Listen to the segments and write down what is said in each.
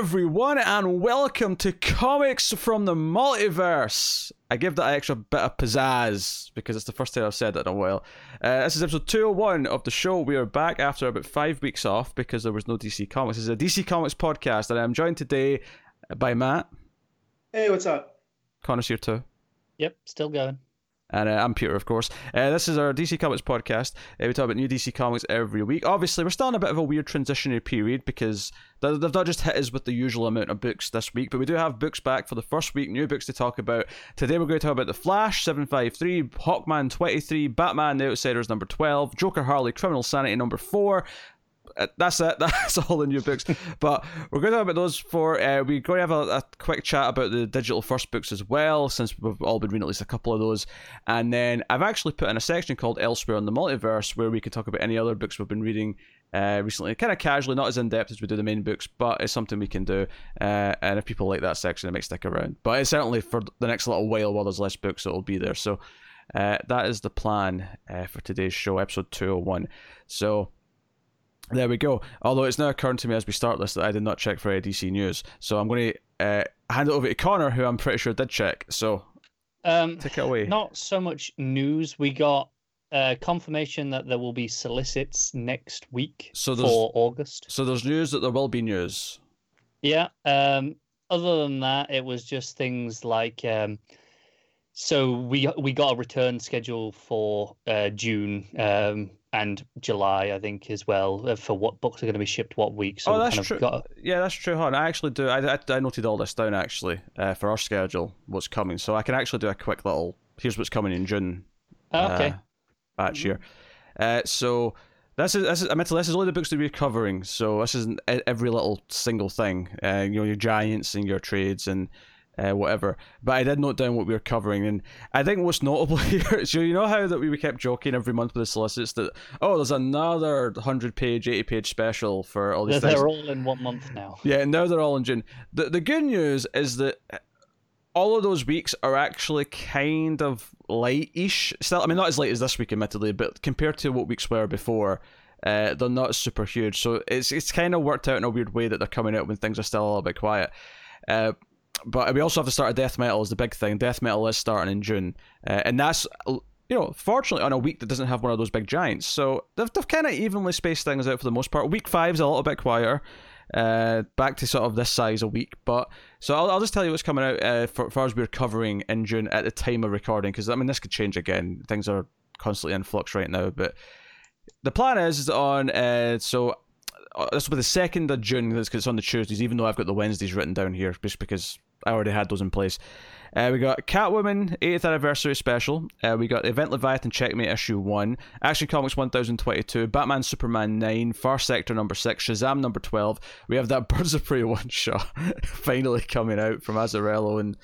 everyone, and welcome to Comics from the Multiverse. I give that extra bit of pizzazz because it's the first time I've said that in a while. Uh, this is episode 201 of the show. We are back after about five weeks off because there was no DC Comics. This is a DC Comics podcast, and I'm joined today by Matt. Hey, what's up? Connor's here too. Yep, still going. And uh, I'm Peter, of course. Uh, this is our DC Comics podcast. Uh, we talk about new DC Comics every week. Obviously, we're still in a bit of a weird transitionary period because they've not just hit us with the usual amount of books this week, but we do have books back for the first week, new books to talk about. Today, we're going to talk about The Flash 753, Hawkman 23, Batman The Outsiders number 12, Joker Harley Criminal Sanity number 4, uh, that's it. That's all the new books. but we're going to talk about those for. Uh, we're going to have a, a, quick chat about the digital first books as well, since we've all been reading at least a couple of those. And then I've actually put in a section called Elsewhere in the Multiverse where we can talk about any other books we've been reading uh, recently, kind of casually, not as in depth as we do the main books, but it's something we can do. Uh, and if people like that section, it might stick around. But it's certainly for the next little while while there's less books, it'll be there. So uh, that is the plan uh, for today's show, episode 201. So there we go. Although it's now occurring to me as we start this that I did not check for ADC news, so I'm going to uh, hand it over to Connor, who I'm pretty sure did check. So um, take it away. Not so much news. We got uh, confirmation that there will be solicits next week so for August. So there's news that there will be news. Yeah. Um, other than that, it was just things like. Um, so we we got a return schedule for uh, June. Um, and July, I think, as well, uh, for what books are going to be shipped what week. So oh, that's true. Got... Yeah, that's true. Hon. I actually do. I, I, I, noted all this down actually uh, for our schedule, what's coming. So I can actually do a quick little. Here's what's coming in June. Oh, okay. Uh, batch year. Uh, so this is this is I meant to. This is only the books that we're covering. So this isn't every little single thing. Uh, you know, your giants and your trades and uh, whatever. But I did note down what we were covering, and I think what's notable here. So you know how that we kept joking every month with the solicits that oh, there's another hundred page, eighty page special for all these. They're, things. they're all in one month now. Yeah, now they're all in June. The the good news is that all of those weeks are actually kind of light-ish. Still, I mean, not as late as this week, admittedly, but compared to what weeks were before. Uh, they're not super huge, so it's it's kind of worked out in a weird way that they're coming out when things are still a little bit quiet. Uh, but we also have to start a death metal is the big thing. Death metal is starting in June, uh, and that's you know fortunately on a week that doesn't have one of those big giants. So they've, they've kind of evenly spaced things out for the most part. Week five is a little bit quieter. Uh, back to sort of this size a week, but so I'll, I'll just tell you what's coming out uh, for, far as we're covering in June at the time of recording, because I mean this could change again. Things are constantly in flux right now, but the plan is, is on uh, so this will be the second of June because it's on the Tuesdays, even though I've got the Wednesdays written down here, just because I already had those in place. Uh, we got Catwoman 8th anniversary special. Uh, we got Event Leviathan Checkmate issue 1, Action Comics 1022, Batman Superman 9, Far Sector number 6, Shazam number 12. We have that Birds of Prey one shot finally coming out from Azzarello and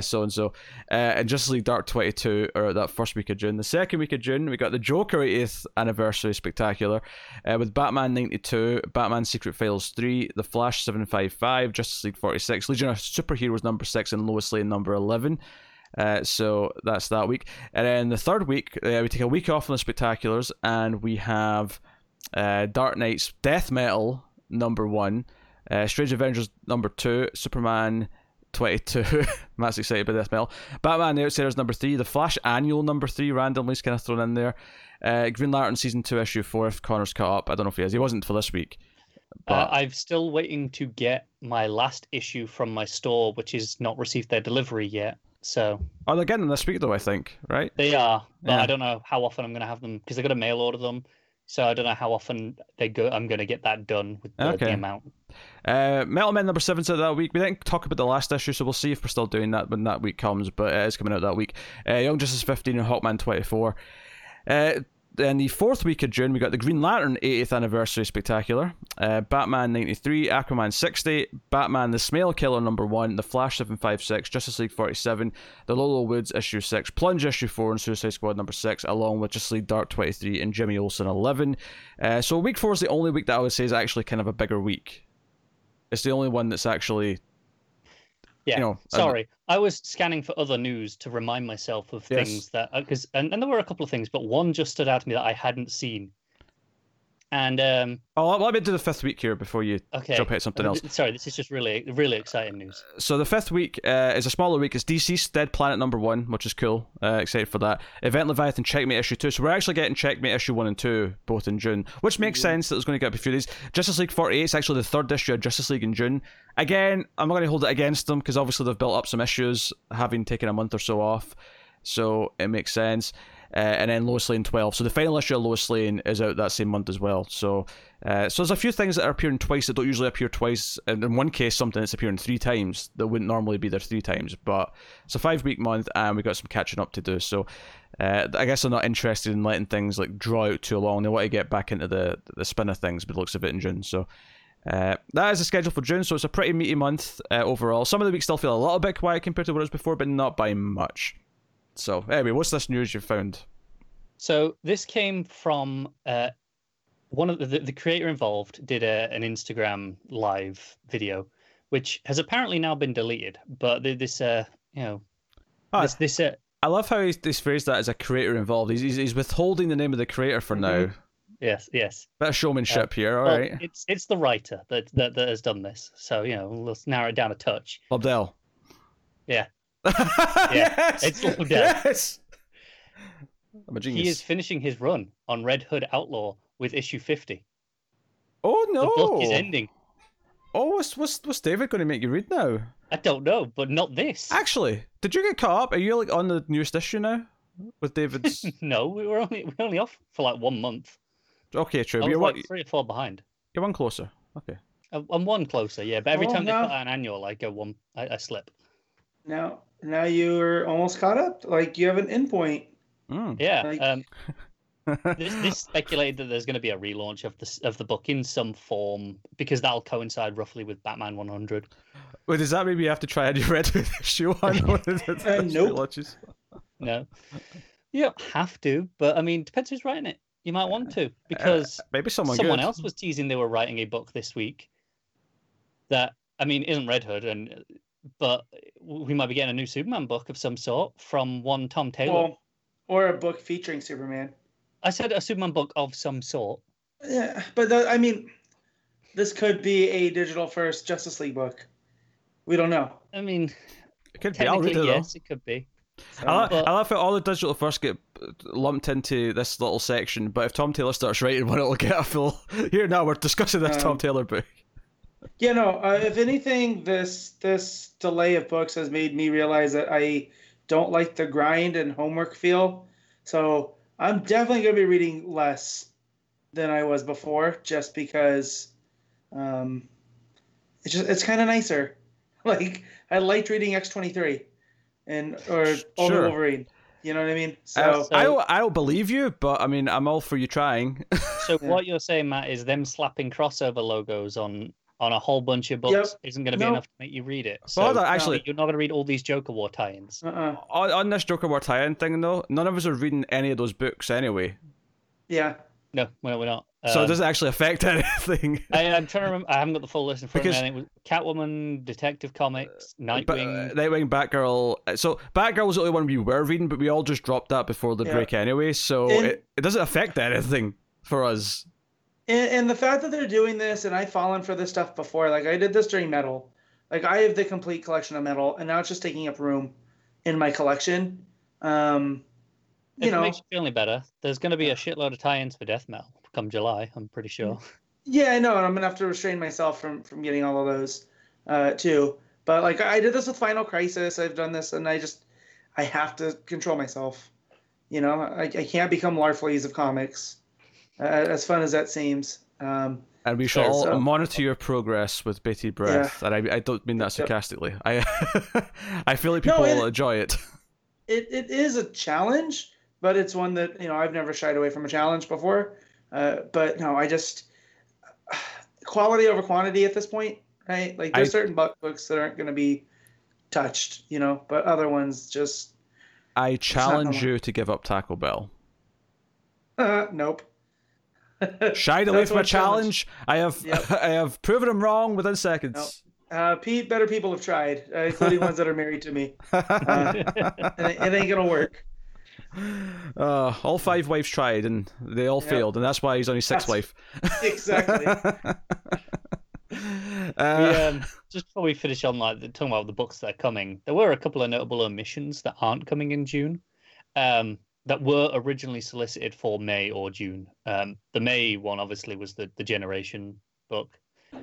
so and so. And Justice League Dark 22, or that first week of June. The second week of June, we got the Joker 80th anniversary spectacular uh, with Batman 92, Batman Secret Files 3, The Flash 755, Justice League 46, Legion of Superheroes number 6, and Lois Lane number 11. Uh, so that's that week. And then the third week, uh, we take a week off on the spectaculars and we have uh, Dark Nights Death Metal number one, uh, Strange Adventures number two, Superman 22. Matt's excited by Death Metal. Batman The Outsiders number 3. The Flash Annual number 3 randomly is kind of thrown in there. Uh, Green Lantern Season 2, Issue 4, if Connor's caught up. I don't know if he is. He wasn't for this week. But... Uh, I'm still waiting to get my last issue from my store, which is not received their delivery yet. So. Oh, they're getting them this week, though, I think, right? They are. But yeah. I don't know how often I'm going to have them because they're going to mail order them. So I don't know how often they go. I'm going to get that done with the, okay. the amount. Uh, Metal Men number seven said that week. We didn't talk about the last issue, so we'll see if we're still doing that when that week comes. But it is coming out that week. Uh, Young Justice 15 and Hawkman 24. Uh, then the fourth week of June, we got the Green Lantern 80th anniversary spectacular, uh, Batman 93, Aquaman 60, Batman the Smile Killer number 1, The Flash 756, Justice League 47, The Low, Low Woods issue 6, Plunge issue 4, and Suicide Squad number 6, along with Justice League Dark 23 and Jimmy Olsen 11. Uh, so week 4 is the only week that I would say is actually kind of a bigger week. It's the only one that's actually yeah, you know, sorry. I was scanning for other news to remind myself of yes. things that because uh, and, and there were a couple of things, but one just stood out to me that I hadn't seen. And um, Oh, let- let me do the fifth week here before you okay, jump at something Uh, else. Sorry, this is just really, really exciting news. So the fifth week uh, is a smaller week. It's DCeased Dead Planet number one, which is cool. Uh, excited for that. Event Leviathan Checkmate issue two. So we're actually getting Checkmate issue one and two both in June, which makes sense that it's going to get up a few days. Justice League 48 is actually the third issue of Justice League in June. Again, I'm not going to hold it against them because obviously they've built up some issues, having taken a month or so off. So it makes sense. Uh, and then Lois Lane 12. So the final issue of Lois Lane is out that same month as well. So uh, so there's a few things that are appearing twice that don't usually appear twice. And in one case, something that's appearing three times that wouldn't normally be there three times. But it's a five week month and we've got some catching up to do. So uh, I guess they're not interested in letting things like draw out too long. They want to get back into the, the spin of things, but looks a bit in June. So uh, that is the schedule for June, so it's a pretty meaty month uh, overall. Some of the weeks still feel a little bit quiet compared to what it was before, but not by much. So, anyway, what's this news you found? So this came from uh, one of the, the creator involved did a, an Instagram live video, which has apparently now been deleted. But this, uh, you know, Ah, this, this, uh, I love how he's, he's phrased that as a creator involved. He's, he's, he's withholding the name of the creator for now. yes, yes. Bit of showmanship here, Well, alright. It's it's the writer that, that that has done this. So you know, let's narrow it down a touch. Lobdell. Yeah. yes! it's Lobdell. Yes! I'm a genius. He is finishing his run on Red Hood Outlaw with issue fifty. Oh, no! The book is ending. Oh, what's, what's, what's David going to make you read now? I don't know, but not this. Actually, did you get caught up? Are you like on the newest issue now? With David's. no, we were only we were only off for like one month. okay, true. I But was you're, like one, three or four behind. you're one closer. Okay. I'm I'm one closer, yeah. But every Oh, time they put out an annual, I go one. I, I slip. Now, now you're almost caught up. Like you have an endpoint. Mm. Yeah. Like- Um, this, this speculated that there's going to be a relaunch of the of the book in some form because that'll coincide roughly with Batman 100. Wait, does that mean you have to try and you read with issue one? Uh, nope. No, you don't have to, but I mean, depends who's writing it. You might want to because Maybe someone someone good. else was teasing they were writing a book this week. That I mean, isn't Red Hood, and but we might be getting a new Superman book of some sort from one Tom Taylor. Well, or a book featuring Superman. I said a Superman book of some sort. Yeah, but the, I mean, this could be a digital first Justice League book. We don't know. I mean, It could be. I'll read technically, it though. yes, it could be. I, But- I love how all the digital first get lumped into this little section, but if Tom Taylor starts writing one, it'll get a full. Here now, we're discussing this Tom Um, Taylor book. Yeah, no. Uh, if anything, this this delay of books has made me realize that I don't like the grind and homework feel. So I'm definitely going to be reading less than I was before, just because um, it's just it's kind of nicer. Like I liked reading X23 and or Ultimate Sure. Wolverine. You know what I mean? Uh, So I don't, I don't believe you, but I mean, I'm all for you trying. So Yeah. what you're saying, Matt, is them slapping crossover logos on on a whole bunch of books Yep. isn't going to be No. enough to make you read it. So Well, actually, you're not going to read all these Joker War tie-ins. uh-uh. on, on this Joker War tie-in thing, though, none of us are reading any of those books anyway, yeah. No, we're, we're not. so it Um, doesn't actually affect anything. I, I'm trying to remember. I haven't got the full list in front Because- of me. and It was Catwoman, Detective Comics, Nightwing. uh, Nightwing, Batgirl. uh, So Batgirl was the only one we were reading, but we all just dropped that before the Yeah. break anyway. So And- it, it doesn't affect anything for us. And, and the fact that they're doing this, and I've fallen for this stuff before. Like I did this during Metal. Like I have the complete collection of Metal, and now it's just taking up room in my collection. Um, if you it know, makes you feel any better, there's going to be a shitload of tie-ins for Death Metal come July. I'm pretty sure. yeah, I know, and I'm gonna have to restrain myself from from getting all of those uh, too. But like I did this with Final Crisis. I've done this, and I just I have to control myself. You know, I, I can't become Larfleeze of comics, uh, as fun as that seems. Um, And we shall so- monitor your progress with bated breath. And I, I don't mean that sarcastically. I I feel like No, people it- will enjoy it. it, it is a challenge, but it's one that you know I've never shied away from a challenge before. Uh, but no, I just quality over quantity at this point, right? Like there's I- certain books that aren't going to be touched, you know, but other ones just I challenge you to give up Taco Bell. uh, nope. Shied away from a challenge. challenge. I have Yep. I have proven him wrong within seconds. Uh, Pete, better people have tried, uh, including ones that are married to me. Uh, it, ain't- it ain't gonna work. Uh, all five wives tried and they all Yep. failed, and that's why he's only his sixth That's- wife. exactly. We, uh, um, just before we finish on like talking about the books that are coming, there were a couple of notable omissions that aren't coming in June. Um, that were originally solicited for May or June. Um, the May one obviously was the the Generation book.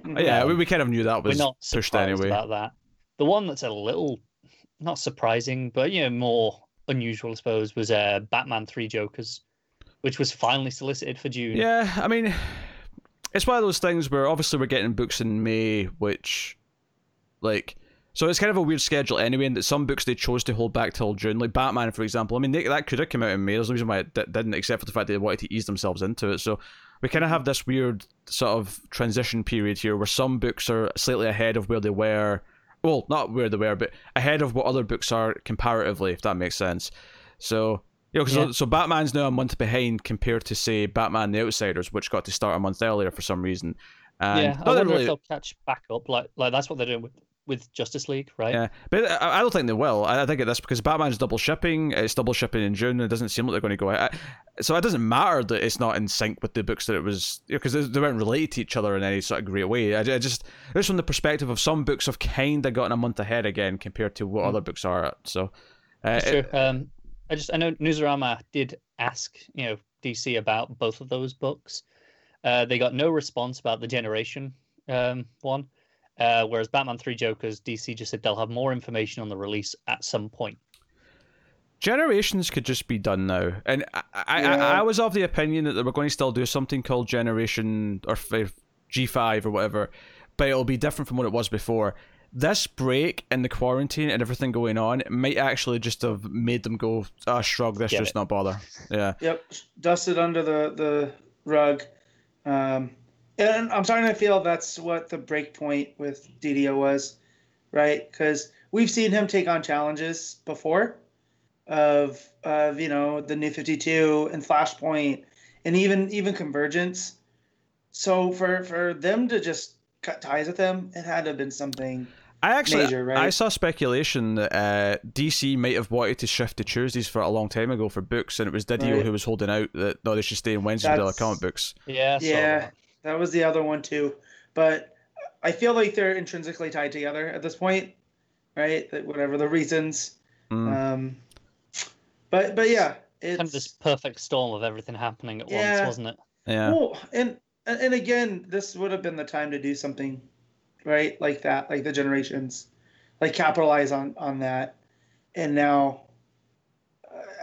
yeah, we, we kind of knew that We're was not pushed anyway. about that. The one that's a little not surprising, but you know more unusual, I suppose, was uh, Batman Three Jokers, which was finally solicited for June. Yeah, I mean, it's one of those things where obviously we're getting books in May, which, like, so it's kind of a weird schedule anyway, and that some books they chose to hold back till June, like Batman, for example. I mean, they, that could have come out in May. There's no reason why it di- didn't, except for the fact that they wanted to ease themselves into it. So we kind of have this weird sort of transition period here where some books are slightly ahead of where they were. Well, not where they were, but ahead of what other books are comparatively, if that makes sense. So you know, 'cause Yeah. so, so Batman's now a month behind compared to say Batman: The Outsiders, which got to start a month earlier for some reason. And yeah. I wonder really- if they'll catch back up. Like, like that's what they're doing with, with Justice League, right? yeah, but I, I don't think they will. I, I think that's because Batman's double shipping. It's double shipping in June. and It doesn't seem like they're going to go out. I, so it doesn't matter that it's not in sync with the books that it was because they, they weren't related to each other in any sort of great way. I, I just just from the perspective of some books have kind of gotten a month ahead again compared to what Mm. other books are at. So uh, That's true. Um, I just I know Newsarama did ask you know DC about both of those books. Uh, they got no response about the Generation um, one, uh, whereas Batman Three Jokers DC just said they'll have more information on the release at some point. Generations could just be done now, and I, I, Yeah. I, I was of the opinion that they were going to still do something called Generation or G five or whatever, but it'll be different from what it was before. This break and the quarantine and everything going on might actually just have made them go, ah, shrug this, Get just it. not bother. Yeah, Yep, dusted under the the rug. Um, and I'm starting to feel that's what the break point with DiDio was, right? Because we've seen him take on challenges before, of of you know the New Fifty Two and Flashpoint, and even even Convergence. So for for them to just cut ties with him, it had to have been something. I actually Major, right? I saw speculation that uh, DC might have wanted to shift to Tuesdays for a long time ago for books, and it was Didio Right. who was holding out that no, they should stay on Wednesday for the comic books. Yeah. I saw Yeah, that. That was the other one too. But I feel like they're intrinsically tied together at this point, right? That Whatever the reasons. Mm. Um, but but yeah, it's Kind of this perfect storm of everything happening at Yeah. once, wasn't it? yeah. well, and and again, this would have been the time to do something, right? Like that, like the generations, like capitalize on on that. And now,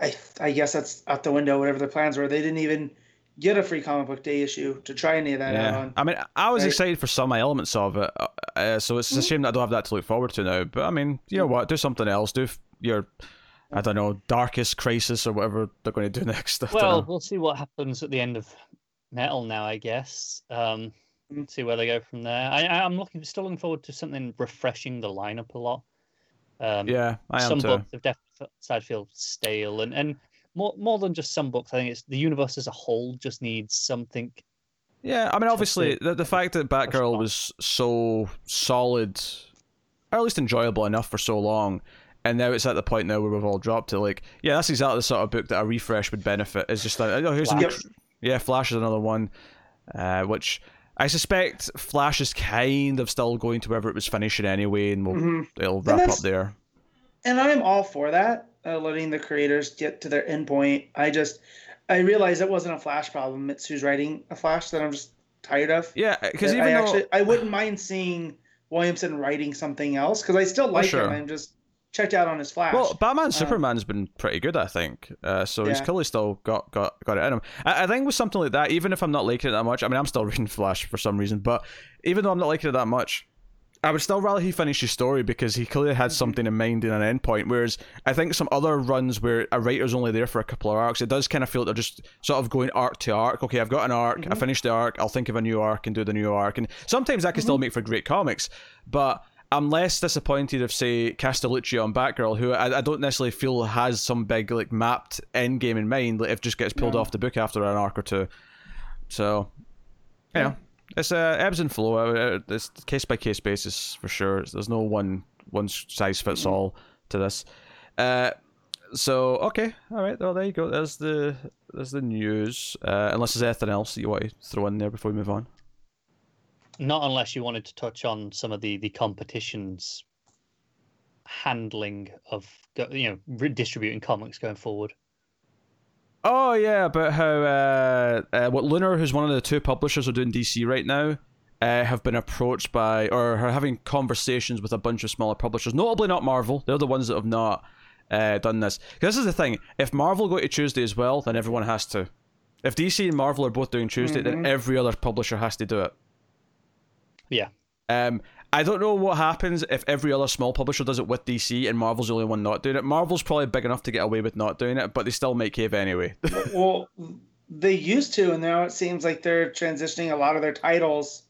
I I guess that's out the window. Whatever their plans were, they didn't even get a free comic book day issue to try any of that out on. I mean, I was Right. excited for some elements of it, uh, uh, so it's a shame that I don't have that to look forward to now. But I mean, you know what? Do something else. Do f- your, I don't know, darkest crisis or whatever they're going to do next. I Well, we'll see what happens at the end of Metal now, I guess. Um, Mm. see where they go from there. I, I'm looking, still looking forward to something refreshing the lineup a lot. Um, yeah, I am some too. books have definitely started to feel stale, and and more more than just some books. I think it's the universe as a whole just needs something. Yeah, I mean, obviously, the, the fact that Batgirl was so solid, or at least enjoyable enough for so long, and now it's at the point now where we've all dropped it. like, yeah, that's exactly the sort of book that a refresh would benefit. Is just like, oh, here's a new Flash. tr- yeah, Flash is another one, uh, which I suspect Flash is kind of still going to wherever it was finishing anyway, and we'll, Mhm. it'll wrap up there. and I'm all for that, uh, letting the creators get to their endpoint. I just, I realized it wasn't a Flash problem. It's who's writing a Flash that I'm just tired of. Yeah, because even I though actually, I wouldn't mind seeing Williamson writing something else because I still like sure. him. I'm just checked out on his Flash. Well, Batman Um, Superman's been pretty good, I think. Uh, so he's clearly still got, got got it in him. I, I think with something like that, even if I'm not liking it that much, I mean, I'm still reading Flash for some reason, but even though I'm not liking it that much, I would still rather he finish his story because he clearly had mm-hmm. something in mind in an endpoint. Whereas I think some other runs where a writer's only there for a couple of arcs, it does kind of feel like they're just sort of going arc to arc. Okay, I've got an arc, I mm-hmm. finished the arc, I'll think of a new arc and do the new arc. And sometimes that can still mm-hmm. make for great comics, but I'm less disappointed of say Castellucci on Batgirl, who I, I don't necessarily feel has some big like mapped end game in mind. Like if just gets pulled No. off the book after an arc or two. So, you know, it's uh, ebbs and flow. Uh, It's case by case basis for sure. There's no one one size fits all to this. Uh, so okay, all right. Well, there you go. There's the there's the news. Uh, unless there's anything else that you want to throw in there before we move on. Not unless you wanted to touch on some of the the competitions handling of you know redistributing comics going forward. Oh yeah, about how uh, uh, what Lunar, who's one of the two publishers who are doing DC right now, uh, have been approached by or are having conversations with a bunch of smaller publishers, notably not Marvel. They're the ones that have not uh, done this. This is the thing: if Marvel go to Tuesday as well, then everyone has to. If DC and Marvel are both doing Tuesday, Mm-hmm. then every other publisher has to do it. Yeah. Um, I don't know what happens if every other small publisher does it with DC and Marvel's the only one not doing it. Marvel's probably big enough to get away with not doing it, but they still make cave anyway. well, they used to, and now it seems like they're transitioning a lot of their titles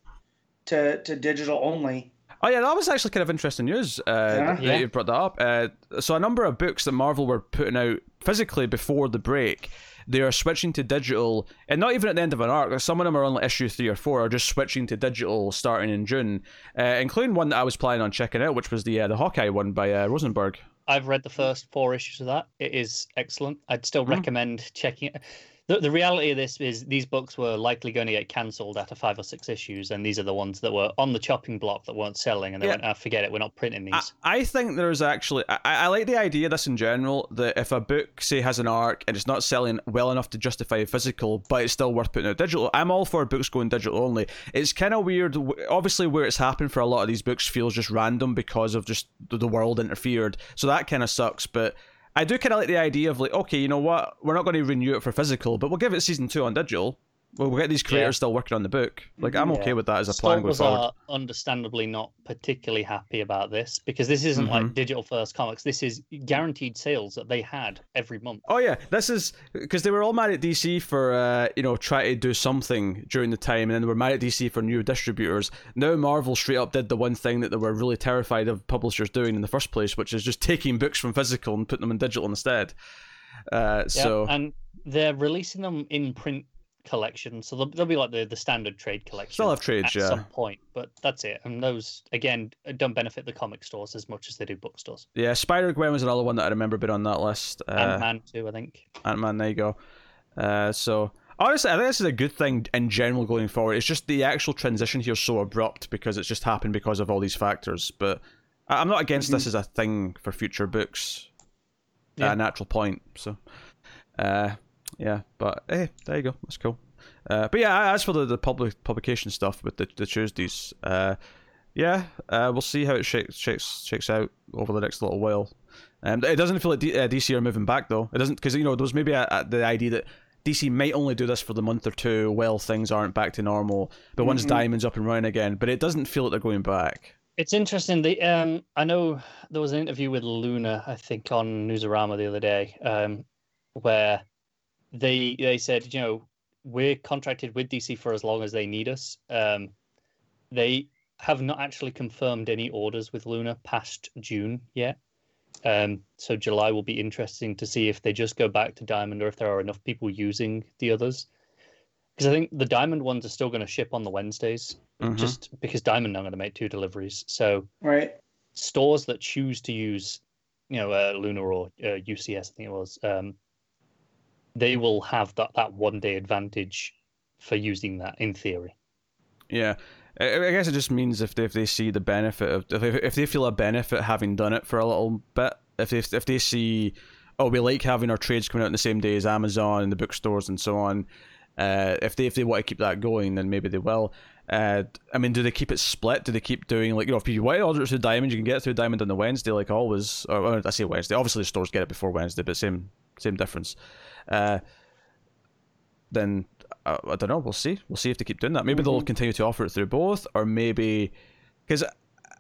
to to digital only. Oh yeah, that was actually kind of interesting news. Uh, Yeah. that you brought that up. Uh, so a number of books that Marvel were putting out physically before the break, they are switching to digital, and not even at the end of an arc. Some of them are on like issue three or four, are just switching to digital starting in June, uh, including one that I was planning on checking out, which was the uh, the Hawkeye one by uh, Rosenberg. I've read the first four issues of that. It is excellent. I'd still Hmm. recommend checking it. The, the reality of this is these books were likely going to get cancelled after five or six issues, and these are the ones that were on the chopping block that weren't selling, and they Yeah. went, ah, forget it, we're not printing these. I think there's actually I, I like the idea of this in general that if a book say has an arc and it's not selling well enough to justify a physical but it's still worth putting out digital i'm all for books going digital only it's kind of weird obviously where it's happened for a lot of these books feels just random because of just the the world interfered so that kind of sucks but i do kind of like the idea of like okay you know what? We're not going to renew it for physical but we'll give it season two on digital we'll, we'll get these creators Yeah. still working on the book like i'm okay Yeah. with that as a plan going forward are understandably not particularly happy about this because this isn't Mm-hmm. like digital first comics. This is guaranteed sales that they had every month. Oh yeah, this is because they were all mad at DC for uh, you know trying to do something during the time, and then they were mad at DC for new distributors. Now Marvel straight up did the one thing that they were really terrified of publishers doing in the first place, which is just taking books from physical and putting them in digital instead. Uh, Yeah, so and they're releasing them in print collection, so they'll, they'll be like the, the standard trade collection. They'll have trades, at yeah. some point, but that's it. And those again don't benefit the comic stores as much as they do bookstores. yeah, Spider Gwen was another one that I remember being on that list. Uh, Ant Man too, I think. Ant Man, there you go. Uh, so honestly, I think this is a good thing in general going forward. It's just the actual transition here is so abrupt because it's just happened because of all these factors. But I'm not against this as a thing for future books. At Yeah. a natural point. So, uh, yeah. But hey, there you go. That's cool. Uh, but yeah, as for the, the public publication stuff with the, the Tuesdays, uh, yeah, uh, we'll see how it shakes shakes shakes out over the next little while. Um, it doesn't feel like D- uh, DC are moving back though. It doesn't because you know there was maybe a, a, the idea that DC might only do this for the month or two while things aren't back to normal. But once Diamond's up and running again, but it doesn't feel like they're going back. It's interesting. The um, I know there was an interview with Lunar, I think, on Newsarama the other day, um, where they they said, you know, we're contracted with DC for as long as they need us. Um, they have not actually confirmed any orders with Lunar past June yet. Um, so July will be interesting to see if they just go back to Diamond or if there are enough people using the others. Because I think the Diamond ones are still going to ship on the Wednesdays, Mhm. just because Diamond are going to make two deliveries. So Right. stores that choose to use, you know, uh, Lunar or uh, UCS, I think it was, um, they will have that, that one day advantage for using that in theory. Yeah, I, guess it just means if they, if they see the benefit of if they, if they feel a benefit having done it for a little bit, if they if they see, oh, we like having our trades coming out on the same day as Amazon and the bookstores and so on. Uh, if they if they want to keep that going, then maybe they will. Uh, I mean, do they keep it split? Do they keep doing like you know if you want to order it through Diamond, you can get it through Diamond on the Wednesday like always. Or I say Wednesday. Obviously, the stores get it before Wednesday, but same same difference. Uh, then uh, I don't know. We'll see. We'll see if they keep doing that. Maybe they'll continue to offer it through both, or maybe because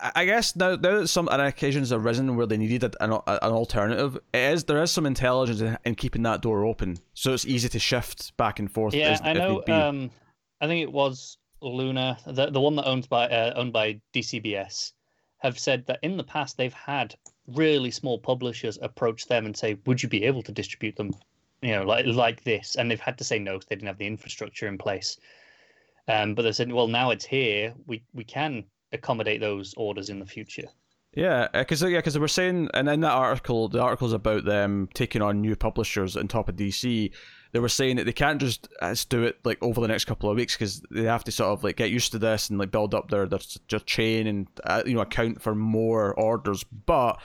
I guess now, now that some occasions have arisen where they needed an, an alternative, it is there is some intelligence in, in keeping that door open, so it's easy to shift back and forth. Yeah, as, I know. Um, I think it was Lunar, the the one that owns by uh, owned by DCBS, have said that in the past they've had really small publishers approach them and say, "Would you be able to distribute them?" You know, like like this, and they've had to say no because they didn't have the infrastructure in place. Um, but they said, "Well, now it's here. We we can accommodate those orders in the future." Yeah, because yeah, because they were saying, and in that article, the article's about them taking on new publishers on top of DC. They were saying that they can't just, uh, just do it like over the next couple of weeks because they have to sort of like get used to this and like build up their their, their chain and uh, you know account for more orders. But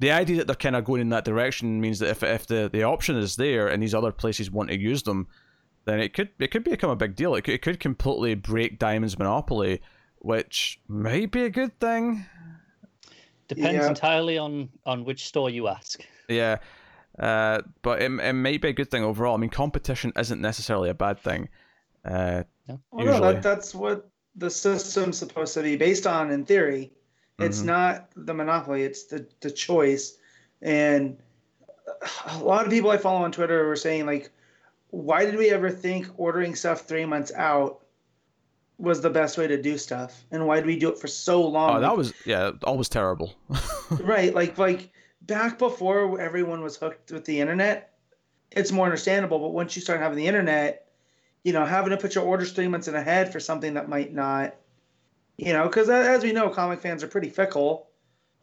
the idea that they're kind of going in that direction means that if if the, the option is there and these other places want to use them, then it could it could become a big deal. It could, it could completely break Diamond's monopoly, which might be a good thing. Depends Yeah. entirely on on which store you ask. Yeah, uh, but it, it may be a good thing overall. I mean, competition isn't necessarily a bad thing. Uh, Well, no, that, that's what the system's supposed to be based on in theory. It's Mhm. not the monopoly; it's the the choice. And a lot of people I follow on Twitter were saying like, "Why did we ever think ordering stuff three months out was the best way to do stuff? And why did we do it for so long?" oh, that was yeah, always terrible. right like like back before everyone was hooked with the internet it's more understandable. But once you start having the internet you know having to put your orders three months in ahead for something that might not you know because as we know comic fans are pretty fickle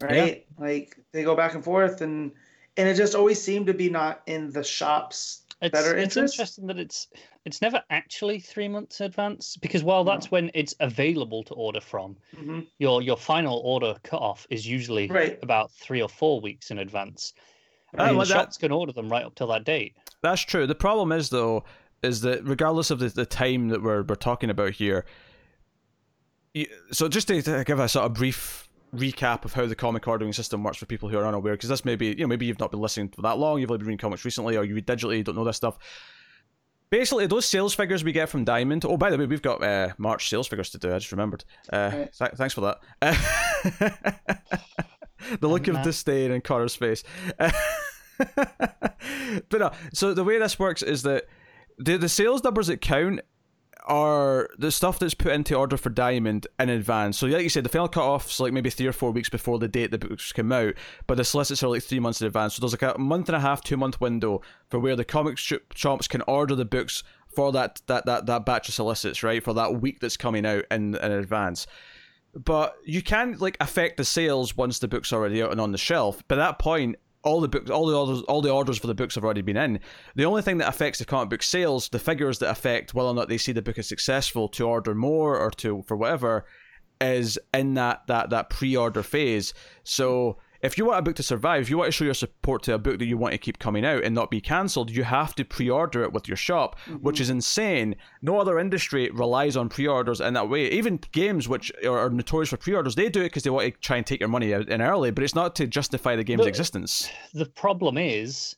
right? Like they go back and forth and and it just always seemed to be not in the shops It's, Better it's interesting that it's it's never actually three months advance because while that's when it's available to order from, hmm your your final order cutoff is usually Right. about three or four weeks in advance. Ah, I mean, well, the that- can order them right up till that date. That's true. The problem is though, is that regardless of the, the time that we're we're talking about here, you, so just to, to give a sort of brief recap of how the comic ordering system works for people who are unaware, because this maybe you know maybe you've not been listening for that long, you've only been reading comics recently, or you read digitally, you don't know this stuff. Basically, those sales figures we get from Diamond. Oh, by the way, we've got uh, March sales figures to do. I just remembered. Uh, th- thanks for that. the look of disdain in Connor's face. but no, so the way this works is that the the sales numbers that count are the stuff that's put into order for Diamond in advance. So, like you said, the final cutoff's like maybe three or four weeks before the date the books come out, but the solicits are like three months in advance. So there's like a month and a half, two month window for where the comic strip shops can order the books for that that that that batch of solicits, right? For that week that's coming out in in advance. But you can like affect the sales once the book's are already out and on the shelf. By that point, all the books, all the orders, all the orders for the books have already been in. The only thing that affects the comic book sales, the figures that affect whether or not they see the book as successful to order more or to for whatever, is in that that that pre-order phase. So if you want a book to survive, if you want to show your support to a book that you want to keep coming out and not be cancelled, you have to pre-order it with your shop, mm-hmm. which is insane. No other industry relies on pre-orders in that way. Even games, which are are notorious for pre-orders, they do it because they want to try and take your money in early, but it's not to justify the game's No, existence. The problem is,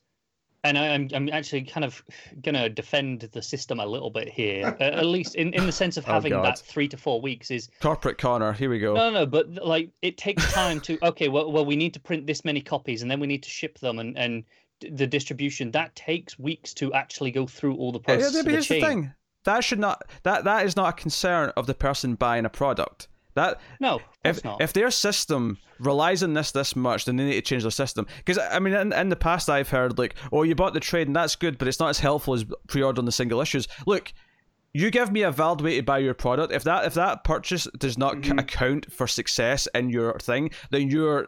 and I, I'm I'm actually kind of gonna defend the system a little bit here, uh, at least in, in the sense of Oh, having God. that three to four weeks is Corporate Connor, here we go. No, no, but like it takes time to okay. Well, well, we need to print this many copies, and then we need to ship them, and and the distribution that takes weeks to actually go through all the Yeah, process but the here's the thing. That should not that that is not a concern of the person buying a product. That No, if not. if their system relies on this this much, then they need to change their system. Because I mean, in, in the past, I've heard like, "Oh, you bought the trade, and that's good, but it's not as helpful as pre-ordering the single issues." Look, you give me a valid way to buy your product. If that if that purchase does not c- Mhm. account for success in your thing, then you're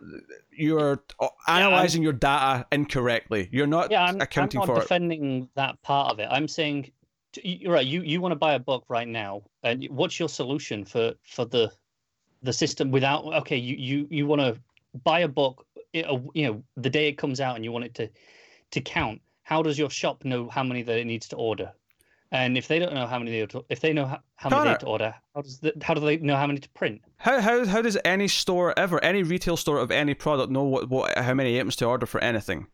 you're analyzing your data incorrectly. You're not yeah, I'm, accounting I'm not for it. defending that part of it. I'm saying, you're right. You you want to buy a book right now, and what's your solution for for the the system without? Okay, you you you want to buy a book, i- uh, you know, the day it comes out, and you want it to to count. How does your shop know how many that it needs to order? And if they don't know how many they to, if they know how, how many they Connor. have to order, how does the, how do they know how many to print? How, how how does any store ever, any retail store of any product know what, what how many items to order for anything?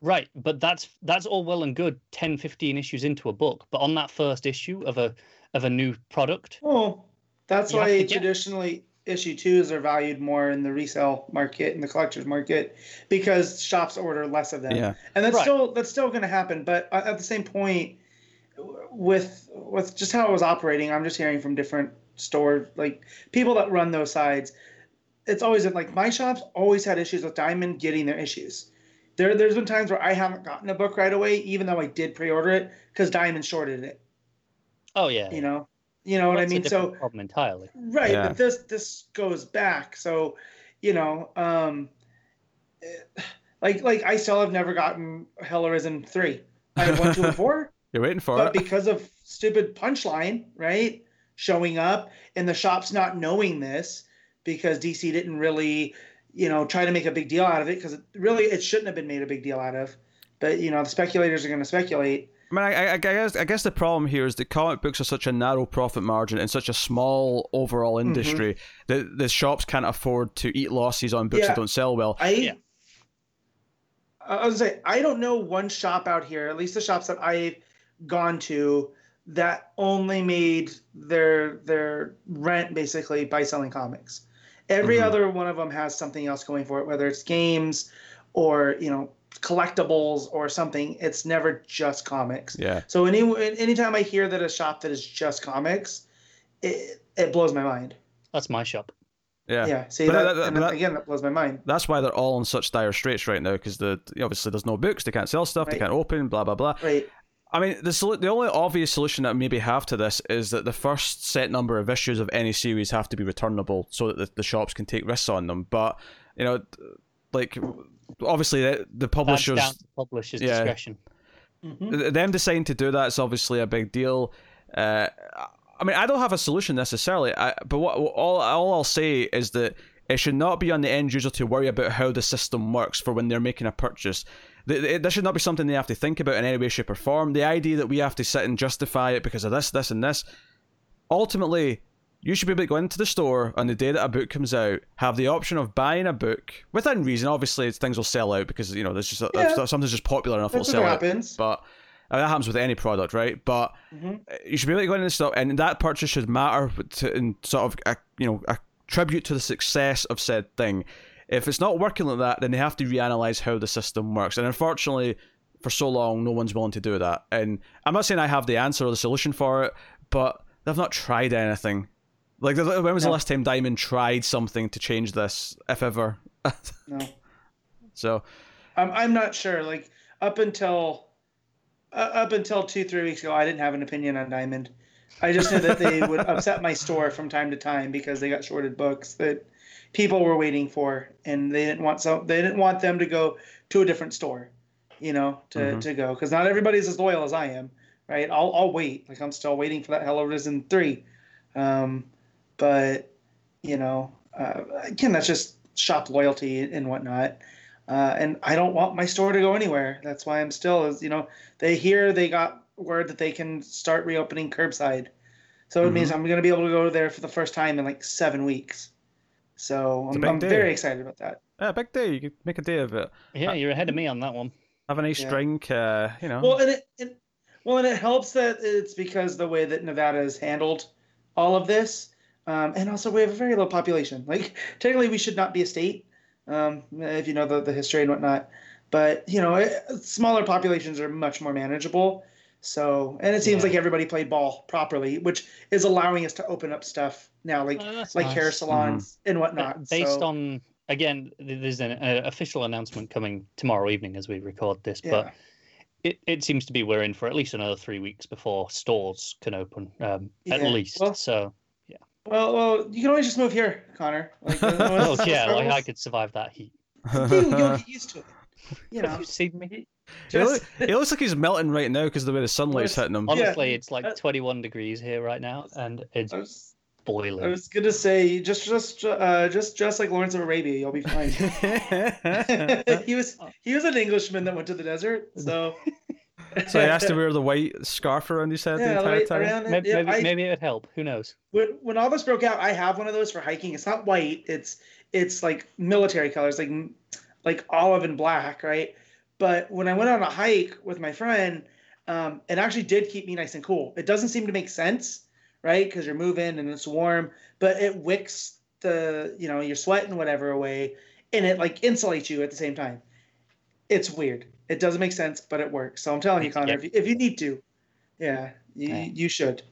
Right, but that's that's all well and good 10 15 issues into a book, but on that first issue of a of a new product, oh that's why to get- traditionally issue twos are valued more in the resale market and the collector's market because shops order less of them. Yeah. and that's Right. still that's still going to happen. But at at the same point, with with just how it was operating, I'm just hearing from different store like people that run those sides. It's always like my shops always had issues with Diamond getting their issues. There, there's been times where I haven't gotten a book right away, even though I did pre-order it because Diamond shorted it. oh yeah, You know, you know what I that's a mean. So problem entirely. Right, Yeah. but this this goes back. So you know, um, eh, like like I still have never gotten Hell Arisen three. I have one, two, and four. You're waiting for but it. because of stupid punchline, right? Showing up and the shops not knowing this because DC didn't really, you know, try to make a big deal out of it because it, really it shouldn't have been made a big deal out of. But you know, the speculators are going to speculate. I mean, I, I, I guess I guess the problem here is that comic books are such a narrow profit margin and such a small overall Mm-hmm. industry that the shops can't afford to eat losses on books Yeah. that don't sell well. I, Yeah. I I was gonna say I don't know one shop out here, at least the shops that I've gone to, that only made their their rent basically by selling comics. Every Mhm. other one of them has something else going for it, whether it's games or you know collectibles or something. It's never just comics. Yeah, So any anytime I hear that a shop that is just comics, it it blows my mind. That's my shop. yeah. Yeah. See But that, that- that- and that- again that blows my mind. That's why they're all in such dire straits right now because the obviously there's no books, they can't sell stuff, they can't open, blah blah blah. Right. I mean, the solu- the only obvious solution that I maybe have to this is that the first set number of issues of any series have to be returnable so that the, the shops can take risks on them. But you know, like obviously the, the publishers down to publisher's yeah. discretion. Mhm. them deciding to do that is obviously a big deal. Uh, I mean, I don't have a solution necessarily, I, but what all all I'll say is that it should not be on the end user to worry about how the system works for when they're making a purchase. Th- th- This should not be something they have to think about in any way, shape, or form. The idea that we have to sit and justify it because of this, this, and this. Ultimately, you should be able to go into the store on the day that a book comes out, have the option of buying a book within reason. Obviously, things will sell out because you know there's just Yeah. something's just popular enough, That's it'll what sell out. happens. But uh, that happens with any product, right? But Mhm. uh, you should be able to go into the store, and that purchase should matter to in sort of a, you know a tribute to the success of said thing. If it's not working like that, then they have to reanalyze how the system works. And unfortunately, for so long, no one's willing to do that. And I'm not saying I have the answer or the solution for it, but they've not tried anything. Like, when was the last time Diamond tried something to change this, if ever? No. so, I'm I'm not sure. Like up until uh, up until two three weeks ago, I didn't have an opinion on Diamond. I just knew that they would upset my store from time to time because they got shorted books that people were waiting for, and they didn't want so they didn't want them to go to a different store, you know, to, Mhm. to go because not everybody's as loyal as I am, right? I'll I'll wait. Like I'm still waiting for that Hell Arisen three, um, but you know, uh, again, that's just shop loyalty and whatnot. Uh, and I don't want my store to go anywhere. That's why I'm still, is you know, they hear they got word that they can start reopening curbside, so it means I'm going to be able to go there for the first time in like seven weeks. So It's a I'm, I'm very excited about that. yeah, big day. You could make a day of it. Yeah, you're ahead of me on that one. Have a nice Yeah. drink, uh, you know. Well, and it, it well, and it helps that it's because the way that Nevada has handled all of this, um, and also we have a very low population. Like technically, we should not be a state, um, if you know the, the history and whatnot. But you know, it, smaller populations are much more manageable. So, and it seems Yeah. like everybody played ball properly, which is allowing us to open up stuff now, like Oh, like nice. hair salons and Uh, whatnot. Based So, on again, there's an uh, official announcement coming tomorrow evening as we record this, yeah. but it, it seems to be we're in for at least another three weeks before stores can open, um, at Yeah, least. well- so, well, well, you can always just move here, Connor. Like, no one oh else yeah, like I could survive that heat. you, you'll get used to it. You know, Have you seen me? It, just, look, it looks like he's melting right now because the way the sunlight's hitting him. Honestly, Yeah. it's like Uh, 21 degrees here right now, and it's I was, boiling. I was gonna say just just uh, just just like Lawrence of Arabia, you'll be fine. he was he was an Englishman that went to the desert, so so he has to wear the white scarf around his head the entire right time. around it. Maybe, Yeah, maybe, I- maybe it'd help. Who knows? when, when all this broke out, I have one of those for hiking. It's not white. It's it's like military colors, like like olive and black, right? But when I went on a hike with my friend, um, it actually did keep me nice and cool. It doesn't seem to make sense, right? Because you're moving and it's warm, but it wicks the you know your sweat and whatever away, and it like insulates you at the same time. It's weird. It doesn't make sense, but it works. So I'm telling you, Connor, Yeah. if, you, if you need to, yeah, you, Yeah. you should.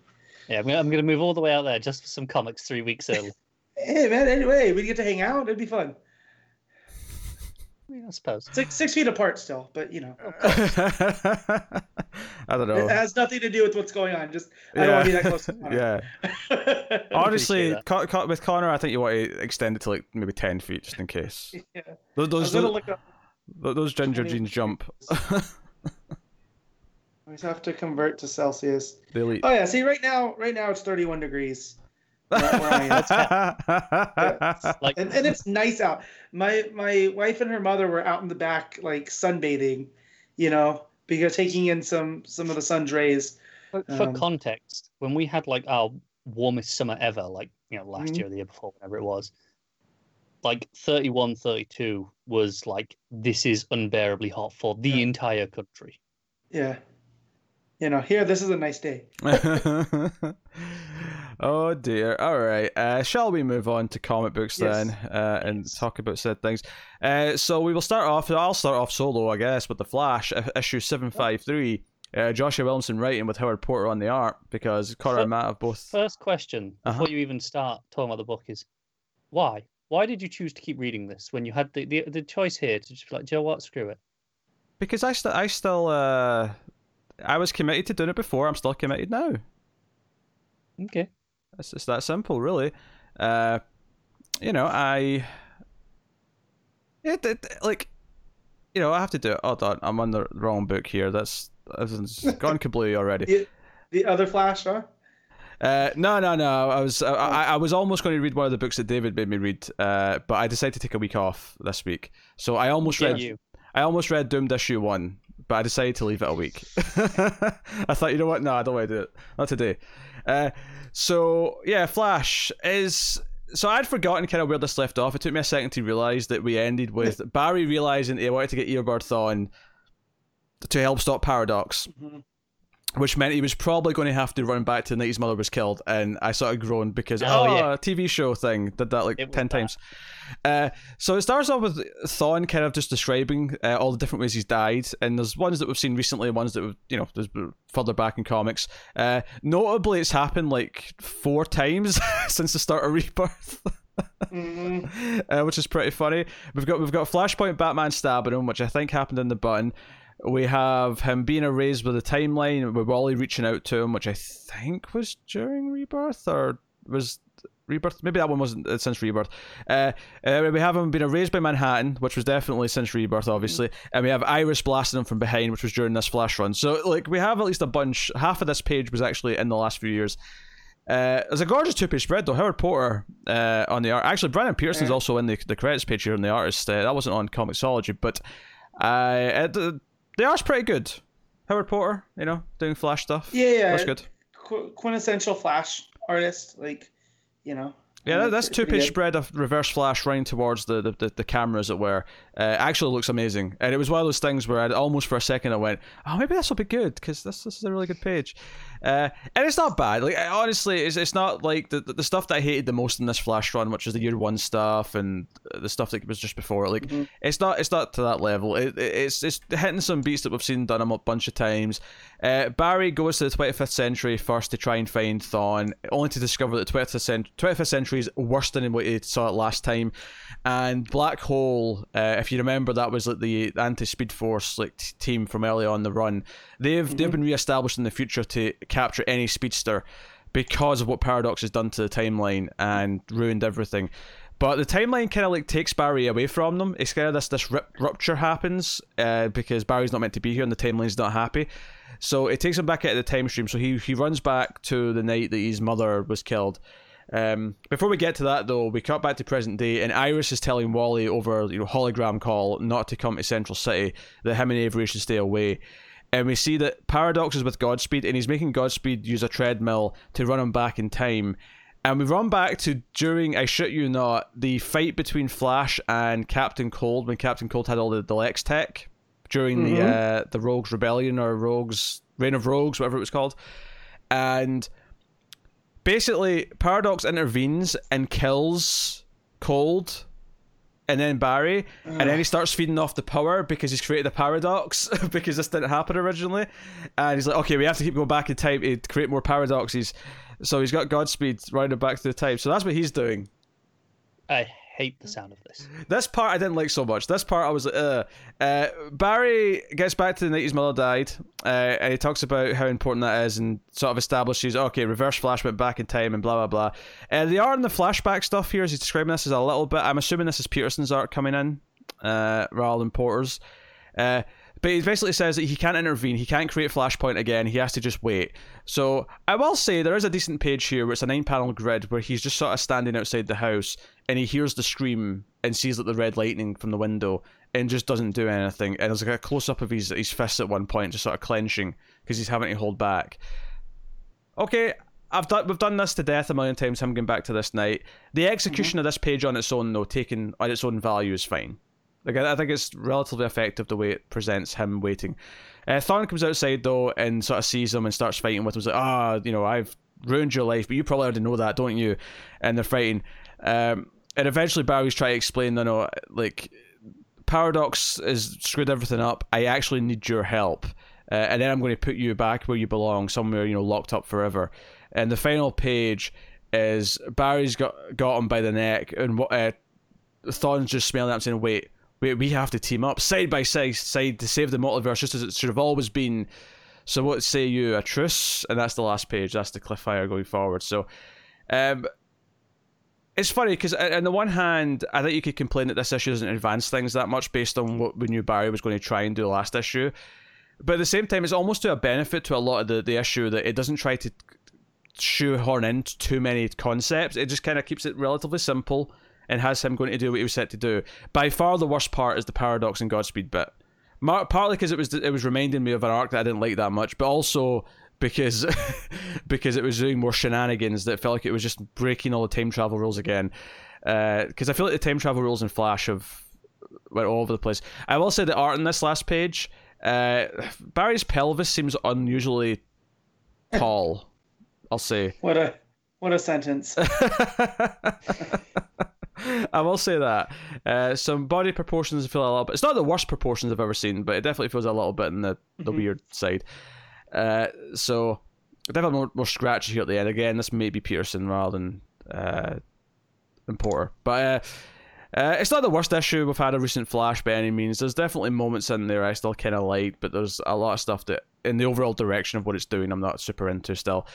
Yeah, I'm gonna, I'm gonna move all the way out there just for some comics three weeks early. Hey man, anyway, we get to hang out. It'd be fun. I, mean, I suppose. Six six feet apart still, but you know, I don't know. it has nothing to do with what's going on. Just I don't want to be that close. To Connor. yeah. Honestly. Con- Con- with Connor, I think you want to extend it to like maybe ten feet just in case. yeah. Those I was those, gonna look up. Those ginger 20 jeans jump. I just have to convert to Celsius. the elite. Oh yeah, see right now, right now it's 31 degrees. where- where I am. Like and, and it's nice out. My my wife and her mother were out in the back like sunbathing, you know, because taking in some some of the sun's rays. for for um, context, when we had like our warmest summer ever, like you know last Mhm. year or the year before, whatever it was, like 31, 32 was like this is unbearably hot for the Yeah. entire country. Yeah. You know, here this is a nice day. oh dear. All right. Uh, shall we move on to comic books Yes. then uh, and Yes. talk about said things? Uh, so we will start off. I'll start off solo, I guess, with the Flash i- issue seven five three. Uh, Joshua Williamson writing with Howard Porter on the art because Connor Fir- and Matt have both. First question Uh-huh. before you even start talking about the book is why? Why did you choose to keep reading this when you had the, the, the choice here to just be like, Joe, what? Screw it. Because I still, I still, uh, I was committed to doing it before. I'm still committed now. Okay. It's just that simple, really. Uh, you know, I. It, it like, you know, I have to do it. Hold on, I'm on the wrong book here. That's that's gone kablooey already. The, the other Flash, huh? Uh, no, no, no. I was I, I, I was almost going to read one of the books that David made me read, uh, but I decided to take a week off this week. So I almost Yeah, read you. I almost read Doomed issue one, but I decided to leave it a week. I thought, you know what? No, I don't want to do it. Not today. Uh, so yeah, Flash is. So I'd forgotten kind of where this left off. It took me a second to realize that we ended with Barry realizing he wanted to get Eobard on to help stop Paradox, Mhm. Which meant he was probably going to have to run back to the night his mother was killed. And I sort of groaned because oh, Oh, yeah. a TV show thing did that like It ten times. Uh, so it starts off with Thawne kind of just describing uh, all the different ways he's died, and there's ones that we've seen recently, ones that we've, you know, there's further back in comics. Uh, notably, it's happened like four times since the start of Rebirth. Mhm. uh, which is pretty funny. We've got we've got Flashpoint Batman stabbing him, which I think happened in the button. We have him being erased with a timeline with Wally reaching out to him, which I think was during Rebirth or was Rebirth. Maybe that one wasn't uh, since Rebirth. Uh, uh, we have him being erased by Manhattan, which was definitely since Rebirth, obviously, and we have Iris blasting him from behind, which was during this Flash run. So like we have at least a bunch. Half of this page was actually in the last few years. Uh, there's a gorgeous two-page spread though. Howard Porter uh, on the art. Actually, Brandon Peterson's Yeah. also in the, the credits page here on the artist. Uh, that wasn't on Comixology, but uh, it, the, art's pretty good. Howard Porter, you know, doing Flash stuff. Yeah, yeah. Looks good. Qu- quintessential Flash artist, like, you know. Yeah, that, that's two page spread of reverse flash running towards the, the, the, the camera, as it were. Uh, actually looks amazing. And it was one of those things where I almost for a second I went, oh, maybe this will be good because this, this is a really good page. Uh, and it's not bad. Like honestly, it's, it's not like the, the stuff that I hated the most in this flash run, which is the year one stuff and the stuff that was just before. Like Mhm. it's not it's not to that level. It, it- it's it's hitting some beats that we've seen done a bunch of times. Uh, Barry goes to the 25th century first to try and find Thawne, only to discover that 25th, cent- 25th century is worse than what he saw it last time. And Black Hole, uh, if you remember, that was like the anti-Speed Force like t- team from early on the run. They've they've been re-established in the future to capture any speedster because of what Paradox has done to the timeline and ruined everything. But the timeline kind of like takes Barry away from them. It's kind of this this rip- rupture happens uh, because Barry's not meant to be here and the timeline's not happy. So it takes him back out of the time stream. So he he runs back to the night that his mother was killed. Um, before we get to that though, we cut back to present day, and Iris is telling Wally over you know hologram call not to come to Central City. That him and Avery should stay away. And we see that Paradox is with Godspeed, and he's making Godspeed use a treadmill to run him back in time. And we run back to during, I shit you not, the fight between Flash and Captain Cold when Captain Cold had all the, the Lex tech during the Mhm. uh, the Rogues Rebellion or Rogues Reign of Rogues, whatever it was called. And basically, Paradox intervenes and kills Cold and then Barry, and then he mm. starts feeding off the power because he's created a paradox because this didn't happen originally, and he's like, okay, we have to keep going back in time to create more paradoxes. So he's got Godspeed rounded back to the time. So that's what he's doing. I hate the sound of this. This part I didn't like so much. This part I was like, uh, uh Barry gets back to the night his mother died, uh, and he talks about how important that is, and sort of establishes, okay, reverse flashback back in time, and blah blah blah. Uh, the art and the flashback stuff here, as he's describing this, is a little bit. I'm assuming this is Peterson's art coming in, uh, rather than Porter's. But he basically says that he can't intervene, he can't create Flashpoint again, he has to just wait. So I will say there is a decent page here where it's a nine panel grid where he's just sort of standing outside the house and he hears the scream and sees like the red lightning from the window and just doesn't do anything. And there's like a close up of his his fists at one point, just sort of clenching because he's having to hold back. Okay, I've done we've done this to death a million times. Him going back to this night. The execution mm-hmm. of this page on its own, though, taken on its own value, is fine. Like I, think it's relatively effective the way it presents him waiting. Uh, Thawne comes outside though and sort of sees him and starts fighting with him. He's like, ah, oh, you know, I've ruined your life, but you probably already know that, don't you? And they're fighting. Um, and eventually Barry's trying to explain, no, no, like Paradox has screwed everything up. I actually need your help. Uh, and then I'm going to put you back where you belong, somewhere, you know, locked up forever. And the final page is Barry's got got him by the neck, and uh, Thawne's just smelling him saying, wait, we, we have to team up side by side, side to save the multiverse, just as it should have always been. So what say you a truce? And that's the last page. That's the cliffhanger going forward. So, um, it's funny because on the one hand, I think you could complain that this issue doesn't advance things that much based on what we knew Barry was going to try and do last issue. But at the same time, it's almost to a benefit to a lot of the, the issue that it doesn't try to shoehorn in too many concepts. It just kind of keeps it relatively simple and has him going to do what he was set to do. By far, the worst part is the paradox and Godspeed bit. Partly because it was it was reminding me of an arc that I didn't like that much, but also because because it was doing more shenanigans that felt like it was just breaking all the time travel rules again. Because uh, I feel like the time travel rules in Flash have went all over the place. I will say the art in this last page, uh, Barry's pelvis seems unusually tall. I'll say. What a what a sentence. I will say that uh, some body proportions feel a little bit. It's not the worst proportions I've ever seen, but it definitely feels a little bit in the, the mm-hmm. weird side. Uh, so definitely more, more scratchy here at the end. Again, this may be Peterson rather than uh, than Porter, but. Uh, uh, it's not the worst issue we've had a recent Flash by any means. There's definitely moments in there I still kind of like, but there's a lot of stuff that, in the overall direction of what it's doing, I'm not super into still.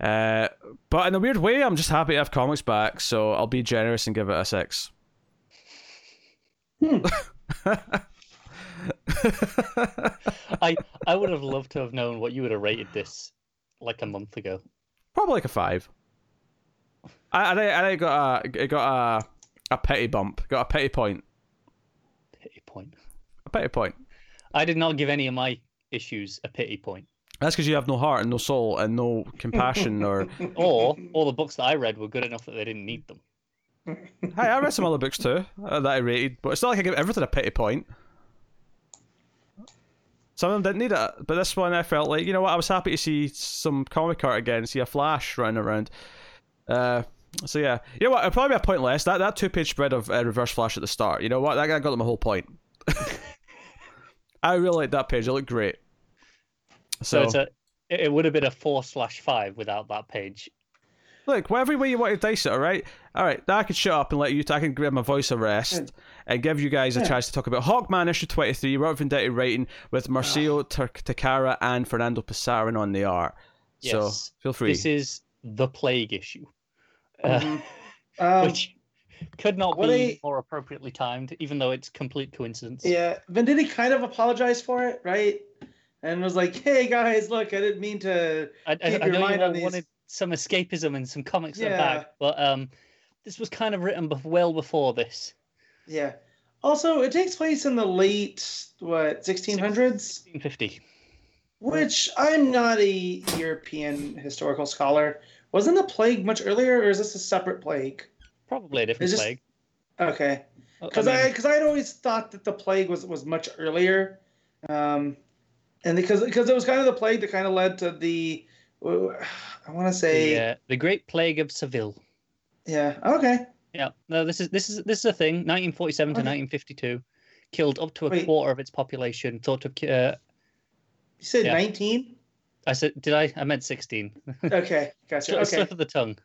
Uh, but in a weird way, I'm just happy to have comics back, so I'll be generous and give it a six. Hmm. I I would have loved to have known what you would have rated this like a month ago. Probably like a five. I I, I got a it got a a petty bump, got a petty point. Pity point. A petty point. I did not give any of my issues a pity point. That's because you have no heart and no soul and no compassion or. or all the books that I read were good enough that they didn't need them. Hi, I read some other books too uh, that I rated, but it's not like I give everything a pity point. Some of them didn't need it, but this one I felt like you know what I was happy to see some comic art again, see a Flash running around. Uh, so yeah, you know what? It'll probably be a point less. That that two page spread of uh, Reverse Flash at the start. You know what? That got them a whole point. I really like that page. It looked great. So, so it's a it would have been a four slash five without that page. Look, whatever way you want to dice it, all right? All right, now I can shut up and let you, I can grab my voice a rest and give you guys a chance to talk about Hawkman issue 23, Robert Venditti writing with Marcio oh. Takara and Fernando Pasarin on the art. Yes. So feel free. This is the plague issue, mm-hmm. uh, um, which could not be I, more appropriately timed, even though it's complete coincidence. Yeah, Venditti kind of apologized for it, right? And was like, "Hey guys, look, I didn't mean to I, keep I, your I mind on these." Wanted some escapism and some comics yeah. back, but um, this was kind of written well before this. Yeah. Also, it takes place in the late what 1600s, 1650. Which I'm not a European historical scholar. Wasn't the plague much earlier, or is this a separate plague? Probably a different just... plague. Okay. Because I because I, mean... I'd always thought that the plague was was much earlier. Um, and because because it was kind of the plague that kind of led to the I want to say the, uh, the Great Plague of Seville. Yeah. Okay. Yeah. No, this is this is this is a thing. 1947 okay. to 1952, killed up to a Wait. quarter of its population. Thought of. Uh, you said yeah. 19. I said, did I? I meant 16. okay, gotcha. okay. Slip of the tongue.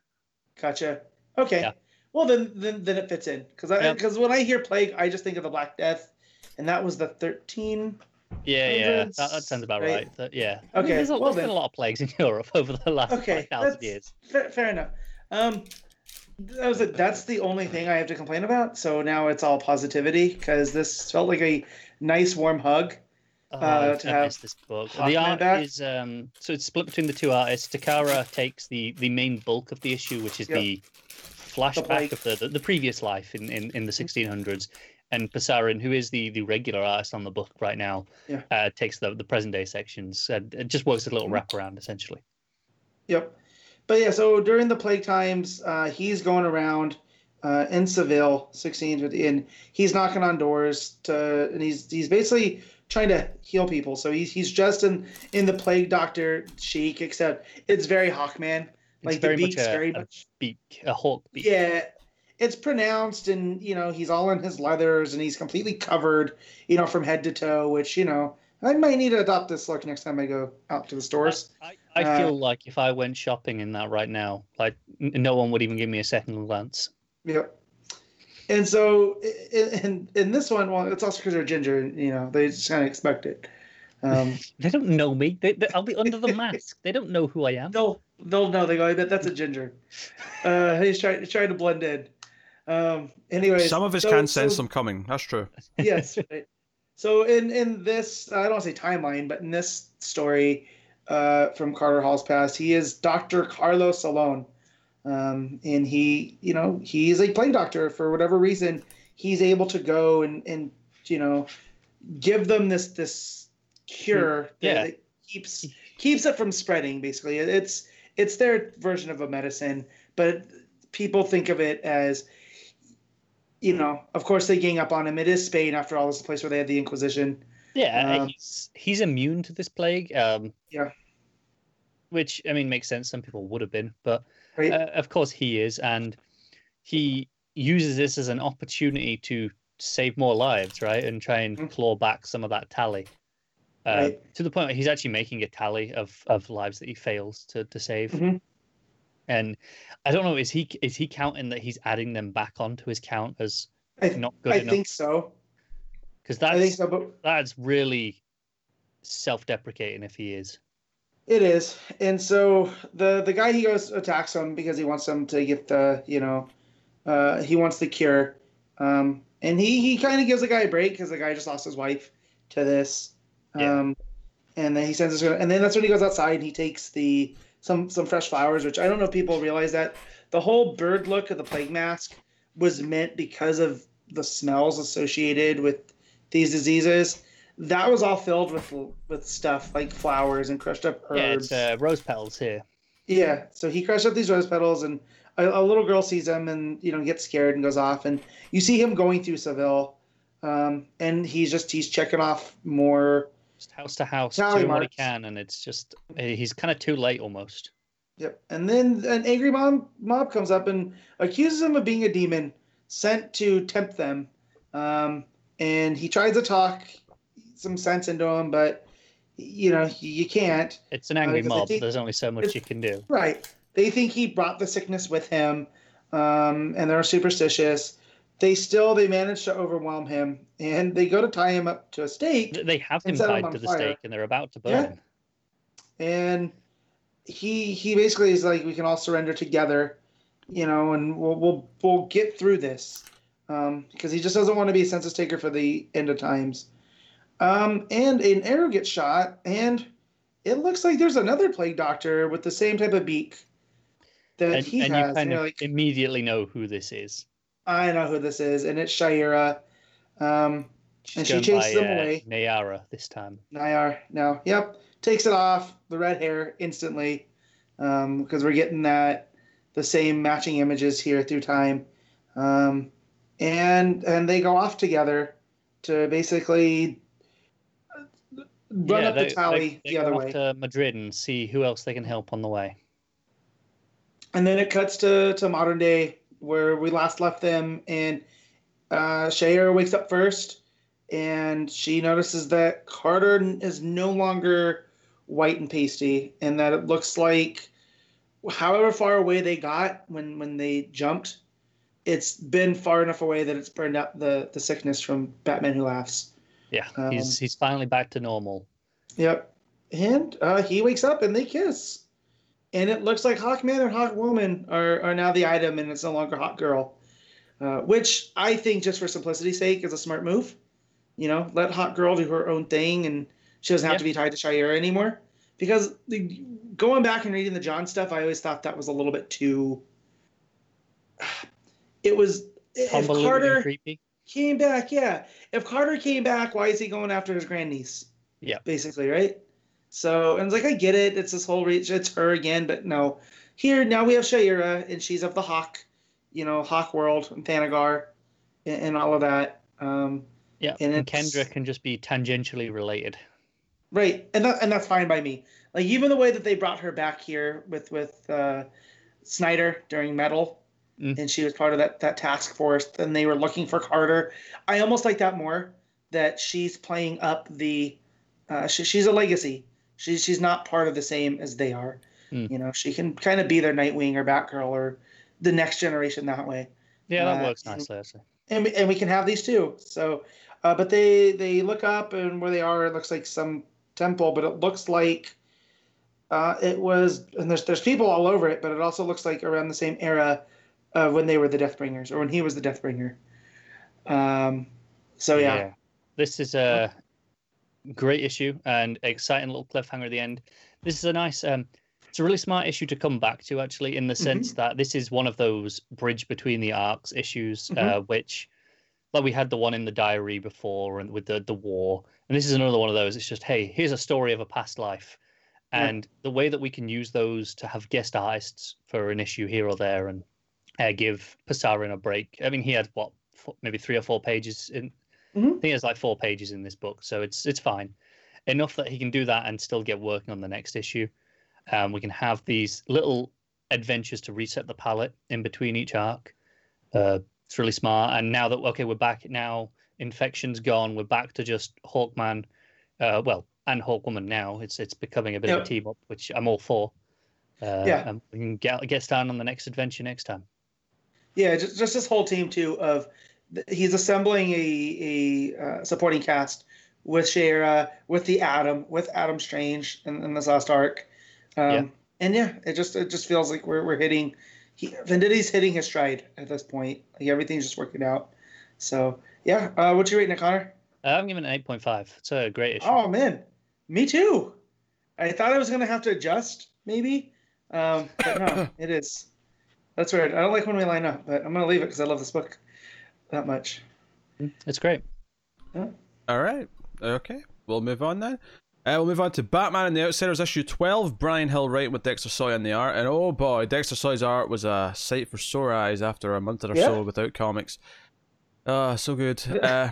Gotcha. Okay. Yeah. Well, then then, then it fits in because Yeah. because when I hear plague, I just think of the Black Death, and that was the thirteen. Yeah, yeah, that, that sounds about right? right. That- yeah. I mean, Okay, there's, a, well there's been a lot of plagues in Europe over the last Okay, 5,000 years. Fair, fair enough. Um, that was it. That's the only thing I have to complain about. So now it's all positivity because this felt like a nice warm hug. Oh, uh, I to have this book. Hawkman the art back. is um, so it's split between the two artists. Takara takes the the main bulk of the issue, which is Yep. the flashback plague. of the, the the previous life in in, in the 1600s. And Pasarin, who is the, the regular artist on the book right now, Yeah. uh, takes the, the present day sections. And it just works as a little Mhm. wraparound, essentially. Yep. But yeah, so during the plague times, uh, he's going around uh, in Seville, 1650, and he's knocking on doors to, and he's he's basically trying to heal people. So he's he's just in in the plague doctor chic, except it's very Hawkman. It's Like very the beak's much a, very a much beak, a hawk beak. yeah. It's pronounced, and you know he's all in his leathers, and he's completely covered, you know, from head to toe. Which you know I might need to adopt this look next time I go out to the stores. I, I Uh, feel like if I went shopping in that right now, like n- no one would even give me a second glance. Yep. And so i- i- in in this one, well, it's also because they're ginger, you know they just kind of expect it. Um, They don't know me. They, they, I'll be under the mask. They don't know who I am. they'll they'll know. They go, I bet that's a ginger. Uh, he's trying he's trying to blend in. Um, anyways, Some of us so- can sense them coming. That's true. yes. Right. So in in this, I don't want to say timeline, but in this story uh, from Carter Hall's past, he is Doctor Carlos Salone, um, and he, you know, he's a plague doctor for whatever reason. He's able to go and and you know give them this this cure that, Yeah. that keeps keeps it from spreading. Basically, it's it's their version of a medicine, but people think of it as you know, of course they gang up on him. It is Spain, after all. It's the place where they had the Inquisition. Yeah, Um, he's he's immune to this plague. Um, Yeah. Which I mean makes sense. Some people would have been, but Right? uh, of course he is, and he uses this as an opportunity to save more lives, right, and try and Mhm. claw back some of that tally. Uh, Right. To the point where he's actually making a tally of of lives that he fails to to save. Mhm. And I don't know, is he is he counting that he's adding them back onto his count as I, not good I enough? I think so. Because I think that's so, but that's really self-deprecating if he is. it is. And so the the guy he goes attacks him because he wants him to get the you know uh, he wants the cure. Um, and he he kind of gives the guy a break because the guy just lost his wife to this. Yeah. Um, and then he sends us, and then that's when he goes outside and he takes the some some fresh flowers, which I don't know if people realize that the whole bird look of the plague mask was meant because of the smells associated with these diseases. That was all filled with with stuff like flowers and crushed up Yeah, herbs. it's uh, rose petals here. Yeah, so he crushed up these rose petals, and a, a little girl sees him, and you know gets scared and goes off, and you see him going through Seville, um, and he's just he's checking off more. Just house to house, Tally doing what he can, and it's just uh, he's kind of too late almost. Yep, and then an angry mom mob comes up and accuses him of being a demon sent to tempt them, um, and he tries to talk some sense into him, but you know you, can't. It's an angry I mob. think There's only so much you can do. Right. They think he brought the sickness with him, um, and they're superstitious. They still they manage to overwhelm him, and they go to tie him up to a stake, They have him And set him tied to the fire. stake, and they're about to burn Yeah. and he he basically is like, we can all surrender together, you know, and we'll we'll we'll get through this, um, because he just doesn't want to be a census taker for the end of times. Um, and an arrow gets shot, and it looks like there's another plague doctor with the same type of beak that And, he and has. you kind you're of like, immediately know who this is. I know who this is, and it's Shayera. Um, And she chases by, uh, away. Nayara this time. Nayar, no, yep, takes it off the red hair instantly, because we're getting that the same matching images here through time, um, and and they go off together to basically run yeah, up they, the tally they, they the go other off way, to Madrid and see who else they can help on the way. and then it cuts to to modern day where we last left them, and uh, Shayer wakes up first, and she notices that Carter is no longer white and pasty, and that it looks like however far away they got when when they jumped, it's been far enough away that it's burned out the the sickness from Batman Who Laughs. Yeah, Um, he's he's finally back to normal. Yep. And uh, he wakes up and they kiss. And it looks like Hawkman and Hawkwoman are, are now the item and it's no longer Hawk Girl. Uh, which I think, just for simplicity's sake, is a smart move. You know, let Hawk Girl do her own thing and she doesn't have Yeah. to be tied to Shayera anymore. Because the, going back and reading the Johns stuff, I always thought that was a little bit too. It was. If Carter creepy. came back, yeah. If Carter came back, why is he going after his grandniece? Yeah. Basically, right? So, and it's like, I get it. It's this whole reach. It's her again, but no. Here, now we have Shayera, and she's of the Hawk, you know, Hawk world, and Thanagar, and, and all of that. Um, Yeah, and and, Kendra can just be tangentially related. right. And, that, and that's fine by me. Like, even the way that they brought her back here with, with uh, Snyder during Metal, Mm. and she was part of that, that task force, and they were looking for Carter. I almost like that more, that she's playing up the. Uh, she, she's a legacy. She's she's not part of the same as they are. Mm. You know, she can kind of be their Nightwing or Batgirl or the next generation that way. Yeah, that Uh, works and- nicely actually. And we, and we can have these too. So, uh, but they they look up and where they are, it looks like some temple, but it looks like uh, it was. And there's there's people all over it, but it also looks like around the same era of when they were the Deathbringers or when he was the Deathbringer. Um, so yeah, This is a great issue and exciting little cliffhanger at the end. This is a nice um it's a really smart issue to come back to actually in the Mm-hmm. sense that this is one of those bridge between the arcs issues uh, Mhm. which like we had the one in the diary before and with the the war and this is another one of those it's just hey here's a story of a past life Yeah. and the way that we can use those to have guest artists for an issue here or there and uh, give Pasarin a break i mean he had what maybe three or four pages in I think there's like four pages in this book, so it's it's fine. Enough that he can do that and still get working on the next issue. Um, we can have these little adventures to reset the palette in between each arc. Uh, it's really smart. And now that okay, we're back now. Infection's gone. We're back to just Hawkman. Uh, well, and Hawkwoman now. It's it's becoming a bit of a team up, which I'm all for. Uh, Yeah. And we can get get started on the next adventure next time. yeah, just just this whole team too of he's assembling a a uh, supporting cast with Shayera, with the Atom, with Adam Strange in, in this last arc. Um, Yeah. And yeah, it just it just feels like we're we're hitting. He, Venditti's hitting his stride at this point. Like everything's just working out. So yeah, uh, what's your rating, Connor? I'm giving it an eight point five. It's a great issue. Oh man, me too. I thought I was gonna have to adjust maybe, um, but no, it is. That's weird. I don't like when we line up, but I'm gonna leave it because I love this book that much. It's great. All right. Okay. We'll move on then. Uh, we'll move on to Batman and the Outsiders issue 12. Bryan Hill writing with Dexter Soy on the art. And oh boy, Dexter Soy's art was a sight for sore eyes after a month or Yeah. so without comics. Ah, so good. Uh,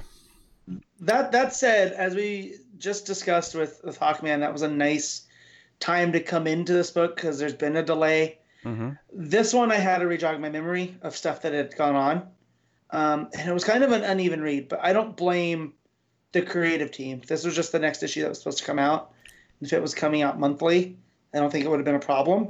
That that said, as we just discussed with with Hawkman, that was a nice time to come into this book because there's been a delay. mhm. This one I had to rejog my memory of stuff that had gone on, um, and it was kind of an uneven read. But I don't blame the creative team. This was just the next issue that was supposed to come out. If it was coming out monthly, I don't think it would have been a problem.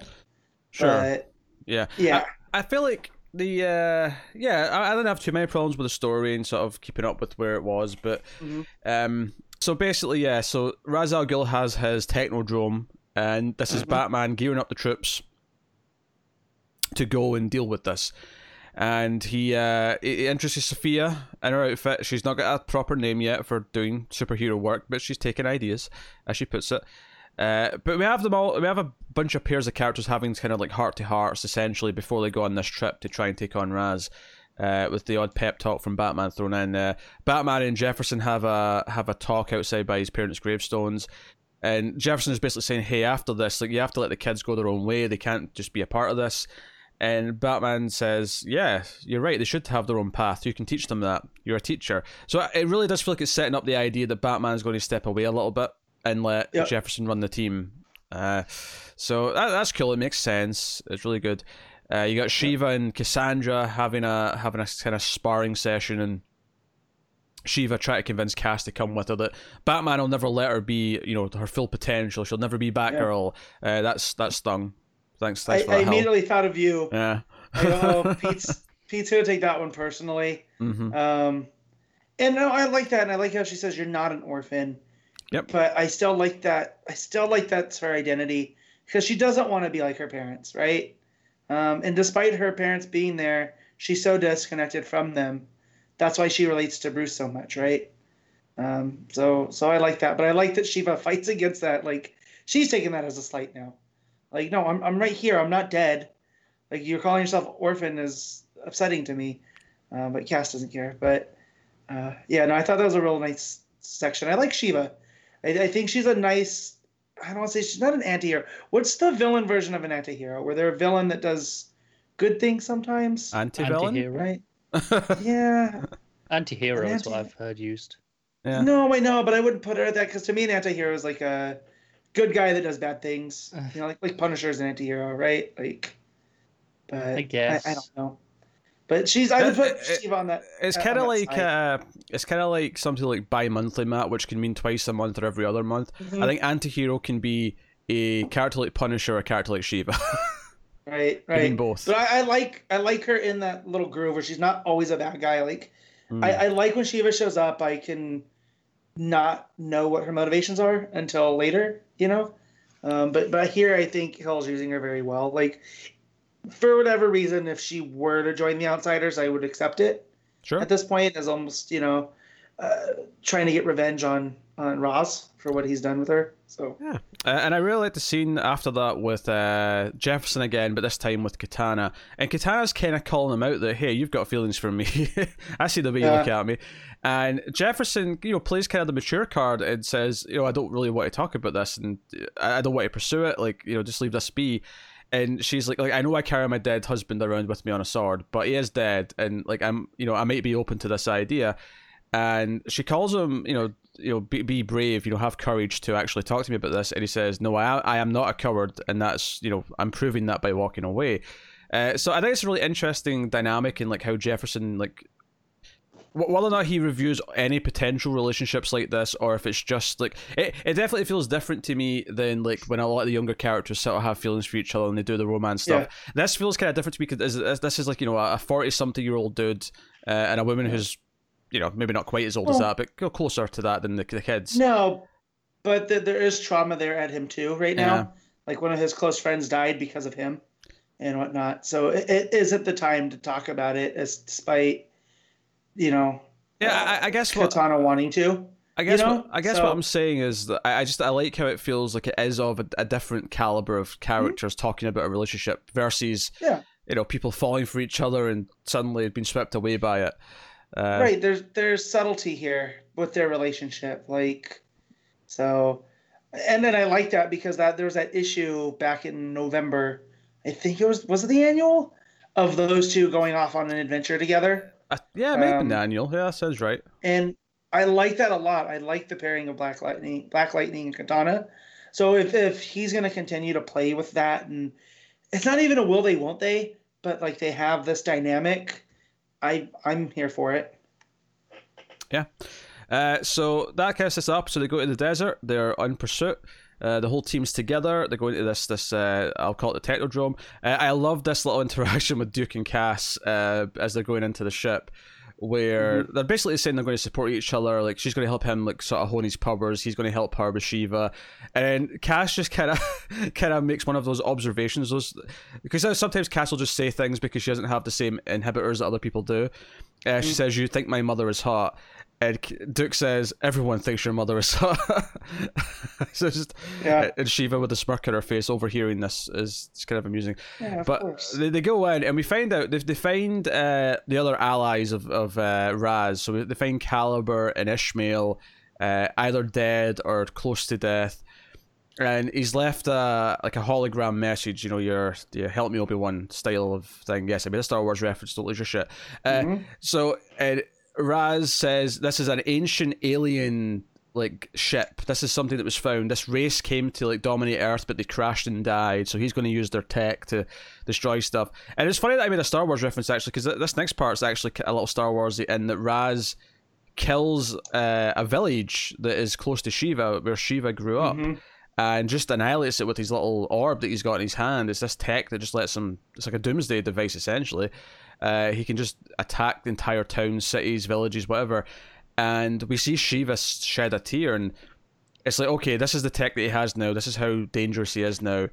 Sure. But yeah. yeah, I feel like the uh yeah I, I didn't have too many problems with the story and sort of keeping up with where it was but Mhm. um so basically yeah so Ra's al Ghul has his technodrome and this is Mhm. Batman gearing up the troops to go and deal with this and he uh he introduces Sofia in her outfit she's not got a proper name yet for doing superhero work but she's taking ideas as she puts it uh, but we have them all. We have a bunch of pairs of characters having kind of like heart to hearts essentially before they go on this trip to try and take on Ra's. Uh, with the odd pep talk from Batman thrown in. Uh, Batman and Jefferson have a have a talk outside by his parents' gravestones, and Jefferson is basically saying, "Hey, after this, like you have to let the kids go their own way. They can't just be a part of this." And Batman says, "Yeah, you're right. They should have their own path. You can teach them that. You're a teacher." So it really does feel like it's setting up the idea that Batman's going to step away a little bit and let Yep. Jefferson run the team. Uh, so that, that's cool. It makes sense. It's really good. Uh, you got Shiva and Cassandra having a having a kind of sparring session, and Shiva try to convince Cass to come with her. That Batman will never let her be, you know, her full potential. She'll never be Batgirl. Uh, that's that stung. Thanks, I, thanks for I help. immediately thought of you. Yeah. I go, oh, Pete's Pete's gonna take that one personally. Mm-hmm. Um, and no, I like that, and I like how she says you're not an orphan. Yep. But I still like that. I still like that's her identity because she doesn't want to be like her parents, right? Um, and despite her parents being there, she's so disconnected from them. That's why she relates to Bruce so much, right? Um, so, so I like that. But I like that Shiva fights against that. Like she's taking that as a slight now. Like, no, I'm I'm right here. I'm not dead. Like you're calling yourself orphan is upsetting to me. Uh, but Cass doesn't care. But uh, yeah, no, I thought that was a real nice section. I like Shiva. I, I think she's a nice. I don't want to say she's not an anti-hero. What's the villain version of an anti-hero? Where they're a villain that does good things sometimes, Anti-villain. Anti-hero. right? yeah. Anti-hero An is what I've heard used. yeah. No, I know, but I wouldn't put her at that because to me, an anti-hero is like a good guy that does bad things. You know, like like Punisher is an anti-hero, right? Like, but I guess. I, don't know. But she's I would Uh, put uh, Shiva on that. It's on kind of like uh, it's kind of like something like bi-monthly Matt, which can mean twice a month or every other month. Mhm. I think anti-hero can be a character like Punisher or a character like Shiva. right, I mean right. both. But I, I like I like her in that little groove where she's not always a bad guy. Like Mm. I, I like when Shiva shows up. I can not know what her motivations are until later, you know. Um, but but here I think Hill's using her very well. Like for whatever reason, if she were to join the Outsiders, I would accept it. sure. At this point, as almost you know, uh, trying to get revenge on on Ra's for what he's done with her. So Uh, and I really like the scene after that with uh, Jefferson again, but this time with Katana. And Katana's kind of calling him out that, hey, you've got feelings for me. I see the way you Yeah. look at me. And Jefferson, you know, plays kind of the mature card and says, you know, I don't really want to talk about this and I I don't want to pursue it. Like, you know, just leave this be. And she's like, like I know I carry my dead husband around with me on a sword, but he is dead, and like I'm, you know, I might be open to this idea. And she calls him, you know, you know, be, be brave, you know, have courage to actually talk to me about this. And he says, no, I, I am not a coward, and that's, you know, I'm proving that by walking away. Uh, so I think it's a really interesting dynamic in like how Jefferson like whether or not he reviews any potential relationships like this, or if it's just like it, it definitely feels different to me than like when a lot of the younger characters sort of have feelings for each other and they do the romance stuff. This feels kind of different to me because this is like you know a forty something year old dude uh, and a woman who's you know maybe not quite as old as that, but go closer to that than the, the kids. no, but th- there is trauma there at him too right now. Yeah. Like one of his close friends died because of him and whatnot. So it, it isn't the time to talk about it, as despite you know. Yeah, I, I guess what Katana wanting to. I guess You know? what, I guess So- what I'm saying is that I, I just I like how it feels like it is of a, a different caliber of mm-hmm. characters talking about a relationship versus Yeah. you know people falling for each other and suddenly being swept away by it. Uh, right. There's there's subtlety here with their relationship, like so. And then I like that because that there was that issue back in November. I think it was was it the annual of those two going off on an adventure together. Uh, yeah, maybe Um, Daniel. Yeah, that sounds right. and I like that a lot. I like the pairing of Black Lightning, Black Lightning, and Katana. So if if he's going to continue to play with that, and it's not even a will they, won't they, but like they have this dynamic, I I'm here for it. Yeah. Uh, so that kind of sets up. So they go to the desert. They're on pursuit. Uh, the whole team's together. They're going to this this uh, I'll call it the technodrome. Uh, I love this little interaction with Duke and Cass uh, as they're going into the ship, where mm-hmm. they're basically saying they're going to support each other. Like she's going to help him like sort of hone his powers. He's going to help her with Shiva, and Cass just kind of kind of makes one of those observations. Those because uh, sometimes Cass will just say things because she doesn't have the same inhibitors that other people do. Uh, she mm. says, "You think my mother is hot." And Duke says, "Everyone thinks your mother is hot." so just Yeah. and Shiva with a smirk on her face, overhearing this is it's kind of amusing. Yeah, of but course. they, they go in and we find out they, they find uh, the other allies of of uh, Ra's. So they find Caliber and Ishmael, uh, either dead or close to death. And he's left a like a hologram message, you know, your, your help me Obi Wan style of thing. Yes, I mean a Star Wars reference. Don't lose your shit. Uh, Mhm. so and Ra's says this is an ancient alien like ship. This is something that was found. This race came to like dominate Earth, but they crashed and died. So he's going to use their tech to destroy stuff. And it's funny that I made a Star Wars reference actually, because this next part is actually a little Star Warsy in that Ra's kills uh, a village that is close to Shiva, where Shiva grew up. Mhm. And just annihilates it with his little orb that he's got in his hand. It's this tech that just lets him. It's like a doomsday device, essentially. Uh, he can just attack the entire towns, cities, villages, whatever. And we see Shiva shed a tear, and it's like, okay, this is the tech that he has now. This is how dangerous he is now.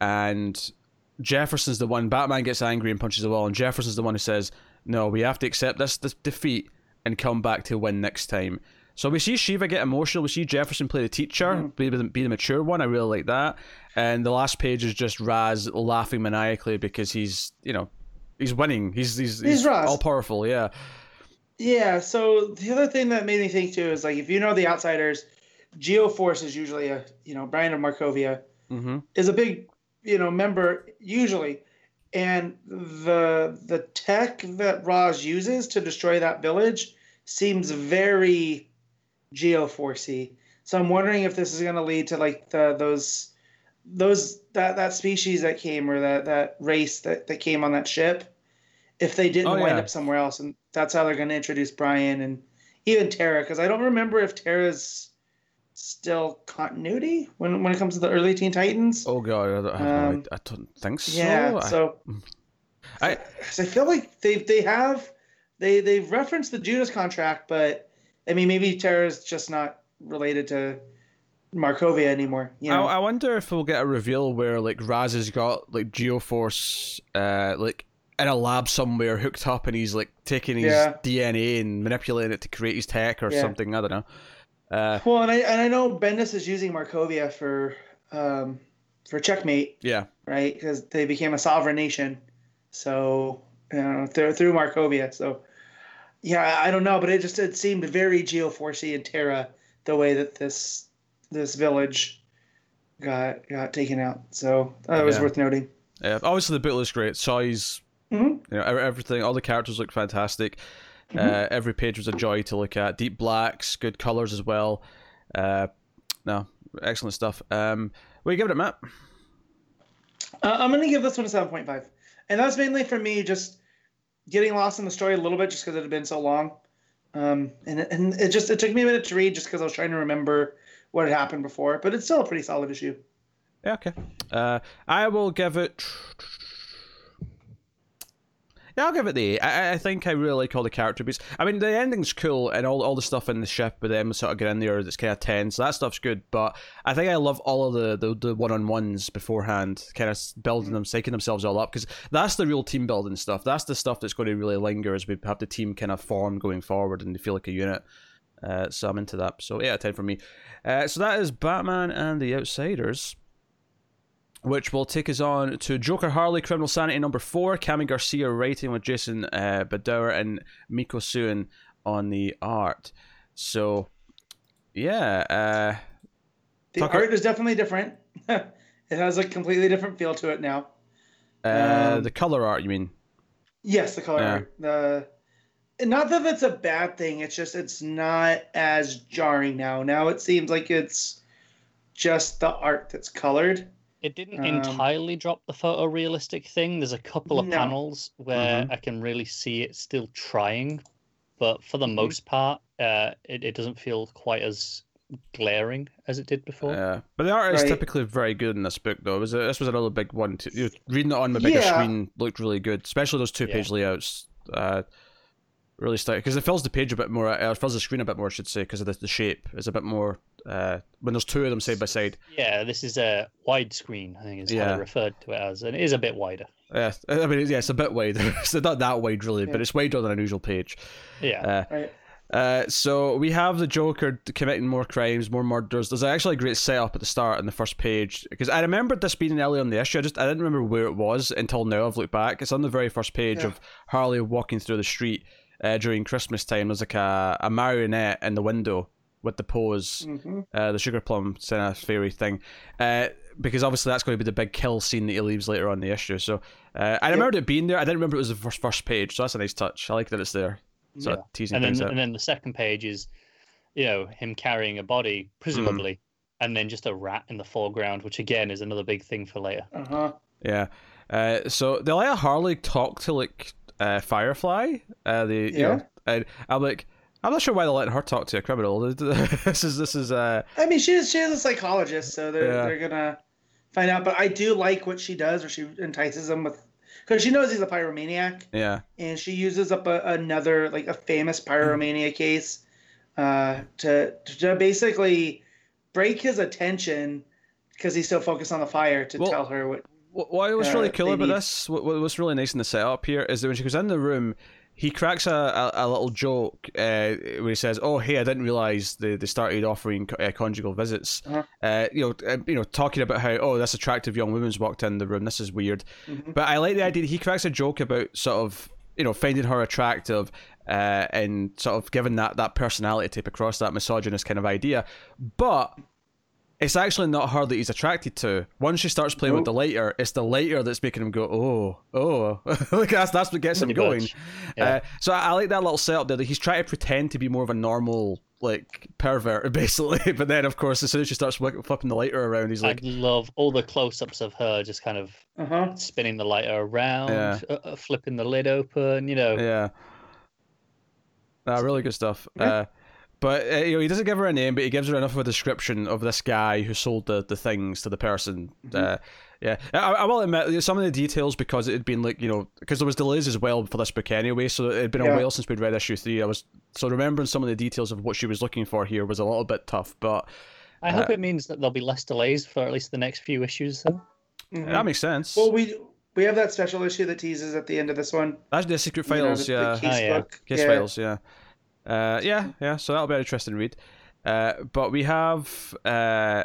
And Jefferson's the one. Batman gets angry and punches the wall, and Jefferson's the one who says, "No, we have to accept this, this defeat and come back to win next time." So we see Shiva get emotional. We see Jefferson play the teacher, mm. be, the, be the mature one. I really like that. And the last page is just Ra's laughing maniacally because he's, you know, he's winning. He's he's, he's, he's all powerful. Yeah. Yeah. So the other thing that made me think too is like if you know the outsiders, Geoforce is usually a you know Brion of Markovia mm-hmm. is a big you know member usually, and the the tech that Ra's uses to destroy that village seems very geoforcey. So I'm wondering if this is going to lead to like the those those that that species that came or that that race that that came on that ship if they didn't oh, wind up somewhere else and that's how they're going to introduce Brion and even Terra because I don't remember if Terra's still continuity when when it comes to the early Teen Titans. Oh god, I, um, I, I don't think so. Yeah, so I I feel like they they have they they've referenced the Judas contract, but I mean, maybe Terra's just not related to Markovia anymore. You know? I, I wonder if we'll get a reveal where like Ra's has got like Geoforce, uh, like in a lab somewhere hooked up, and he's like taking his yeah. DNA and manipulating it to create his tech or yeah. something. I don't know. Uh, well, and I and I know Bendis is using Markovia for um, for checkmate. Yeah. Right, because they became a sovereign nation, so you know through through Markovia. So yeah, I don't know, but it just it seemed very Geoforcey and Terra the way that this this village got got taken out. So that was yeah. worth noting. Yeah, obviously the book looks great. Size, mm-hmm. you know, everything. All the characters look fantastic. Mm-hmm. Uh, every page was a joy to look at. Deep blacks, good colors as well. Uh, no, excellent stuff. Um, what are you giving it, Matt? Uh, I'm going to give this one a seven point five, and that's mainly for me just getting lost in the story a little bit just because it had been so long. Um, and and it just it took me a minute to read just because I was trying to remember what had happened before, but it's still a pretty solid issue. Yeah, okay. Uh, I will give it yeah, I'll give it the I think I really like all the character beats. I mean, the ending's cool and all all the stuff in the ship with them sort of get in there that's kind of tense. So that stuff's good. But I think I love all of the the, the one on ones beforehand, kind of building them, psyching themselves all up because that's the real team building stuff. That's the stuff that's going to really linger as we have the team kind of form going forward and they feel like a unit. Uh, so I'm into that. So eight out of ten for me. Uh, so that is Batman and the Outsiders which will take us on to Joker Harley Criminal Sanity number four. Kami Garcia writing with Jason uh, Badower and Mico Suayan on the art. So, yeah. Uh, the art is definitely different. it has a completely different feel to it now. Uh, um, the color art, you mean? Yes, the color yeah. art. The not that that's a bad thing. It's just it's not as jarring now. Now it seems like it's just the art that's colored it didn't um, entirely drop the photorealistic thing. There's a couple of no. panels where mm-hmm. I can really see it still trying, but for the mm-hmm. most part, uh, it, it doesn't feel quite as glaring as it did before. Yeah, but the art is right. typically very good in this book, though. It was a, this was another big one. To, you know, reading it on my bigger yeah. screen looked really good, especially those two page yeah. layouts. Uh, really stuck because it fills the page a bit more. Uh, it fills the screen a bit more, I should say, because of the, the shape is a bit more uh, when there's two of them side by side. Yeah, this is a widescreen. I think is yeah. how they referred to it as, and it is a bit wider. Yeah, I mean, yeah, it's a bit wider. it's not that wide really, yeah. but it's wider than a usual page. Yeah. Uh, right. Uh, so we have the Joker committing more crimes, more murders. There's actually a great setup at the start in the first page because I remembered this being early on the issue. I just I didn't remember where it was until now. I've looked back. It's on the very first page yeah. of Harley walking through the street uh, during Christmas time. There's like a, a marionette in the window with the pose, mm-hmm. uh, the sugar plum kind fairy thing, uh, because obviously that's going to be the big kill scene that he leaves later on the issue. So uh, I remember yep. it being there. I didn't remember it was the first first page, so that's a nice touch. I like that it's there. So yeah. teasing and then out. and then the second page is, you know, him carrying a body, presumably, mm. and then just a rat in the foreground, which again is another big thing for later. Uh huh. Yeah. Uh, so they let Harley talk to like uh, Firefly. Uh, the yeah. You know, and I'm like I'm not sure why they're letting her talk to a criminal. this is this is. Uh... I mean, she's she's a psychologist, so they're yeah. they're gonna find out. But I do like what she does, where she entices him with, because she knows he's a pyromaniac, Yeah. and she uses up a, another like a famous pyromania case uh, to to basically break his attention because he's so focused on the fire to Well, tell her what. What, was Uh, really cool they about need- this, what, what was really nice in the setup here, is that when she goes in the room, he cracks a, a, a little joke uh, where he says, "Oh, hey, I didn't realize they, they started offering uh, conjugal visits." Uh-huh. Uh, you know, uh, you know, talking about how oh, this attractive young woman's walked in the room. This is weird, Mhm. but I like the idea. That he cracks a joke about sort of you know finding her attractive. Uh, and sort of giving that, that personality type across that misogynist kind of idea, but it's actually not her that he's attracted to. Once she starts playing with the lighter, it's the lighter that's making him go, oh, oh. like that's that's what gets him Pretty going. yeah. Uh, so I, I like that little setup there. That he's trying to pretend to be more of a normal like pervert, basically. But then, of course, as soon as she starts flipping the lighter around, he's like, I love all the close-ups of her just kind of Uh huh. spinning the lighter around, Yeah. uh, uh, flipping the lid open. You know, yeah, uh, really good stuff. Yeah. Uh, but uh, you know, he doesn't give her a name, but he gives her enough of a description of this guy who sold the, the things to the person. Uh, yeah, I, I will admit some of the details because it had been like you know because there was delays as well for this book anyway, so it had been a while since we'd read issue three. I was so remembering some of the details of what she was looking for here was a little bit tough, but I hope Uh, it means that there'll be less delays for at least the next few issues. Though. that makes sense. Well, we we have that special issue that teases at the end of this one. That's the secret you know, files, the- yeah. The case Oh, yeah. book. Case yeah. files, yeah. Uh, yeah, yeah. So that'll be an interesting read. Uh, but we have uh,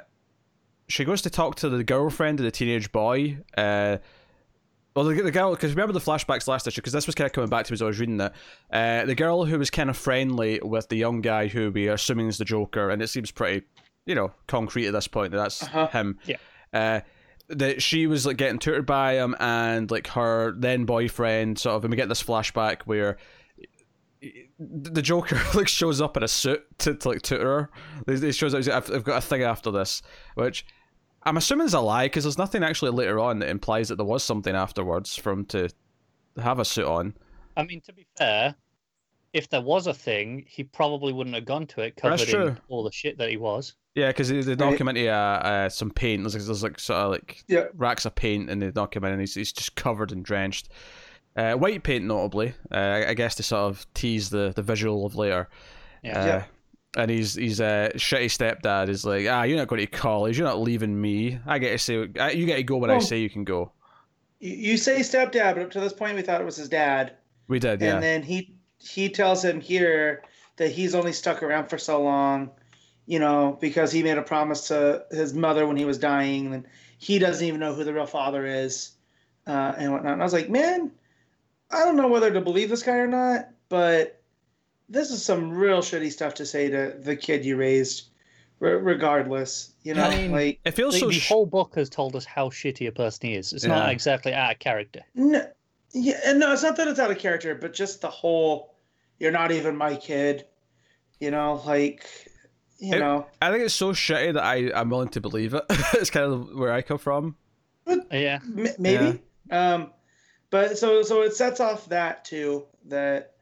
she goes to talk to the girlfriend of the teenage boy. Uh, well, the, the girl, because remember the flashbacks last issue, because this was kind of coming back to me as I was reading that. Uh, the girl who was kind of friendly with the young guy who we are assuming is the Joker, and it seems pretty, you know, concrete at this point that that's Uh-huh. him. Yeah. Uh, that she was like getting tutored by him, and like her then boyfriend, sort of, and we get this flashback where the Joker like shows up in a suit to, to like tutor her. He shows up. he's like, I've, I've got a thing after this, which I'm assuming is a lie because there's nothing actually later on that implies that there was something afterwards for him to have a suit on. I mean, to be fair, if there was a thing, he probably wouldn't have gone to it That's covered true. in all the shit that he was. Yeah, because they, they knock Right. him into uh, uh, some paint. There's, like- there's like sort of like Yeah. racks of paint, and they knock him in, and he's, he's just covered and drenched. Uh, white paint, notably, uh, I guess to sort of tease the, the visual of later. Yeah. Uh, Yeah. And he's he's a shitty stepdad. Is like, ah, you're not going to college. You're not leaving me. I get to say, you get to go when I say you can go. You, you say stepdad, but up to this point, we thought it was his dad. We did, yeah. And then he he tells him here that he's only stuck around for so long, you know, because he made a promise to his mother when he was dying, and he doesn't even know who the real father is, uh, and whatnot. And I was like, man, I don't know whether to believe this guy or not, but this is some real shitty stuff to say to the kid you raised, re- regardless. You know, what I mean, like it feels The, so. the sh- whole book has told us how shitty a person he is. It's Yeah. not exactly out of character. No, yeah, and no, it's not that it's out of character, but just the whole "you're not even my kid," you know, like, you It- know, I think it's so shitty that I I'm willing to believe it. it's kind of where I come from. Yeah. m- maybe. Um, but so so it sets off that too that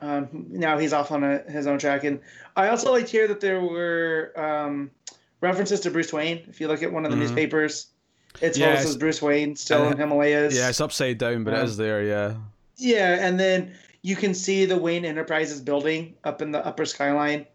um, now he's off on a, his own track, and I also liked here that there were um, references to Bruce Wayne. If you look at one of the Mhm. newspapers, it's Yes. posted as Bruce Wayne still Uh, in Himalayas. Yeah, it's upside down, but it Um, is there. Yeah. Yeah, and then you can see the Wayne Enterprises building up in the upper skyline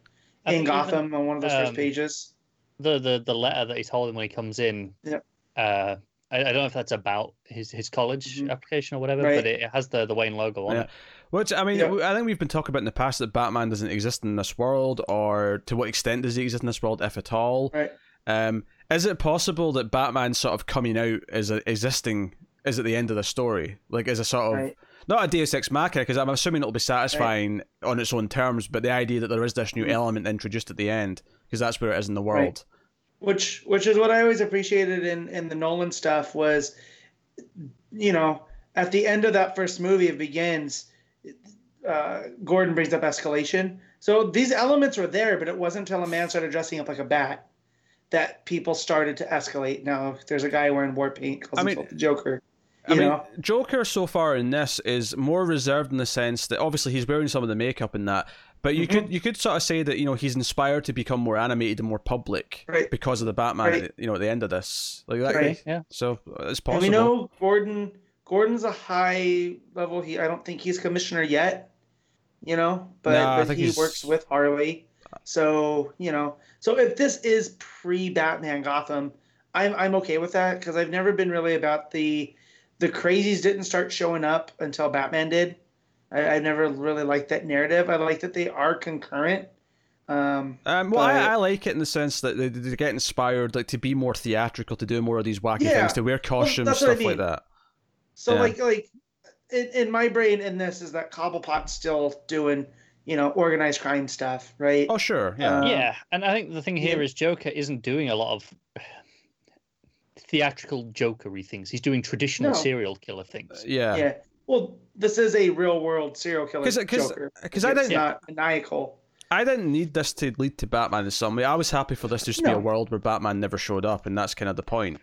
I in think even, Gotham on one of those first um, pages. The, the the letter that he's holding when he comes in. Yep. Uh, I, I don't know if that's about his, his college Mhm. application or whatever, Right. but it, it has the, the Wayne logo on Yeah. it. Which I mean, Yeah. I think we've been talking about in the past that Batman doesn't exist in this world, or to what extent does he exist in this world, if at all? Right. Um, is it possible that Batman sort of coming out as a, existing is at the end of the story, like as a sort of Right. not a Deus Ex Machina, because I'm assuming it'll be satisfying on its own terms, but the idea that there is this new Mhm. element introduced at the end, because that's where it is in the world. Which which is what I always appreciated in in the Nolan stuff was, you know, at the end of that first movie, it begins. Uh, Gordon brings up escalation. So these elements were there, but it wasn't until a man started dressing up like a bat that people started to escalate. Now there's a guy wearing war paint calls I mean- himself the Joker. I mean, know, Joker so far in this is more reserved in the sense that obviously he's wearing some of the makeup and that, but you Mhm. could you could sort of say that you know he's inspired to become more animated and more public Right. because of the Batman. Right. You know, at the end of this, like that. Right. Yeah. So uh, it's and possible. we know Gordon Gordon's a high level. He I don't think he's commissioner yet. You know, but, No, I but he he's- works with Harley. So you know, so if this is pre Batman Gotham, I'm I'm okay with that because I've never been really about the the crazies didn't start showing up until Batman did. I, I never really liked that narrative. I like that they are concurrent. Um, Um, well, But- I, I like it in the sense that they, they get inspired, like to be more theatrical, to do more of these wacky Yeah. things, to wear costumes, that's what I stuff like that. So Yeah. like like in, in my brain in this is that Cobblepot's still doing you know organized crime stuff, right? Oh, sure, yeah. Uh, yeah, and I think the thing here yeah. is Joker isn't doing a lot of theatrical jokery things. He's doing traditional No. serial killer things. yeah. yeah. Well, this is a real world serial killer 'Cause- 'cause- Joker. 'cause I it's didn't- not maniacal. I didn't need this to lead to Batman in some way. I was happy for this to just to be a world where Batman never showed up, and that's kind of the point.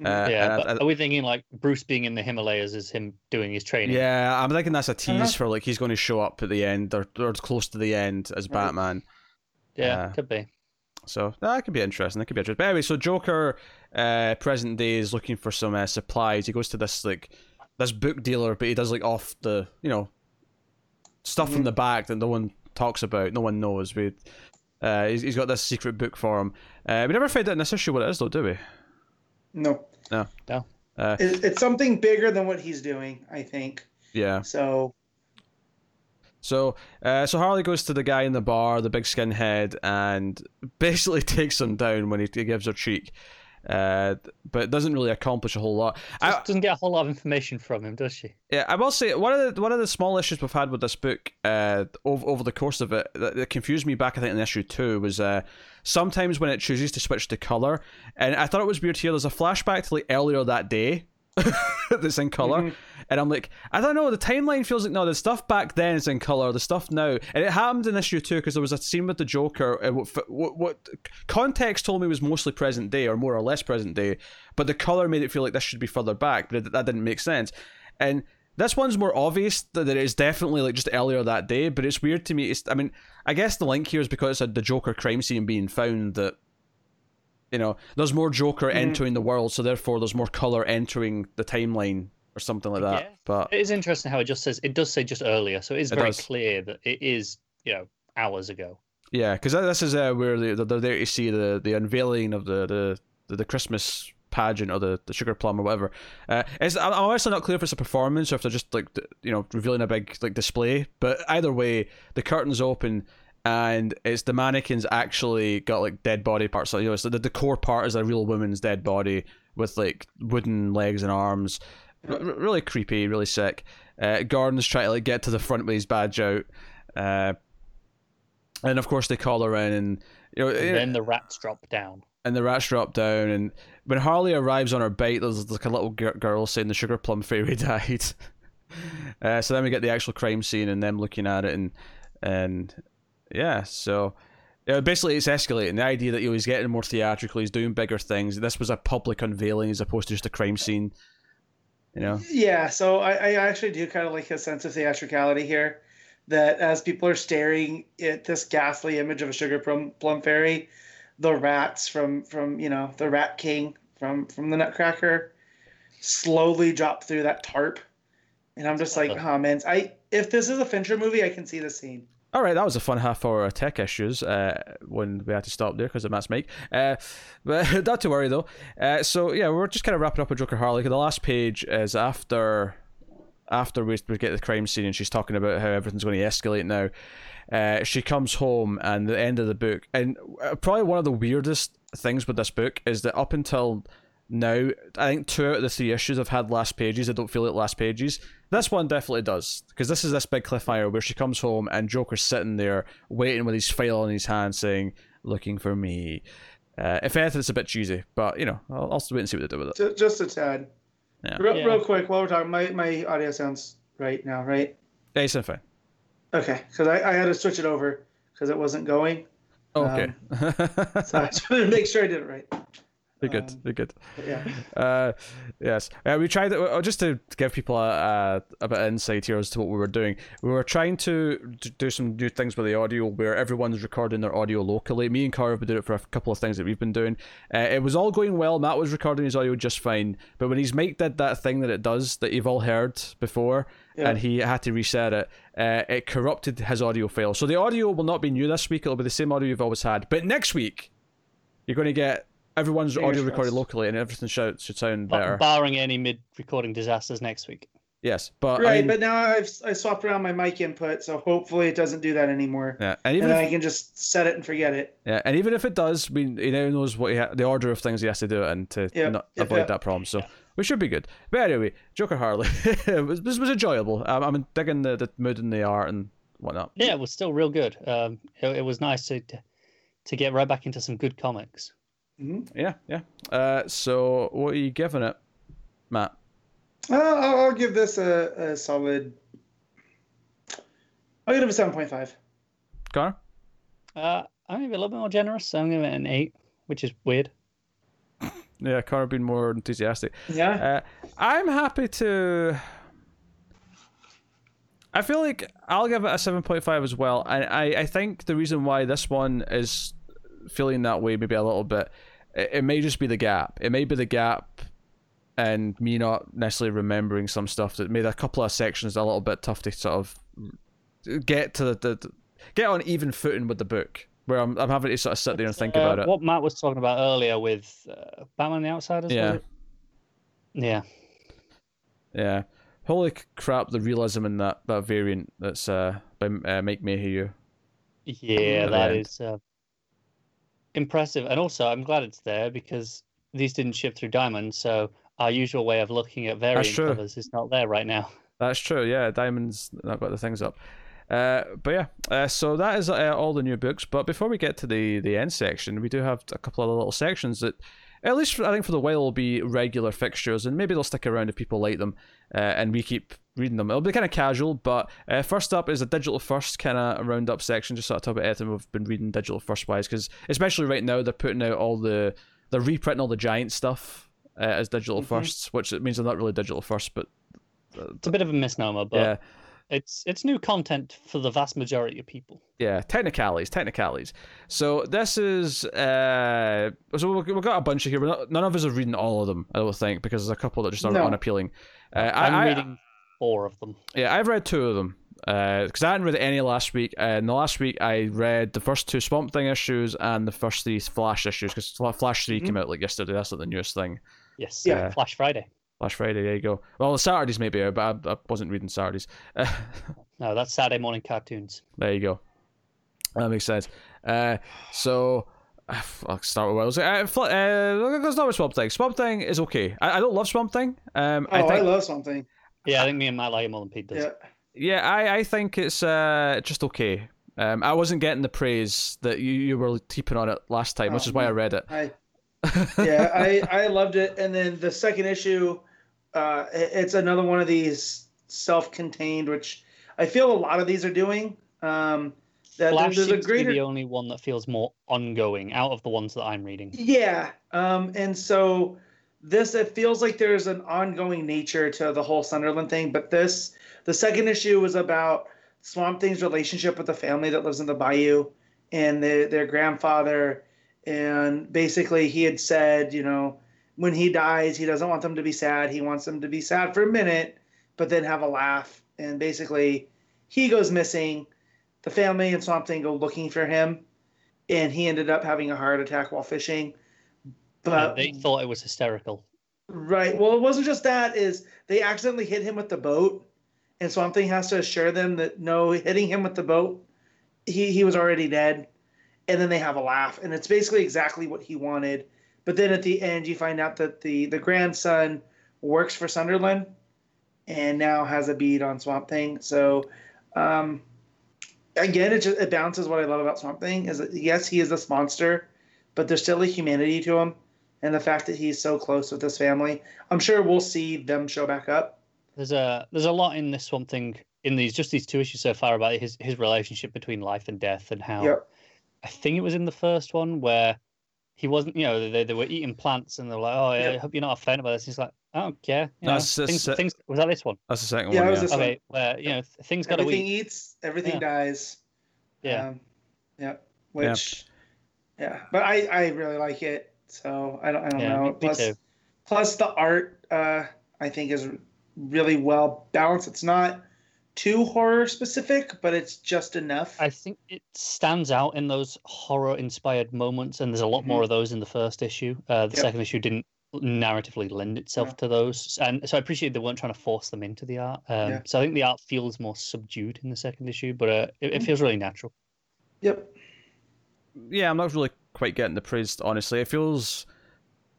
Mhm. Uh, yeah, and I- I- are we thinking like Bruce being in the Himalayas is him doing his training? yeah, I'm thinking that's a tease Uh-huh. for like he's going to show up at the end or, or close to the end as Right. Batman. yeah, Uh, could be. So that could be interesting. That could be interesting. But anyway, so Joker, uh, present day is looking for some uh, supplies. He goes to this like this book dealer, but he does like off the you know stuff from Mhm. the back that no one talks about, no one knows. We, uh, he's, he's got this secret book for him. Uh, we never find out in this issue what it is, though, do we? No, Uh, it, it's something bigger than what he's doing. I think yeah. so. So, uh, so Harley goes to the guy in the bar, the big skinhead, and basically takes him down when he, he gives her cheek. Uh, but it doesn't really accomplish a whole lot. I, doesn't get a whole lot of information from him, does she? Yeah, I will say one of the one of the small issues we've had with this book uh, over, over the course of it that, that confused me back I think in issue two was uh, sometimes when it chooses to switch to color, and I thought it was weird here. There's a flashback to like earlier that day that's in color, Mhm. and I'm like, I don't know. The timeline feels like no, the stuff back then is in color, the stuff now, and it happened in issue two because there was a scene with the Joker. Uh, what, what what context told me was mostly present day or more or less present day, but the color made it feel like this should be further back, but it, that didn't make sense, and. This one's more obvious that it is definitely like just earlier that day, but it's weird to me. It's, I mean, I guess the link here is because it's the Joker crime scene being found that, you know, there's more Joker Mhm. entering the world, so therefore there's more color entering the timeline or something like that. guess. But It is interesting how it just says it does say just earlier, so it is It very does. clear that it is you know hours ago. yeah, because this is uh, where they, they're there to see the, the unveiling of the, the, the, the Christmas pageant or the, the sugar plum or whatever. Uh, it's, I'm I'm honestly not clear if it's a performance or if they're just like you know revealing a big like display. But either way, the curtains open and it's the mannequins actually got like dead body parts. So you know, it's the, the core part is a real woman's dead body with like wooden legs and arms. R- really creepy, really sick. Uh, Gordon's trying to like get to the front with his badge out. Uh, and of course they call her in and you know And then the rats drop down. and the rats drop down and when harley arrives on her bike there's like a little gir- girl saying the sugar plum fairy died uh, so then we get the actual crime scene and them looking at it and and yeah so yeah, basically it's escalating the idea that you know, he's getting more theatrical he's doing bigger things this was a public unveiling as opposed to just a crime scene you know Yeah, so I, I actually do kind of like a sense of theatricality here. That as people are staring at this ghastly image of a sugar plum, plum fairy, the rats from from you know the Rat King from from the Nutcracker slowly drop through that tarp, and I'm just like, oh man, I if this is a Fincher movie, I can see the scene. All right, that was a fun half hour of tech issues uh, when we had to stop there because of Matt's mic. Uh, but not to worry though. Uh, so yeah, we're just kind of wrapping up with Joker Harley. The last page is after after we, we get the crime scene and she's talking about how everything's going to escalate now. Uh, she comes home and the end of the book, and uh, probably one of the weirdest things with this book is that up until now, I think two out of the three issues have had last pages. They don't feel like last pages. This one definitely does because this is this big cliffhanger where she comes home and Joker's sitting there waiting with his file in his hand, saying, "Looking for me." Uh, if anything, it's a bit cheesy, but you know, I'll, I'll wait and see what they do with it. Just a tad. Yeah. Real, Yeah. real quick, while we're talking, my, my audio sounds right now, right? Yeah, it's fine. Okay, because I, I had to switch it over because it wasn't going. Okay. So I just wanted to make sure I did it right. Be good. Um, Be good. yeah. Uh, yes. Uh, we tried uh, just to give people a, a, a bit of insight here as to what we were doing. We were trying to do some new things with the audio where everyone's recording their audio locally. Me and Cara have been doing it for a couple of things that we've been doing. Uh, it was all going well. Matt was recording his audio just fine. But when his mic did that thing that it does that you've all heard before, Yeah. and he had to reset it, uh, it corrupted his audio file. So the audio will not be new this week. It'll be the same audio you've always had. But next week, you're going to get everyone's Fingers audio recorded locally and everything should, should sound Ba- better. barring any mid-recording disasters next week. yes, but Right, I mean, but now I've I swapped around my mic input, so hopefully it doesn't do that anymore. yeah, and even and if, I can just set it and forget it. yeah, and even if it does, we he now knows what he ha- the order of things he has to do it and to Yep, not yep, avoid yep. that problem. So we should be good. But anyway, Joker Harley, it was, this was enjoyable. I'm, I'm digging the, the mood and the art and whatnot. Yeah, it was still real good. Um, it, it was nice to, to to get right back into some good comics. Hmm Yeah, yeah. Uh, so what are you giving it, Matt? Uh, I'll, I'll give this a, a solid. I'll give it a seven point five. Connor? Uh, I'm gonna be a little bit more generous. So I'm gonna give it an eight, which is weird. Yeah, Connor being more enthusiastic. Yeah. Uh, I'm happy to. I feel like I'll give it a seven point five as well, and I, I think the reason why this one is feeling that way maybe a little bit, it, it may just be the gap. It may be the gap, and me not necessarily remembering some stuff that made a couple of sections a little bit tough to sort of get to the, the, get on even footing with the book. Where I'm, I'm having to sort of sit there and think Uh, about it. What Matt was talking about earlier with uh, Batman: The Outsiders. Yeah. Yeah. Yeah. Holy crap! The realism in that that variant that's uh by uh, Mike Mayhew. Yeah, At that the uh, impressive. And also, I'm glad it's there because these didn't ship through Diamond, so our usual way of looking at variant covers is not there right now. That's true. Yeah, Diamond's not got the things up. Uh, but yeah, uh, so that is uh, all the new books. But before we get to the the end section, we do have a couple of little sections that, at least for, I think for the while, will be regular fixtures, and maybe they'll stick around if people like them, uh, and we keep reading them. It'll be kind of casual, but uh, first up is a digital first kind of roundup section, just sort of talk about anything we've been reading digital first wise, because especially right now they're putting out all the they're reprinting all the giant stuff uh, as digital Mhm. firsts, which it means they're not really digital first, but It's a bit of a misnomer, but yeah. it's it's new content for the vast majority of people. yeah, technicalities, technicalities. So this is uh, so we- we've got a bunch of here. Not, none of us are reading all of them, I don't think, because there's a couple that just aren't No. unappealing. Uh, I'm I, I, reading four of them. yeah, I've read two of them because I hadn't read any last week. Uh, and the last week I read the first two Swamp Thing issues and the first three Flash issues because Flash 3 Mhm. came out like yesterday. That's like the newest thing. Yes, Yeah. Flash Friday. Flash Friday, there you go. Well, the Saturdays maybe but I, I wasn't reading Saturdays. No, that's Saturday morning cartoons. There you go. That makes sense. Uh, so I'll start with what I was. Uh, fl- uh, let's start with Swamp Thing. Swamp Thing is okay. I, I don't love Swamp Thing. Um, oh, I I, think love something. Yeah, I think me and Matt like it more than Pete does. Yeah. yeah, I, I think it's uh just okay. Um, I wasn't getting the praise that you, you were heaping on it last time, which Oh, is why I read it. I yeah, I I loved it. And then the second issue, uh, it's another one of these self-contained, which I feel a lot of these are doing. Um, that Flash there's a seems to be the only one that feels more ongoing out of the ones that I'm reading. Yeah. Um, and so this it feels like there's an ongoing nature to the whole Sunderland thing, but this the second issue was about Swamp Thing's relationship with the family that lives in the bayou and their their grandfather and basically he had said, you know, when he dies, he doesn't want them to be sad. He wants them to be sad for a minute, but then have a laugh. And basically he goes missing. The family and Swamp Thing go looking for him and he ended up having a heart attack while fishing. But they thought it was hysterical. right, well, it wasn't just that. Is they accidentally hit him with the boat, and Swamp Thing has to assure them that no, hitting him with the boat, he he was already dead, and then they have a laugh, and it's basically exactly what he wanted. But then at the end, you find out that the the grandson works for Sunderland, and now has a bead on Swamp Thing. So. Um, Again, it just it balances what I love about Swamp Thing is that yes, he is this monster, but there's still a humanity to him and the fact that he's so close with his family. I'm sure we'll see them show back up. There's a there's a lot in this one thing in these just these two issues so far about his his relationship between life and death and how Yep. I think it was in the first one where he wasn't. You know, they, they were eating plants, and they're like, "Oh, yeah, I hope you're not offended by this." He's like, "I don't. You know, That's the things, se- things. Was that this one? That's the second Yeah, one. it was Yeah. this one. Okay, where you know things got to everything eat. eats, everything Yeah. dies. Yeah. Um, yeah. Which, yeah. But I, I really like it. So I don't, I don't Yeah, know. me- me plus, too. plus the art, uh, I think is really well balanced. It's not too horror specific, but it's just enough. I think it stands out in those horror-inspired moments, and there's a lot more of those in the first issue. Uh, the Mm-hmm. Yep. second issue didn't narratively lend itself No. to those, and so I appreciate they weren't trying to force them into the art. Um, Yeah. So I think the art feels more subdued in the second issue, but uh, it, it Mhm. feels really natural. yep. yeah, I'm not really quite getting the praise. Honestly, it feels,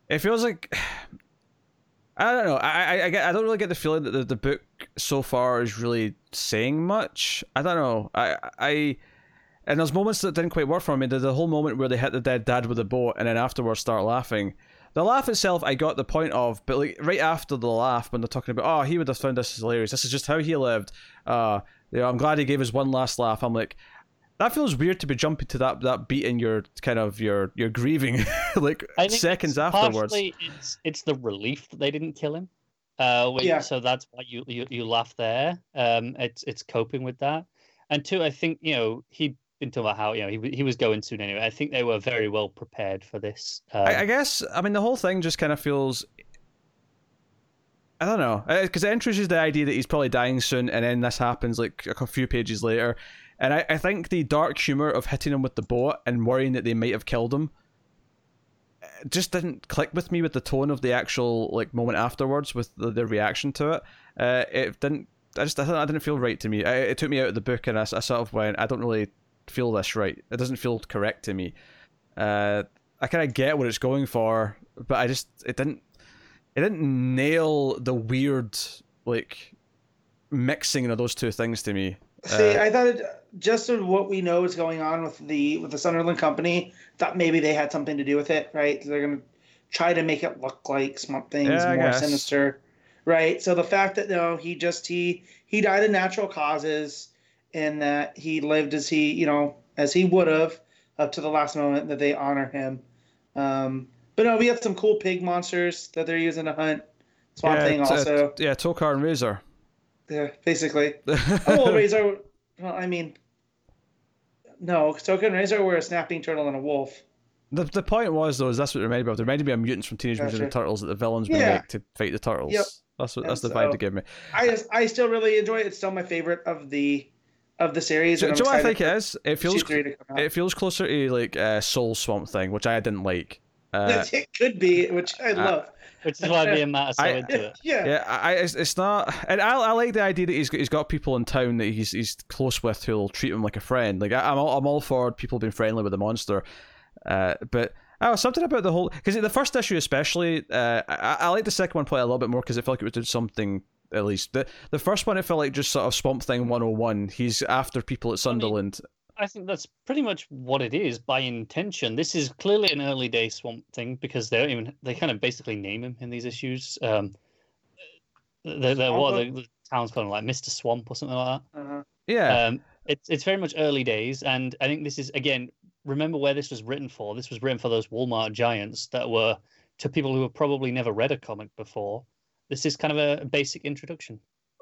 it feels like, I don't know. I I I, get, I don't really get the feeling that the, the book so far is really saying much. I don't know. I I. And there's moments that didn't quite work for me. The, the whole moment where they hit the dead dad with a boat and then afterwards start laughing. The laugh itself, I got the point of, but like right after the laugh, when they're talking about, oh, he would have found this hilarious. This is just how he lived. Uh, you know, I'm glad he gave us one last laugh. I'm like, that feels weird to be jumping to that that beat in your kind of your your grieving like seconds it's afterwards. It's it's the relief that they didn't kill him. Uh, which, Yeah. So that's why you, you you laugh there. Um, it's it's coping with that, and two, I think you know he'd been talking about how you know he he was going soon anyway. I think they were very well prepared for this. Um, I, I guess I mean the whole thing just kind of feels. I don't know because it introduces the idea that he's probably dying soon, and then this happens like a few pages later, and I, I think the dark humor of hitting him with the boat and worrying that they might have killed him uh, just didn't click with me with the tone of the actual like moment afterwards with the, the reaction to it. Uh, it didn't. I just I, I didn't feel right to me. I, it took me out of the book, and I sort of went, I don't really feel this right. It doesn't feel correct to me. Uh, I kind of get what it's going for, but I just it didn't it didn't nail the weird like mixing of those two things to me. See, Uh, I thought it, just of what we know is going on with the with the Sunderland company, thought maybe they had something to do with it, right? They're gonna try to make it look like Swamp Thing's Yeah, more guess. sinister, right? So the fact that no, he just he he died of natural causes, and that he lived as he you know as he would have up to the last moment that they honor him. Um, but no, we had some cool pig monsters that they're using to hunt. Swamp yeah, Thing t- also, yeah, Tokka and Rahzar. yeah, basically. Oh, well, Rahzar. Well, I mean, no, Tokka and Rahzar were a snapping turtle and a wolf. The, the point was though is that's what it reminded me of. It reminded me of mutants from Teenage Mutant Ninja Gotcha. Turtles that the villains would Yeah. make to fight the turtles. Yep. That's what And that's the so- vibe to give me. I just, I still really enjoy it. It's still my favorite of the of the series. Do, do I'm what I think it is? It feels issue three to come out. it feels closer to like uh, Soul Swamp Thing, which I didn't like. Uh, it could be, which I love. which is why me and Matt are so I- into it. Yeah, Yeah, I, I- it's, it's not, and I, I like the idea that he's got, he's got people in town that he's he's close with who'll treat him like a friend. Like I, I'm all, I'm all for people being friendly with the monster, uh, but oh, something about the whole because the first issue especially, uh, I, I like the second one probably a little bit more because it felt like it was doing something at least. The the first one it felt like just sort of Swamp Thing 101. He's after people at Sunderland. I think that's pretty much what it is by intention. This is clearly an early day Swamp Thing because they don't even they kind of basically name him in these issues. Um, they're, they're what the, the town's calling him, like Mister Swamp or something like uh-huh. that. Yeah, Um, it's it's very much early days, and I think this is again. Remember where this was written for? This was written for those Walmart giants that were to people who have probably never read a comic before. This is kind of a basic introduction.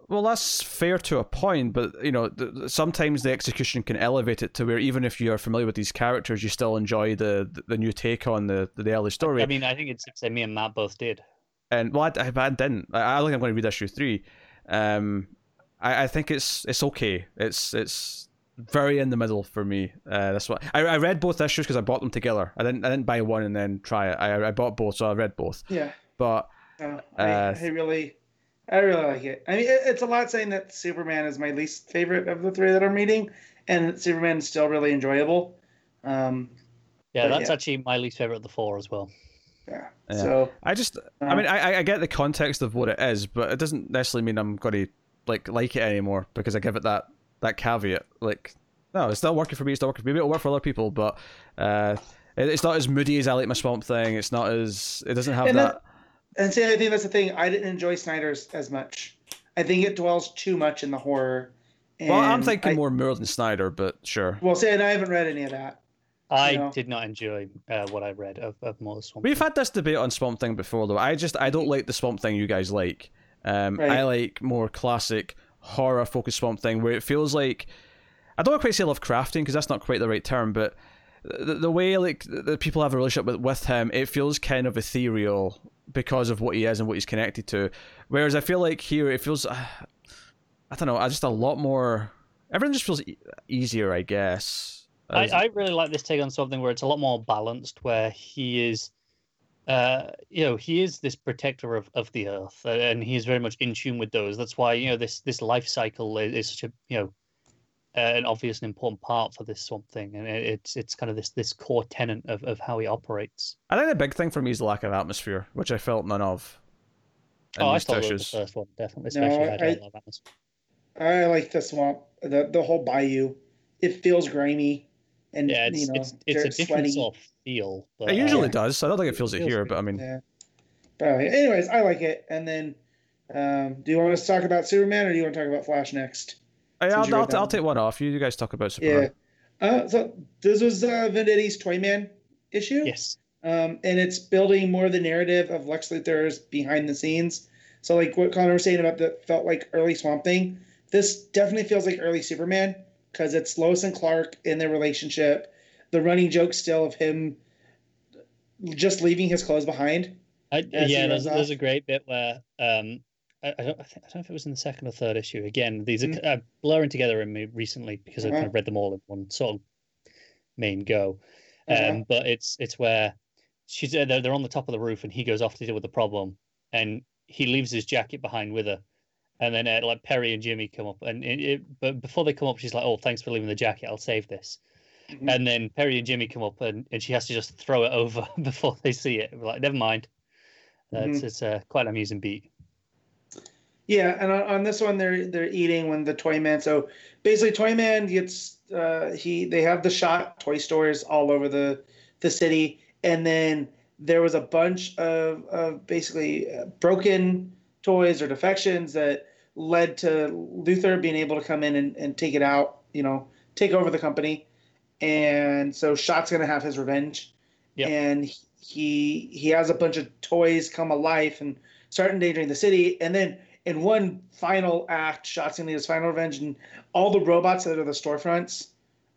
Well, that's fair to a point, but you know, th- th- sometimes the execution can elevate it to where even if you're familiar with these characters, you still enjoy the the, the new take on the the early story. I mean, I think it's say me and Matt both did. and well, I, I, I didn't. I, I think I'm going to read issue three. Um, I, I think it's it's okay. It's it's very in the middle for me. Uh, that's what I, I read both issues because I bought them together. I didn't I didn't buy one and then try it. I I bought both, so I read both. yeah. But No, Uh, I, I really, I really like it. I mean, it, it's a lot saying that Superman is my least favorite of the three that I'm reading, and Superman is still really enjoyable. Um, Yeah, that's yeah. actually my least favorite of the four as well. yeah. Yeah. So I just I uh, mean I I get the context of what it is, but it doesn't necessarily mean I'm going to like like it anymore because I give it that that caveat. Like no, it's not working for me. It's not working for me. Maybe it'll work for other people, but uh, it, it's not as moody as I like my Swamp Thing. It's not as it doesn't have And that. And see, I think that's the thing. I didn't enjoy Snyder's as much. I think it dwells too much in the horror. well, I'm thinking I- more Moore than Snyder, but sure. Well, see, and I haven't read any of that. I you know. did not enjoy uh, what I read of, of more Swamp. We've Thing. had this debate on Swamp Thing before, though. I just I don't like the Swamp Thing you guys like. Um, Right. I like Moore classic horror focused Swamp Thing where it feels like I don't want to quite say Lovecraftian because that's not quite the right term, but the, the way like the people have a relationship with, with him, it feels kind of ethereal because of what he is and what he's connected to. Whereas I feel like here it feels uh, I don't know, I just a lot more. Everything just feels e- easier, I guess. I, I really like this take on something where it's a lot more balanced, where he is, uh, you know, he is this protector of, of the earth, uh, and he is very much in tune with those. That's why you know this this life cycle is, is such a you know an obvious and important part for this Swamp Thing, and it's it's kind of this this core tenet of, of how he operates. I think the big thing for me is the lack of atmosphere, which I felt none of. in oh, I thought it was the first one definitely, No, especially had I- a lot of atmosphere. I like the swamp, the the whole bayou. It feels grimy, and Yeah, it's you know, it's it's a different sweaty. sort of feel. But, It usually uh, does. I don't think it feels it feels here, good. but I mean, Yeah. But uh, anyways, I like it. And then, um, do you want us to talk about Superman, or do you want to talk about Flash next? I, Since I'll, I'll, I'll take one off. You, you guys talk about Yeah. Superman. Uh, so this was uh, Venditti's Toyman issue. yes, um, and it's building more the narrative of Lex Luthor's behind the scenes. So, like what Connor was saying about the felt like early Swamp Thing, this definitely feels like early Superman because it's Lois and Clark in their relationship. The running joke still of him just leaving his clothes behind. I, yeah, there's, there's a great bit where um, I, I don't I, think, I don't know if it was in the second or third issue. Again, these are Mm. uh, blurring together in me recently because I've kind Uh-huh. of read them all in one sort of main go. Um, Uh-huh. But it's it's where she's uh, they're, they're on the top of the roof and he goes off to deal with the problem and he leaves his jacket behind with her. And then uh, like Perry and Jimmy come up and it, it, but before they come up, she's like, "Oh, thanks for leaving the jacket. I'll save this." Mhm. And then Perry and Jimmy come up and, and she has to just throw it over before they see it. We're like, never mind. Uh, Mm-hmm. It's it's uh, quite an amusing beat. Yeah, and on, on this one, they're they're eating when the Toyman. So basically, Toyman gets uh, he they have the Schott toy stores all over the the city, and then there was a bunch of of basically uh, broken toys or defections that led to Luthor being able to come in and, and take it out. You know, take over the company, and so Schott's gonna have his revenge, Yep. and he he has a bunch of toys come alive and start endangering the city, and then in one final act, Schott's gonna his final revenge, and all the robots that are the storefronts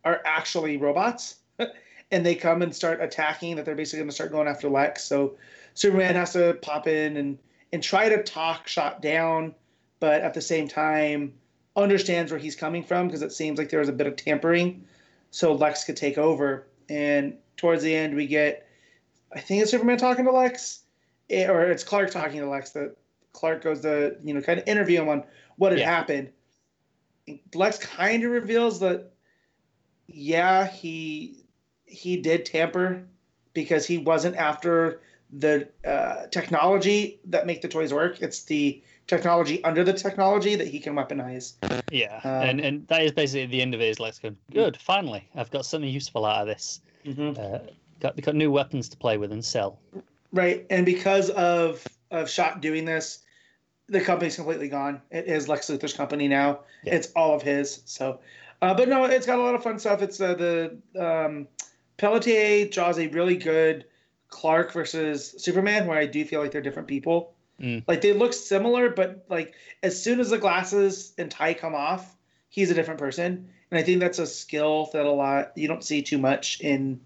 are actually robots, and they come and start attacking. That they're basically gonna start going after Lex. So Superman has to pop in and and try to talk Shot down, but at the same time understands where he's coming from because it seems like there was a bit of tampering, so Lex could take over. And towards the end, we get, I think it's Superman talking to Lex, eh, or it's Clark talking to Lex. That Clark goes to you know kind of interview him on what had Yeah. happened. Lex kind of reveals that, yeah, he he did tamper because he wasn't after the uh, technology that make the toys work. It's the technology under the technology that he can weaponize. Yeah, Um, and and that is basically the end of it. Is Lex going, good, finally, I've got something useful out of this. Mm-hmm. Uh, got got new weapons to play with and sell. Right, and because of of Schott doing this, the company's completely gone. It is Lex Luthor's company now. Yeah. It's all of his. So, uh, but no, it's got a lot of fun stuff. It's uh, the um, Pelletier draws a really good Clark versus Superman, where I do feel like they're different people. Mm. Like they look similar, but like as soon as the glasses and tie come off, he's a different person. And I think that's a skill that a lot you don't see too much in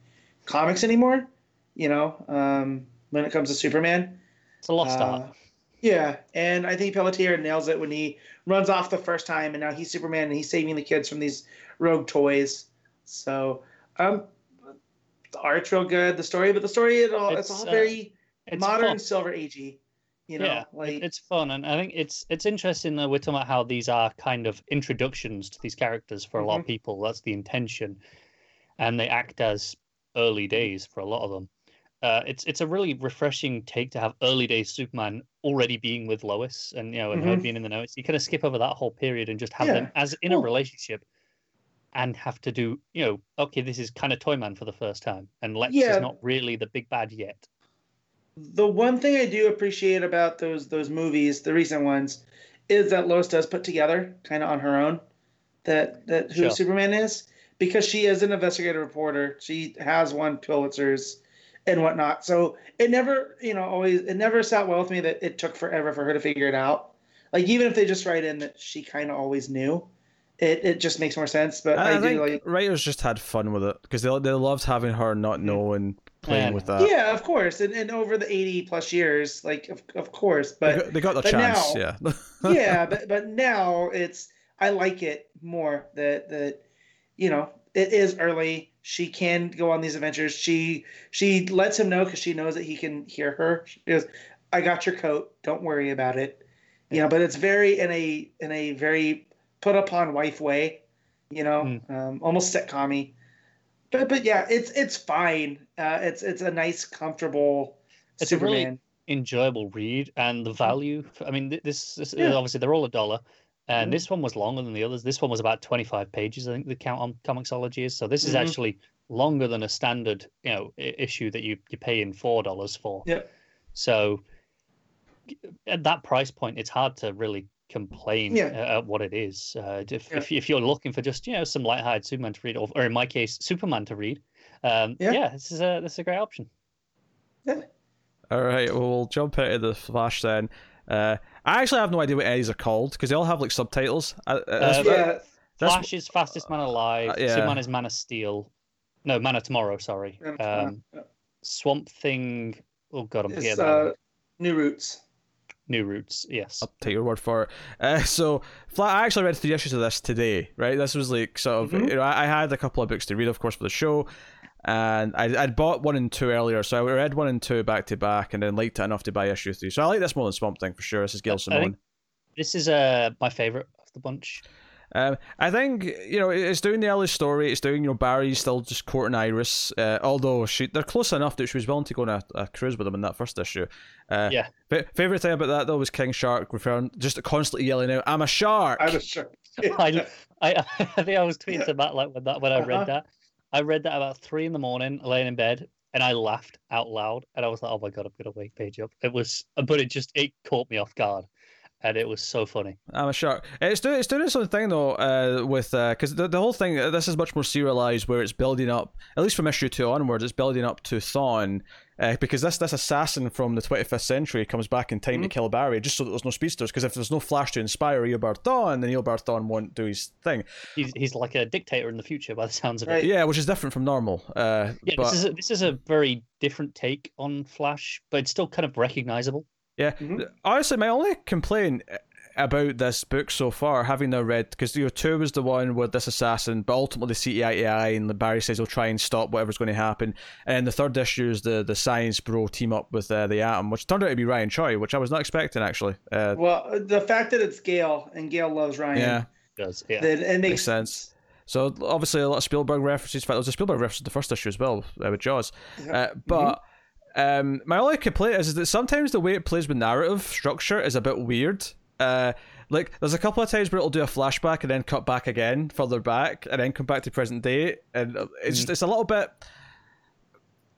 comics anymore. You know, um, when it comes to Superman. It's a lost Uh, art. Yeah, and I think Pelletier nails it when he runs off the first time, and now he's Superman and he's saving the kids from these rogue toys. So, um, the art's real good, the story, but the story it all it's, It's, all uh, very It's modern, fun. silver agey. You know, yeah, like it's fun, and I think it's it's interesting that we're talking about how these are kind of introductions to these characters for a lot of people. That's the intention, and they act as early days for a lot of them. Uh, it's it's a really refreshing take to have early days Superman already being with Lois and you know and her Mhm. being in the notes. You kind of skip over that whole period and just have Yeah. them as in a relationship, and have to do you know okay this is kind of Toyman for the first time, and Lex Yeah. is not really the big bad yet. the one thing I do appreciate about those those movies, the recent ones, is that Lois does put together kind of on her own that that who Sure. Superman is because she is an investigative reporter. She has won Pulitzers and whatnot. So it never, you know, always it never sat well with me that it took forever for her to figure it out. Like even if they just write in that she kind of always knew, it, it just makes more sense. But I, I, do think like, writers just had fun with it because they they loved having her not know and playing Yeah. with that. yeah, of course, and, and over the eighty plus years, like of, of course, They but got, they got the chance. now- yeah. yeah, but but now it's I like it more that that you know it is early. She can go on these adventures. She she lets him know because she knows that he can hear her. She goes, "I got your coat. Don't worry about it." You know, but it's very in a in a very put upon wife way. You know, um, almost sitcom But but yeah, it's it's fine. Uh, it's it's a nice, comfortable It's a really- Superman. enjoyable read and the value I mean this, this Yeah. obviously they're all a dollar and Mhm. this one was longer than the others this one was about 25 pages i think the count on comiXology is so this is Mhm. actually longer than a standard you know issue that you you pay in four dollars for Yep. so at that price point it's hard to really complain Yeah. uh, at what it is uh, if, Yeah. if, if you're looking for just you know some light-hearted superman to read or, or in my case superman to read um, Yeah. yeah. this is a this is a great option Yeah. All right, well, we'll jump into the Flash then. Uh, I actually have no idea what Eddies are called because they all have like subtitles. Uh, uh, that's- Uh, Yeah, that's- Flash is fastest man alive. Uh, yeah. Superman is man of steel. No, man of tomorrow. Sorry. Man of Tomorrow, Um, yeah. Swamp Thing. Oh god, I'm it's forgetting. uh. New Roots. New Roots. Yes. I'll take your word for it. Uh, so, Fla- I actually read three issues of this today. Right, this was like sort of. Mhm. You know, I, I had a couple of books to read, of course, for the show, and I I'd bought one and two earlier, so I read one and two back to back, and then liked it enough to buy issue three. So I like this more than Swamp Thing for sure. This is Gail I Simone. This is uh my favorite of the bunch. Um, I think you know it's doing the early story. It's doing you know Barry's still just courting Iris, uh, although she they're close enough that she was willing to go on a, a cruise with him in that first issue. Uh, Yeah. fa- favorite thing about that though was King Shark referring just constantly yelling out, "I'm a shark." I was sure. I, I I think I was tweeting to Matt like when that when I Uh-huh. read that. I read that about three in the morning, laying in bed, and I laughed out loud, and I was like, "Oh my god, I'm gonna wake page up." It was, but it just it caught me off guard, and it was so funny. I'm a shark. It's doing it's doing its own thing though, uh, with because the the whole thing uh, this is much more serialized, where it's building up at least from issue two onwards, it's building up to Thawne. Uh, because this this assassin from the 25th century comes back in time to Mhm. kill Barry, just so that there's no speedsters. Because if there's no Flash to inspire Eobard Thawne, then Eobard Thawne won't do his thing. He's he's like a dictator in the future, by the sounds of it. Right. Yeah, which is different from normal. Uh, Yeah, but this is a, this is a very different take on Flash, but it's still kind of recognizable. Yeah, Mhm. honestly, my only complaint about this book so far, having now read, because you know, two was the one with this assassin, but ultimately CTI to eye, and Barry says he'll try and stop whatever's going to happen. And the third issue is the the Science Bro team up with uh, the Atom, which turned out to be Ryan Choi, which I was not expecting actually. Uh, Well, the fact that it's Gail and Gail loves Ryan, yeah, Does yeah. then it makes, makes sense. So obviously a lot of Spielberg references. In fact, there was a Spielberg reference to the first issue as well uh, with Jaws. Yeah. Uh, but um, my only complaint is, is that sometimes the way it plays with narrative structure is a bit weird. Uh, like there's a couple of times where it'll do a flashback and then cut back again further back and then come back to present day, and it's just, it's a little bit.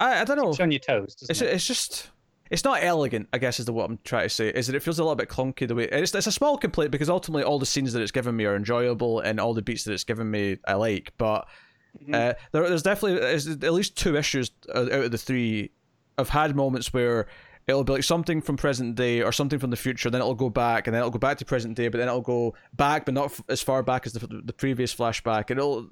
I, I don't know. It's on your toes. Doesn't It's it? it's just it's not elegant. I guess is the what I'm trying to say. Is that it feels a little bit clunky the way it's it's a small complaint because ultimately all the scenes that it's given me are enjoyable and all the beats that it's given me I like. But Mhm. uh, there, there's definitely there's at least two issues out out of the three. I've had moments where it'll be like something from present day or something from the future, then it'll go back, and then it'll go back to present day, but then it'll go back, but not f- as far back as the, the previous flashback. And it'll,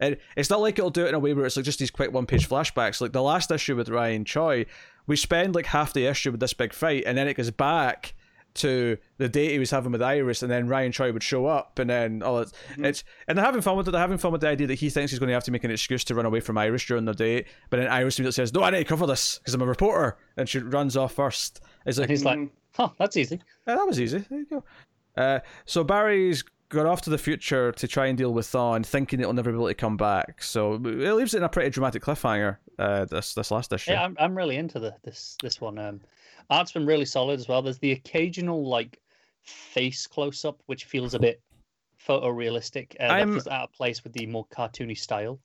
and it's not like it'll do it in a way where it's like just these quick one page flashbacks. Like the last issue with Ryan Choi, we spend like half the issue with this big fight, and then it goes back to the date he was having with Iris, and then Ryan Choi would show up, and then all it's, it's and they're having fun with it. They're having fun with the idea that he thinks he's going to have to make an excuse to run away from Iris during the date, but then Iris immediately says, "No, I need to cover this because I'm a reporter," and she runs off first. It's like, And he's like, Mhm. "Huh, that's easy." "Yeah, that was easy. There you go. Uh, so Barry's got off to the future to try and deal with Thawne, thinking it'll never be able to come back. So it leaves it in a pretty dramatic cliffhanger. Uh, this this last issue. Yeah, I'm I'm really into the this this one. Um, art's been really solid as well. There's the occasional like face close up, which feels a bit photorealistic. Uh, that I'm- feels out of place with the more cartoony style.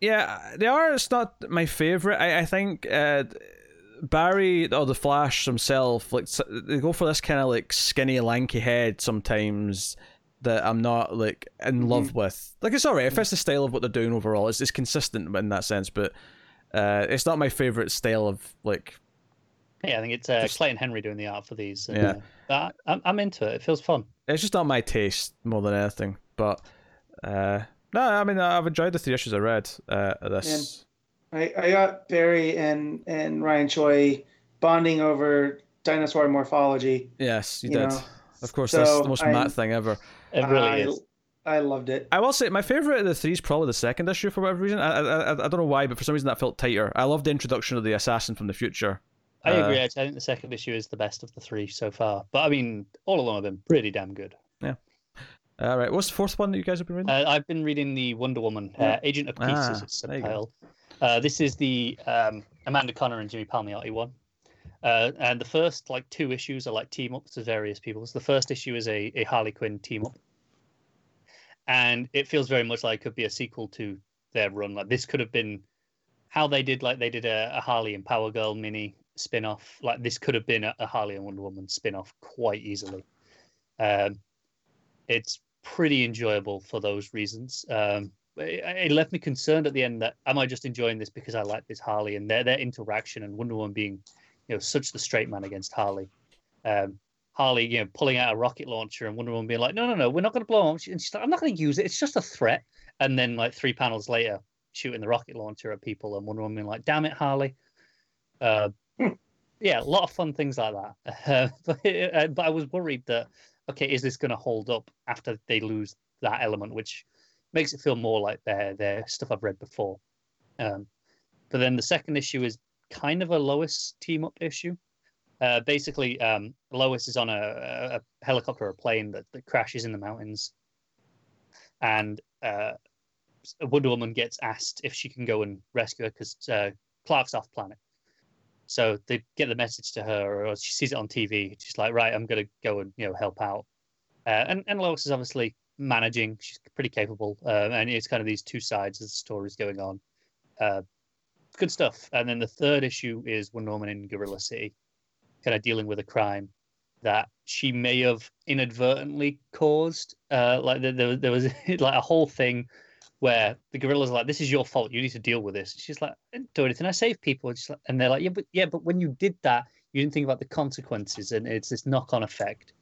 Yeah, the art's not my favorite. I, I think uh, Barry or the Flash himself, like they go for this kind of like skinny, lanky head sometimes, that I'm not like in love with. Like it's alright. It fits the style of what they're doing overall. It's it's consistent in that sense, but uh, it's not my favorite style of like. Yeah, I think it's uh, Just- Clayton Henry doing the art for these. And, Yeah. uh, I'm, I'm into it. It feels fun. It's just not my taste more than anything. But uh, no, I mean I've enjoyed the three issues I read. Uh, of this. I, I got Barry and, and Ryan Choi bonding over dinosaur morphology. Yes, you, You did. know, Of course, so that's the most I'm- Matt thing ever. It really I, is. I loved it. I will say my favorite of the three is probably the second issue for whatever reason. I, I I I don't know why, but for some reason that felt tighter. I love the introduction of the assassin from the future. I Uh, agree. actually. I think the second issue is the best of the three so far. But I mean, all of them have been pretty damn good. Yeah. All right, what's the fourth one that you guys have been reading? Uh, I've been reading the Wonder Woman, uh, Agent of Peace Ah, its go. Uh, this is the um, Amanda Conner and Jimmy Palmiotti one. Uh, and the first like two issues are like team ups of various people. So the first issue is a, a Harley Quinn team up, and it feels very much like it could be a sequel to their run. Like this could have been how they did like they did a, a Harley and Power Girl mini spin off. Like this could have been a, Harley and Wonder Woman spin off quite easily. Um, it's pretty enjoyable for those reasons. Um, it, it left me concerned at the end that am I just enjoying this because I like this Harley and their their interaction and Wonder Woman being, you know, such the straight man against Harley. Um, Harley, you know, pulling out a rocket launcher and Wonder Woman being like, no, no, no, we're not going to blow them. And she's like, I'm not going to use it. It's just a threat. And then like three panels later, shooting the rocket launcher at people and Wonder Woman being like, damn it, Harley. Uh, yeah, a lot of fun things like that. Uh, but, uh, but I was worried that okay, is this going to hold up after they lose that element, which makes it feel more like their their stuff I've read before. Um, but then the second issue is kind of a Lois team up issue. Uh, basically, um, Lois is on a, a, a helicopter or a plane that, that crashes in the mountains, and uh, Wonder Woman gets asked if she can go and rescue her because uh, Clark's off planet. So they get the message to her, or she sees it on TV. She's like, "Right, I'm going to go and you know help out." Uh, and and Lois is obviously managing; she's pretty capable, uh, and it's kind of these two sides as the story's going on. Uh, good stuff. And then the third issue is Wonder Woman in Gorilla City, kind of dealing with a crime that she may have inadvertently caused. Uh, like there, there was like a whole thing where the gorillas are like, "This is your fault. You need to deal with this." She's like, "I didn't do anything. I saved people." And, she's like, and they're like, "Yeah, but yeah, but when you did that, you didn't think about the consequences, and it's this knock-on effect."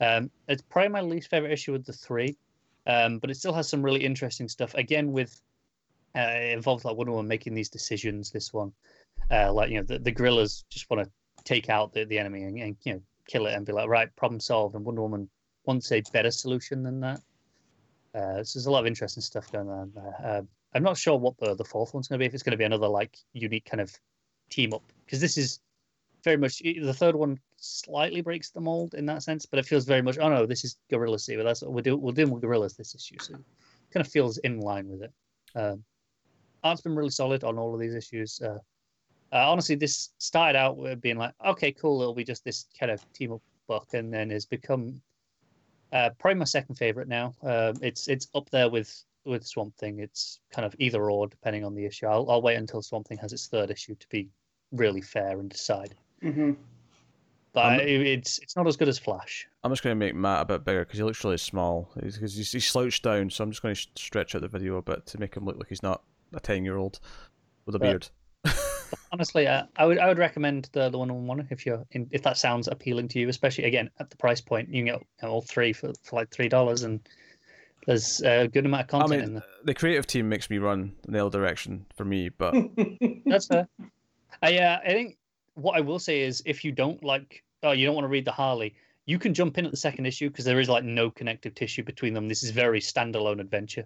Um, it's probably my least favorite issue of the three, um, but it still has some really interesting stuff. Again, with uh, it involves like Wonder Woman making these decisions. This one, uh, like you know, the, the gorillas just want to take out the, the enemy and, and you know kill it and be like, right, problem solved. And Wonder Woman wants a better solution than that. Uh, so there's a lot of interesting stuff going on there. Uh, I'm not sure what the, the fourth one's going to be. If it's going to be another like unique kind of team up, because this is very much the third one slightly breaks the mold in that sense, but it feels very much. Oh no, this is Gorilla Sea. But that's what we're doing. We're with gorillas this issue, so it kind of feels in line with it. Um, art's been really solid on all of these issues. Uh, uh, honestly, this started out with being like, okay, cool, it'll be just this kind of team up book, and then has become uh, probably my second favorite now. Um, it's it's up there with with Swamp Thing. It's kind of either or depending on the issue. I'll, I'll wait until Swamp Thing has its third issue to be really fair and decide. hmm But I'm- it's it's not as good as Flash. I'm just going to make Matt a bit bigger because he looks really small. Because he's, he's slouched down, so I'm just going to stretch out the video a bit to make him look like he's not a ten year old with a But- beard. Honestly, uh, I would I would recommend the the one on one if you're in, if that sounds appealing to you, especially again at the price point. You can get you know, all three for, for like three dollars, and there's a good amount of I content in mean, there. the creative team makes me run in the other direction for me, but That's fair. I uh, I think what I will say is if you don't like, oh, you don't want to read the Harley, you can jump in at the second issue because there is like no connective tissue between them. This is very standalone adventure.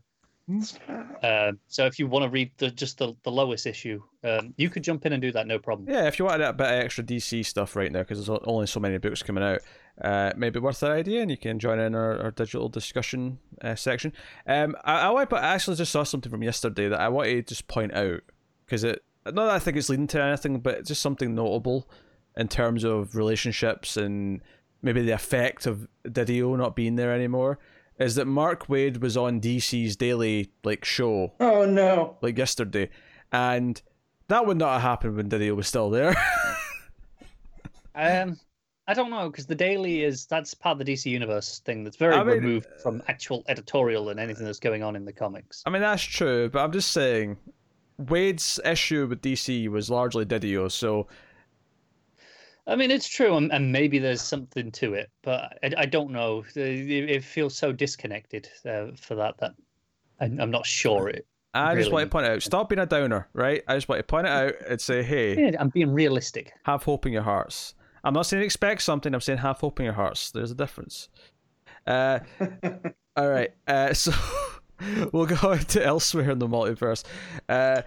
Uh, so if you want to read the just the, the Lois issue, um, you could jump in and do that, no problem. yeah, if you wanted a bit of extra DC stuff right now, because there's only so many books coming out, uh, maybe worth that idea, and you can join in our, our digital discussion uh, section. Um, I, I, put- I actually just saw something from yesterday that I want to just point out because it not that I think it's leading to anything, but it's just something notable in terms of relationships and maybe the effect of DiDio not being there anymore. Is that Mark Waid was on DC's daily like show oh no. like yesterday, and that would not have happened when DiDio was still there. Um, I don't know because the daily is that's part of the DC universe thing that's very I mean, removed from actual editorial and anything that's going on in the comics. I mean, that's true, but I'm just saying, Waid's issue with DC was largely DiDio, so I mean, it's true, and, and maybe there's something to it, but I, I don't know. It, it feels so disconnected uh, for that that I'm, I'm not sure it. I just want to point it out. Stop being a downer, right? I just want to point it out and say, hey, Yeah, I'm being realistic. have hope in your hearts. I'm not saying expect something. I'm saying have hope in your hearts. There's a difference. Uh, all right. Uh, so we'll go into elsewhere in the multiverse. Uh,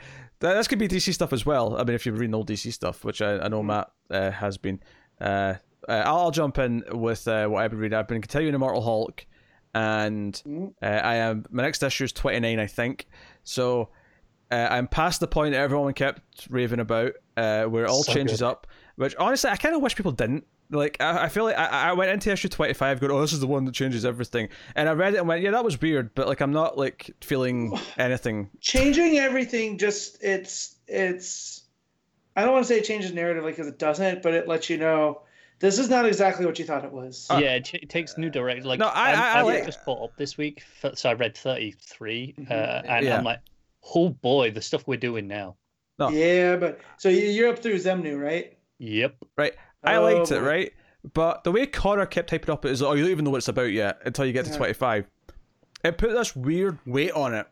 that, that's could be DC stuff as well. I mean, if you're reading old DC stuff, which I, I know Matt uh, has been. Uh, uh, I'll, jump in with uh, what I've been reading. I've been continuing Immortal Hulk, and uh, I am my next issue is 29, I think. So uh, I'm past the point that everyone kept raving about, uh, where it all So changes good. up. Which honestly, I kind of wish people didn't. Like, I, I feel like I, I went into issue 25 going, oh, this is the one that changes everything. And I read it and went, yeah, that was weird, but like, I'm not like feeling anything. changing everything just it's it's i don't want to say it changes narrative like because it doesn't but it lets you know this is not exactly what you thought it was Uh, yeah, it, ch- it takes new direct. Like No, I- I'm- I- I like- just caught up this week, so I read 33, uh, Mhm. and Yeah. I'm like, oh boy, the stuff we're doing now. no. yeah but so you- you're up through Xemnu right Yep. I Oh, liked it, boy. right? But the way Connor kept typing up is, oh, you don't even know what it's about yet until you get to Yeah. 25. It put this weird weight on it.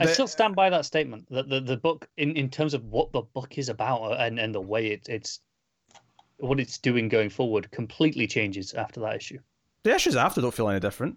I The- still stand by that statement that the, the book, in, in terms of what the book is about uh, and, and the way it, it's what it's doing going forward, completely changes after that issue. The issues after don't feel any different.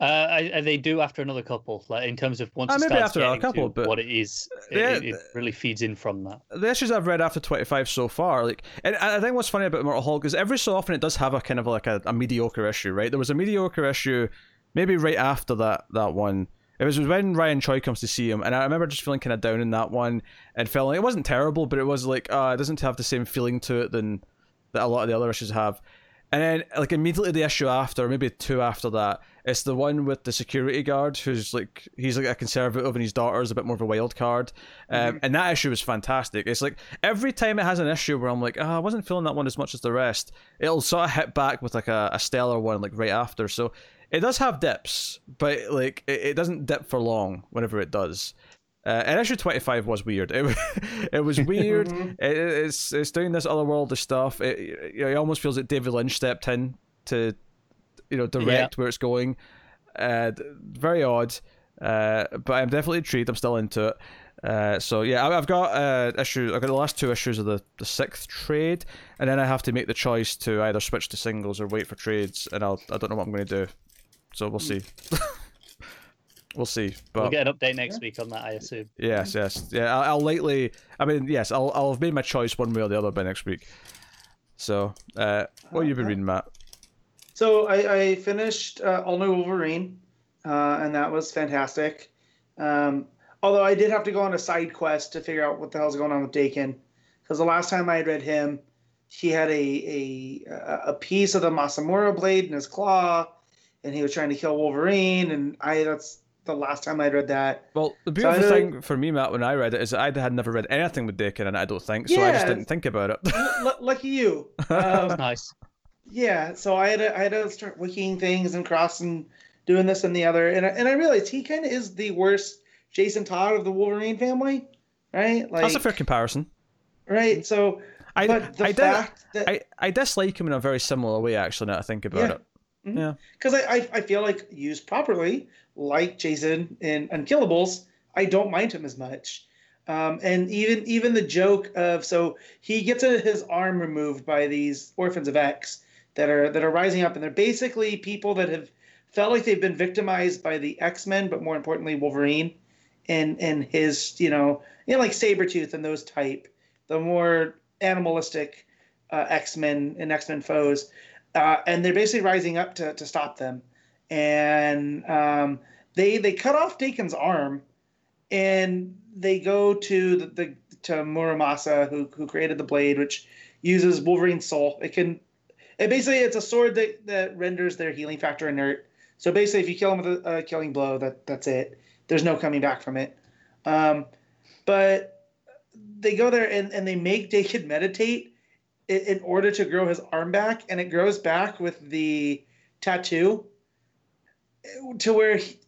Uh, I, I- they do after another couple, like in terms of once Uh, it maybe starts after getting couple, but- what it is, it, Yeah, it, it really feeds in from that. the issues I've read after 25 so far, like, and I think what's funny about Mortal Hulk is every so often it does have a kind of like a, a mediocre issue, right? There was a mediocre issue maybe right after that that one. It was when Ryan Choi comes to see him, and I remember just feeling kind of down in that one and feeling it wasn't terrible, but it was like, uh, it doesn't have the same feeling to it than that a lot of the other issues have. And then, like immediately the issue after, maybe two after that, it's the one with the security guard who's like he's like a conservative and his daughter is a bit more of a wild card. Um, And that issue is fantastic. It's like every time it has an issue where I'm like, oh, I wasn't feeling that one as much as the rest, it'll sort of hit back with like a, a stellar one like right after. So it does have dips, but like it, it doesn't dip for long whenever it does. Uh, and issue 25 was weird. It, it was weird. Mhm. it, it's it's doing this otherworldly stuff. It, you it almost feels like David Lynch stepped in to, you know, direct where it's going. Uh, very odd. Uh, but I'm definitely intrigued. I'm still into it. Uh, so yeah, I- I've got uh, issues. I've got the last two issues of the, the sixth trade, and then I have to make the choice to either switch to singles or wait for trades. And I'll I don't know what I'm going to do. So we'll see. we'll see. But we'll get an update next week on that, I assume. Yes, yes, yeah. I'll, I'll likely. I mean, yes, I'll I'll have made my choice one way or the other by next week. So, uh, what have you been Uh-huh. reading, Matt? So I, I finished uh, All New Wolverine, uh, and that was fantastic. Um, although I did have to go on a side quest to figure out what the hell's going on with Daken, because the last time I had read him, he had a a a piece of the Masamura blade in his claw, and he was trying to kill Wolverine. And I that's the last time I read that. Well, the beautiful know- thing for me, Matt, when I read it, is that I had never read anything with Daken, and I don't think so. I just didn't think about it. L- l- lucky you. Um, Nice. yeah so i had to, i had to start wikiing things and crossing doing this and the other and I, and I realized he kind of is the worst jason todd of the wolverine family right like That's a fair comparison. right so I but the I did fact that I, I dislike him in a very similar way, actually. Now that I think about Yeah. it. Mhm. Yeah. because I, I i feel like used properly like jason in unkillables i don't mind him as much. Um, and even even the joke of so he gets his arm removed by these orphans of X that are that are rising up, and they're basically people that have felt like they've been victimized by the X Men, but more importantly Wolverine, and and his you know you know like Sabretooth and those type, the more animalistic uh, X Men and X Men foes, uh, and they're basically rising up to to stop them, and um, they they cut off Daken's arm and they go to the, the to Muramasa, who who created the blade, which uses Wolverine's soul. It can, it basically it's a sword that that renders their healing factor inert. So basically, if you kill him with a, a killing blow, that that's it. There's no coming back from it. Um, but they go there and, and they make Daken meditate in order to grow his arm back, and it grows back with the tattoo to where he,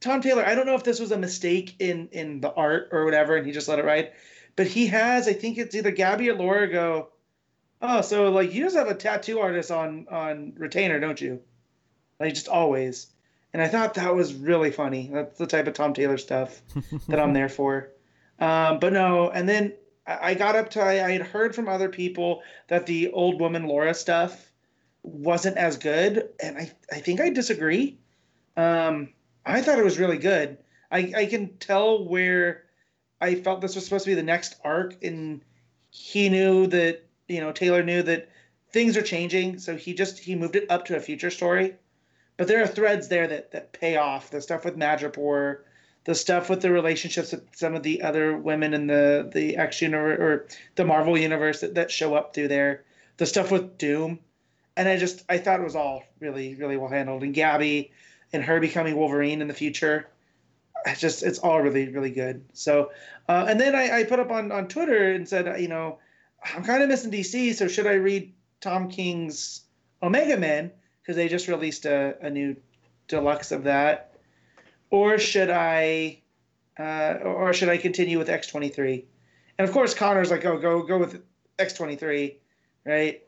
Tom Taylor. I don't know if this was a mistake in in the art or whatever, and he just let it ride. But he has, I think it's either Gabby or Laura go, oh, so like you just have a tattoo artist on on retainer, don't you? Like just always. And I thought that was really funny. That's the type of Tom Taylor stuff that I'm there for. Um, but no, and then I got up to I, I had heard from other people that the old woman Laura stuff wasn't as good, and I I think I disagree. Um, I thought it was really good. I I can tell where I felt this was supposed to be the next arc, and he knew that you know Taylor knew that things are changing, so he just he moved it up to a future story. But there are threads there that that pay off. The stuff with Madripoor, the stuff with the relationships with some of the other women in the the X universe or the Marvel universe that, that show up through there. The stuff with Doom, and I just I thought it was all really really well handled. And Gabby and her becoming Wolverine in the future, it's just it's all really really good. So, uh, and then I, I put up on on Twitter and said you know I'm kind of missing DC, so should I read Tom King's Omega Men because they just released a, a new deluxe of that? or should I, uh, or should I continue with X twenty three? And of course, Connor's like, "Oh, go go with X twenty three, right?"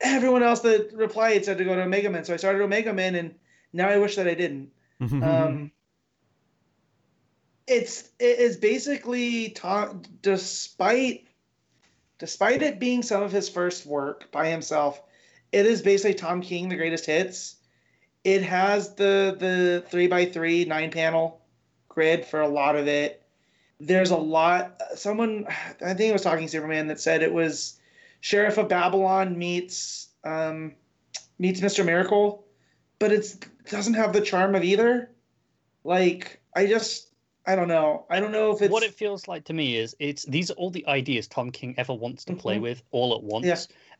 Everyone else that replied said to go to Omega Men, so I started Omega Men, and now I wish that I didn't. um, it's it is basically Tom, despite despite it being some of his first work by himself, it is basically Tom King, the greatest hits it has the the three by three nine panel grid for a lot of it. There's a lot. Someone, I think it was talking Superman that said it was Sheriff of Babylon meets um, meets Mister Miracle, but it doesn't have the charm of either. Like I just I don't know. I don't know if it's what it feels like to me is it's these are all the ideas Tom King ever wants to play mm-hmm. with all at once, yeah.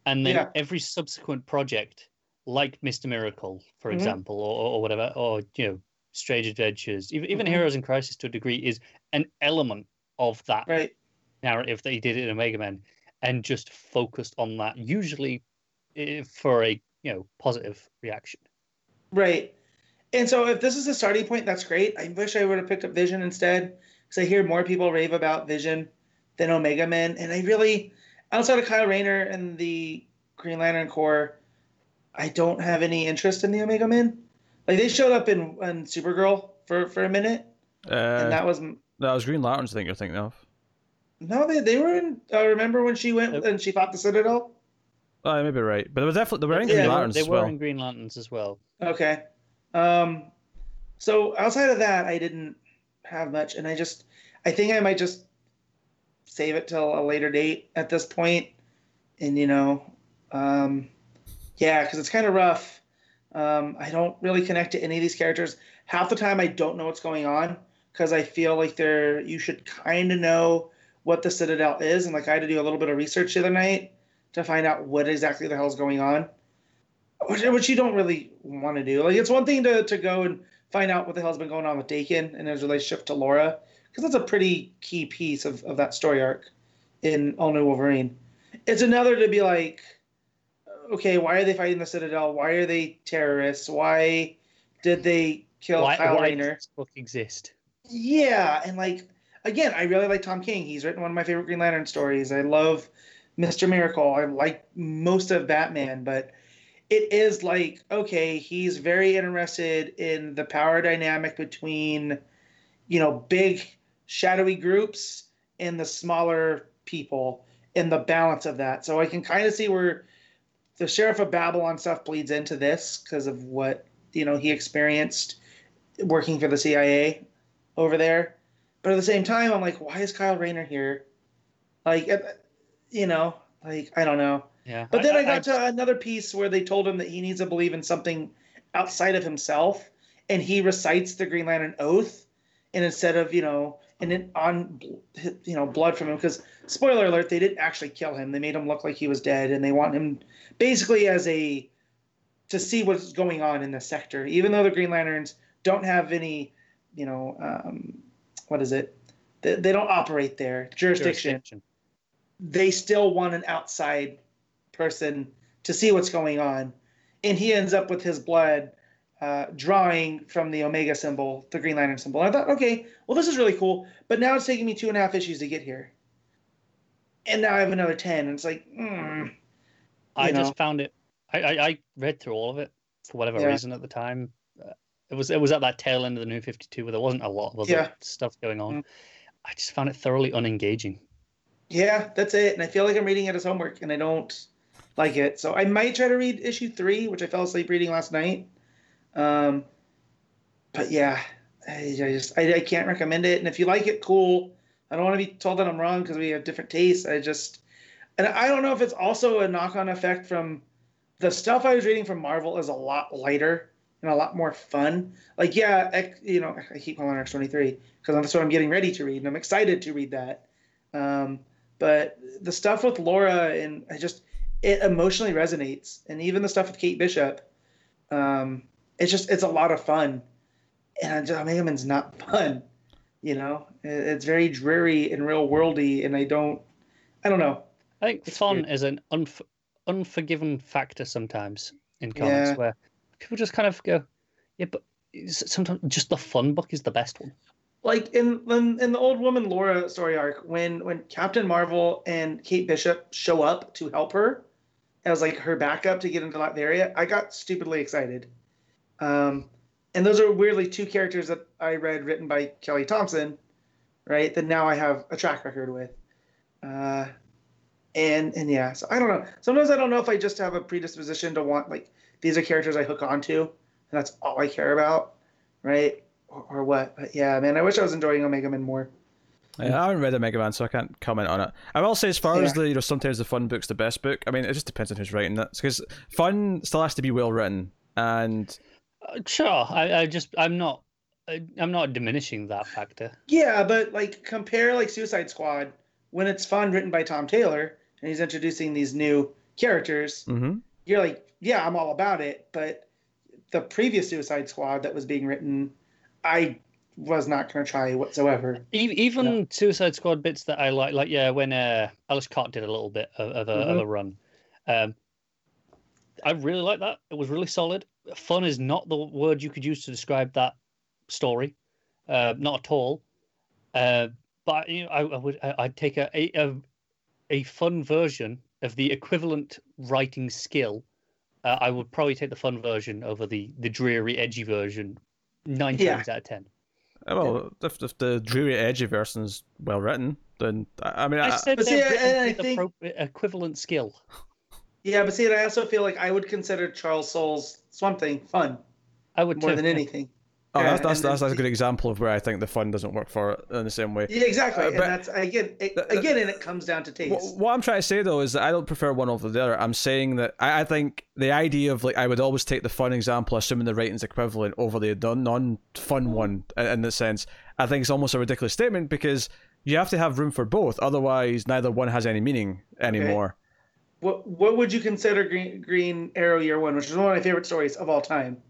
and then yeah. every subsequent project like Mr. Miracle, for mm-hmm. example, or, or whatever, or you know, Strange Adventures, even, even mm-hmm. Heroes in Crisis to a degree is an element of that right. narrative that he did in Omega Man, and just focused on that, usually eh, for a you know positive reaction. Right. And so if this is a starting point, that's great. I wish I would have picked up Vision instead, because I hear more people rave about Vision than Omega Men, and I really, outside of Kyle Rayner and the Green Lantern Corps I don't have any interest in the Omega Men. Like they showed up in, in Supergirl for, for a minute, uh, and that was that was Green Lanterns. I think you're thinking of. No, they they were in. Uh, remember when she went and she fought the Citadel? Oh, you may be right, but they were definitely they were in Green yeah, Lanterns. They were well. in Green Lanterns as well. Okay, um, so outside of that, I didn't have much, and I just I think I might just save it till a later date at this point, and you know, um, yeah, because it's kind of rough. Um, I don't really connect to any of these characters. Half the time, I don't know what's going on because I feel like they're. You should kind of know what the Citadel is, and like I had to do a little bit of research the other night to find out what exactly the hell's going on, which, which you don't really want to do. Like it's one thing to to go and find out what the hell's been going on with Daken and his relationship to Laura, because that's a pretty key piece of, of that story arc in All New Wolverine. It's another to be like okay, why are they fighting the Citadel? Why are they terrorists? Why did they kill why, Kyle why Rayner? Does this book exist? Yeah, and like again, I really like Tom King. He's written one of my favorite Green Lantern stories. I love Mr. Miracle. I like most of Batman, but it is like okay, he's very interested in the power dynamic between you know big shadowy groups and the smaller people and the balance of that. So I can kind of see where the sheriff of Babylon stuff bleeds into this because of what you know he experienced working for the CIA over there. But at the same time, I'm like, why is Kyle Rayner here? Like, you know, like I don't know. Yeah. But then I, I got I, to another piece where they told him that he needs to believe in something outside of himself, and he recites the Green Lantern oath, and instead of you know and then on you know blood from him because spoiler alert they didn't actually kill him they made him look like he was dead and they want him basically as a to see what's going on in the sector even though the green lanterns don't have any you know um, what is it they, they don't operate there jurisdiction. jurisdiction. They still want an outside person to see what's going on, and he ends up with his blood uh, drawing from the Omega symbol, the Green Lantern symbol. I thought, okay, well, this is really cool, but now it's taking me two and a half issues to get here, and now I have another ten, and it's like, mm, I know. just found it. I, I, I read through all of it for whatever Yeah. reason at the time. Uh, it was it was at that tail end of the New Fifty Two where there wasn't a lot of other Yeah. stuff going on. Mm. I just found it thoroughly unengaging. Yeah, that's it. And I feel like I'm reading it as homework, and I don't like it. So I might try to read issue three, which I fell asleep reading last night. Um, but yeah, I, I just I, I can't recommend it. And if you like it, cool. I don't want to be told that I'm wrong because we have different tastes. I just and I don't know if it's also a knock-on effect from the stuff I was reading from Marvel is a lot lighter and a lot more fun. Like yeah, X, you know I keep calling X twenty three because that's what I'm getting ready to read, and I'm excited to read that. Um, but the stuff with Laura and I just it emotionally resonates, and even the stuff with Kate Bishop, um, it's just it's a lot of fun. And Omega Man's not fun, you know. It- It's very dreary and real worldy, and I don't, I don't know. I think It's fun weird. is an unf- unforgiven factor sometimes in comics Yeah. where people just kind of go, yeah, but sometimes just the fun book is the best one. Like in, in in the old woman Laura story arc, when when Captain Marvel and Kate Bishop show up to help her as like her backup to get into that area, I got stupidly excited. Um, and those are weirdly two characters that I read written by Kelly Thompson, right? That now I have a track record with. Uh, and and yeah, so I don't know. Sometimes I don't know if I just have a predisposition to want like these are characters I hook onto, and that's all I care about, right? Or, or what? But yeah, man, I wish I was enjoying Omega Man more. Yeah, I haven't read Omega Man, so I can't comment on it. I will say, as far as the you know, sometimes the fun book's the best book. I mean, it just depends on who's writing it. Because fun still has to be well written, and Uh, sure, I, I just I'm not I, I'm not diminishing that factor. Yeah, but like compare like Suicide Squad when it's fun written by Tom Taylor and he's introducing these new characters. hmm You're like, yeah, I'm all about it. But the previous Suicide Squad that was being written, I was not going to try whatsoever. Even Suicide Squad bits that I like, like yeah, when uh, Aleš Kot did a little bit of, of, a, of a run, um, I really like that. It was really solid. Fun is not the word you could use to describe that story, uh, not at all. Uh, but you know, I, I would I'd take a, a a a fun version of the equivalent writing skill. Uh, I would probably take the fun version over the the dreary, edgy version nine Yeah. times out of ten. Oh, well, if, if the dreary edgy version is well written, then I I mean, I, I said But see, I- I think- equivalent skill. Yeah, but see, and I also feel like I would consider Charles Soule's Swamp Thing fun I would more too, than yeah. anything. Oh, that's that's, and that's, that's a good example of where I think the fun doesn't work for it in the same way. Yeah, exactly. Uh, and but- that's again, it, again, and it comes down to taste. What, what I'm trying to say though is that I don't prefer one over the other. I'm saying that I, I think the idea of like I would always take the fun example, assuming the writing's equivalent, over the non- non-fun one in, in the sense. I think it's almost a ridiculous statement because you have to have room for both. Otherwise, neither one has any meaning anymore. What what would you consider Green Green Arrow Year One, which is one of my favorite stories of all time?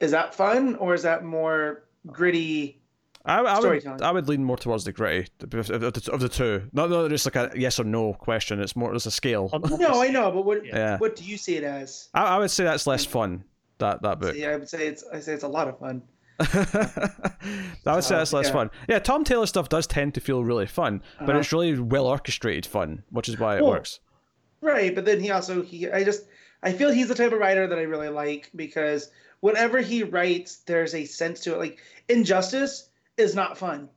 Is that fun or is that more gritty? I, I would Storytelling. I would lean more towards the gritty of, of, of the, of the two. Not, not just like a yes or no question. It's more there's a scale. No, I know, but what Yeah. what do you see it as? I, I would say that's less fun. That that book. See, I would say it's I say it's a lot of fun. I would say that's less yeah. fun. Yeah, Tom Taylor stuff does tend to feel really fun, but Uh-huh. it's really well orchestrated fun, which is why it Well, works. Right, but then he also he I just I feel he's the type of writer that I really like because whenever he writes, there's a sense to it. Like Injustice is not fun,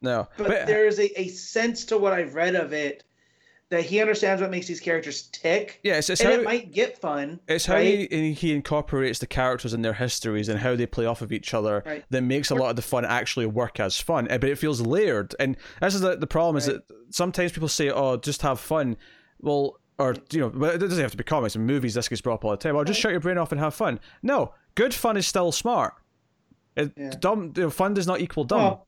No, but, but, there is a, a sense to what I've read of it that he understands what makes these characters tick. yeah, it's, it's and how it might get fun. it's how right? he, he incorporates the characters and their histories and how they play off of each other Right. that makes a lot of the fun actually work as fun. eh, But it feels layered, and this is the, the problem is that sometimes people say, "Oh, just have fun." Well. Or you know, but it doesn't have to be comics and movies. This gets brought up all the time. Well, just shut your brain off and have fun. No, good fun is still smart. It, Yeah. Dumb you know, fun does not equal dumb. Well,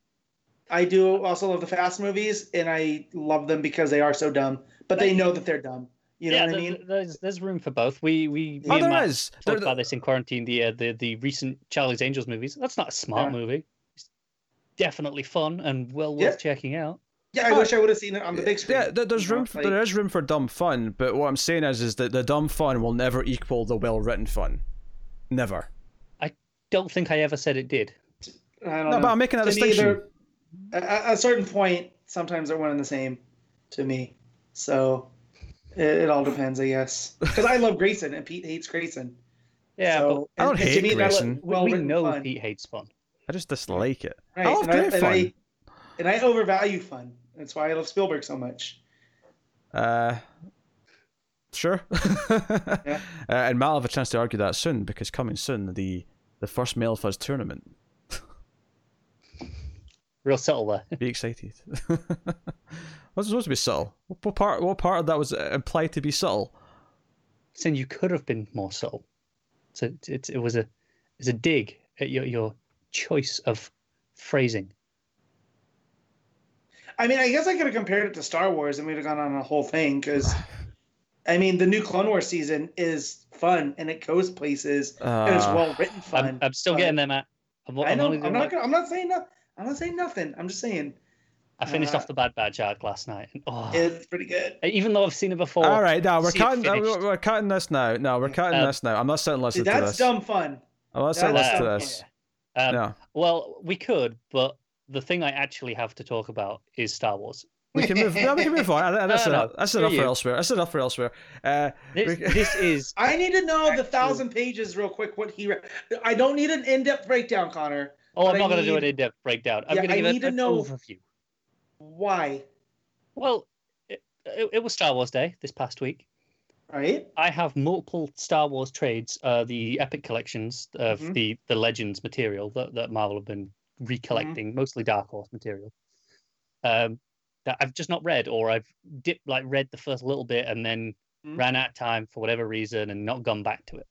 I do also love the Fast movies, and I love them because they are so dumb, but they know that they're dumb. You know yeah, what I mean? there's there's room for both. We we me oh, and there Matt is. talked There- about this in quarantine. The uh, the the recent Charlie's Angels movies. That's not a smart Yeah. movie. It's definitely fun and well worth Yeah. checking out. Yeah, I Oh, wish I would have seen it on the big screen. Yeah, there's room. For, like- there is room for dumb fun, but what I'm saying is, is that the dumb fun will never equal the well-written fun. Never. I don't think I ever said it did. I don't No, know. but I'm making a To distinction. they're- At at a certain point, sometimes they're one and the same to me. So it, it all depends, I guess. Because I love Grayson and Pete hates Grayson. Yeah, so, I don't and- and hate to me, that's Grayson. but we, we know fun. Pete hates fun. I just dislike it. Right. I love and, I, great and. I, and I overvalue fun. That's why I love Spielberg so much. Uh, sure. Yeah. uh, and Matt will have a chance to argue that soon because coming soon the the first male fuzz tournament. Real subtle there. Be excited. What's supposed to be subtle? What what part? What part of that was implied to be subtle? Saying you could have been more subtle. So it, it, it was a it's a dig at your your choice of phrasing. I mean, I guess I could have compared it to Star Wars and we'd have gone on a whole thing because, I mean, the new Clone Wars season is fun and it goes places and it's Uh, well written fun. I'm, I'm still getting there, Matt. I'm, I I'm know. only I'm not. like- Gonna, I'm not saying no, I'm not saying nothing. I'm just saying I finished uh, off the Bad Batch arc last night, and oh, it's pretty good. even though I've seen it before. all right, now we're cutting. uh, we're, we're cutting this now. No, we're cutting Um, this now. I'm not sitting See, listening to that's this. dumb fun. I'm not sitting That's listening to dumb this. fun. Um, No, Well, we could, but the thing I actually have to talk about is Star Wars. We can move. no, we can move on. That's No, no, enough. That's screw enough for you. elsewhere. That's enough for elsewhere. Uh, This, We- this is I need to know the thousand pages real quick. What he? Re- I don't need an in-depth breakdown, Connor. Oh, I'm not going to do an in-depth breakdown. I'm Yeah, going to I give it need to an know- overview. Why? Well, it, it, it was Star Wars Day this past week. Right? I have multiple Star Wars trades, uh, the Epic collections of Mhm. the the Legends material that, that Marvel have been recollecting, mostly Dark Horse material. Um, that I've just not read, or I've dipped like read the first little bit and then Mhm. ran out of time for whatever reason and not gone back to it.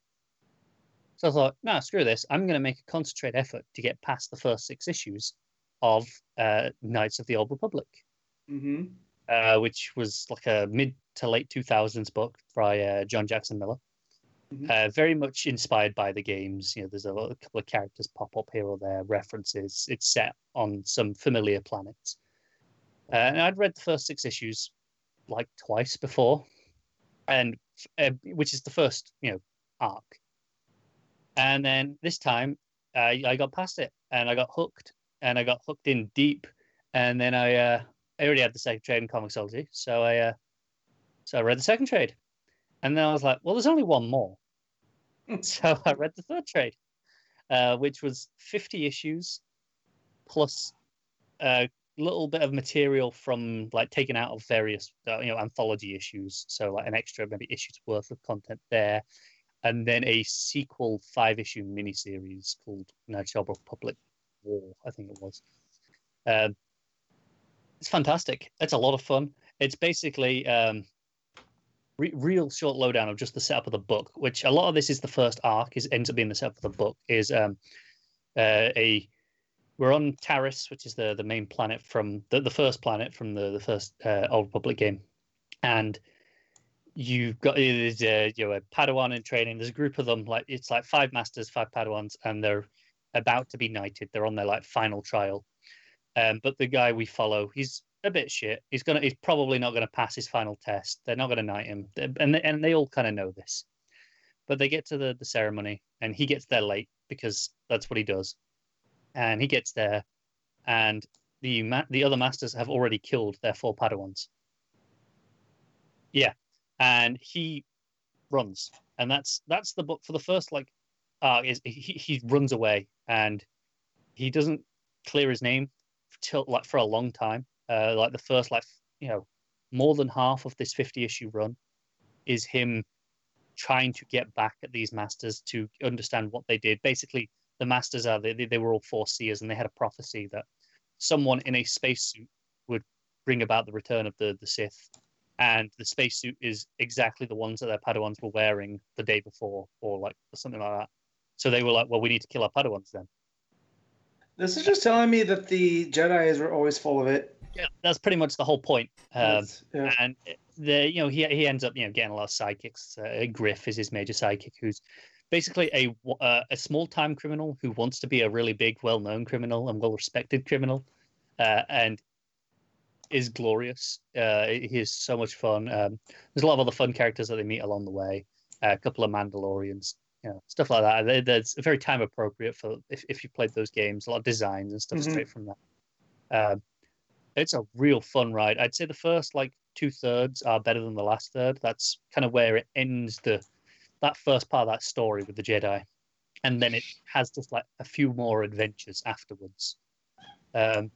So I thought, nah, screw this. I'm going to make a concentrate effort to get past the first six issues of uh, Knights of the Old Republic Mm-hmm. uh, which was like a mid to late 2000s book by uh, John Jackson Miller. Mhm. Uh, very much inspired by the games. You know, there's a, lot- a couple of characters pop up here or there, references. It's set on some familiar planets. Uh, and I'd read the first six issues like twice before, and uh, which is the first, you know, arc. And then this time, uh, I got past it, and I got hooked, and I got hooked in deep, and then I uh, I already had the second trade in Comixology, so I uh, so I read the second trade, and then I was like, well, there's only one more, so I read the third trade, uh, which was 50 issues, plus a little bit of material from like taken out of various uh, you know anthology issues, so like an extra maybe issues worth of content there, and then a sequel five issue miniseries called of the War, I think it was. Um, it's fantastic. It's a lot of fun. It's basically um, re- real short lowdown of just the setup of the book, which a lot of this is the first arc. Is ends up being the setup of the book. Is um, uh, a we're on Taris, which is the the main planet from the, the first planet from the the first uh, Old Republic game, and you've got there's a, you know a Padawan in training. There's a group of them, like it's like five masters, five Padawans, and they're about to be knighted. They're on their like final trial. Um, but the guy we follow, he's a bit shit. He's gonna, he's probably not gonna pass his final test. They're not gonna knight him, and they, and they all kind of know this. But they get to the the ceremony, and he gets there late because that's what he does. And he gets there, and the ma- the other masters have already killed their four Padawans. Yeah, and he runs, and that's that's the book for the first like, uh, is he, he runs away and he doesn't clear his name till like for a long time. Uh, like the first like you know more than half of this 50 issue run is him trying to get back at these masters to understand what they did. Basically, the masters are they, they were all four seers and they had a prophecy that someone in a spacesuit would bring about the return of the the Sith. And the spacesuit is exactly the ones that their Padawans were wearing the day before, or like something like that. So they were like, "Well, we need to kill our Padawans then." This is just telling me that the Jedi's were always full of it. Yeah, that's pretty much the whole point. Um, yeah. and the you know he he ends up you know getting a lot of sidekicks. Uh, Griff is his major sidekick, who's basically a uh, a small time criminal who wants to be a really big, well known criminal and well respected criminal, uh, and is glorious. Uh, he is so much fun. Um, there's a lot of other fun characters that they meet along the way. Uh, a couple of Mandalorians, you know, stuff like that. They, that's very time appropriate for if, if you played those games. A lot of designs and stuff Mhm. straight from that. Um, it's a real fun ride. I'd say the first like two thirds are better than the last third. That's kind of where it ends the that first part of that story with the Jedi, and then it has just like a few more adventures afterwards. Um,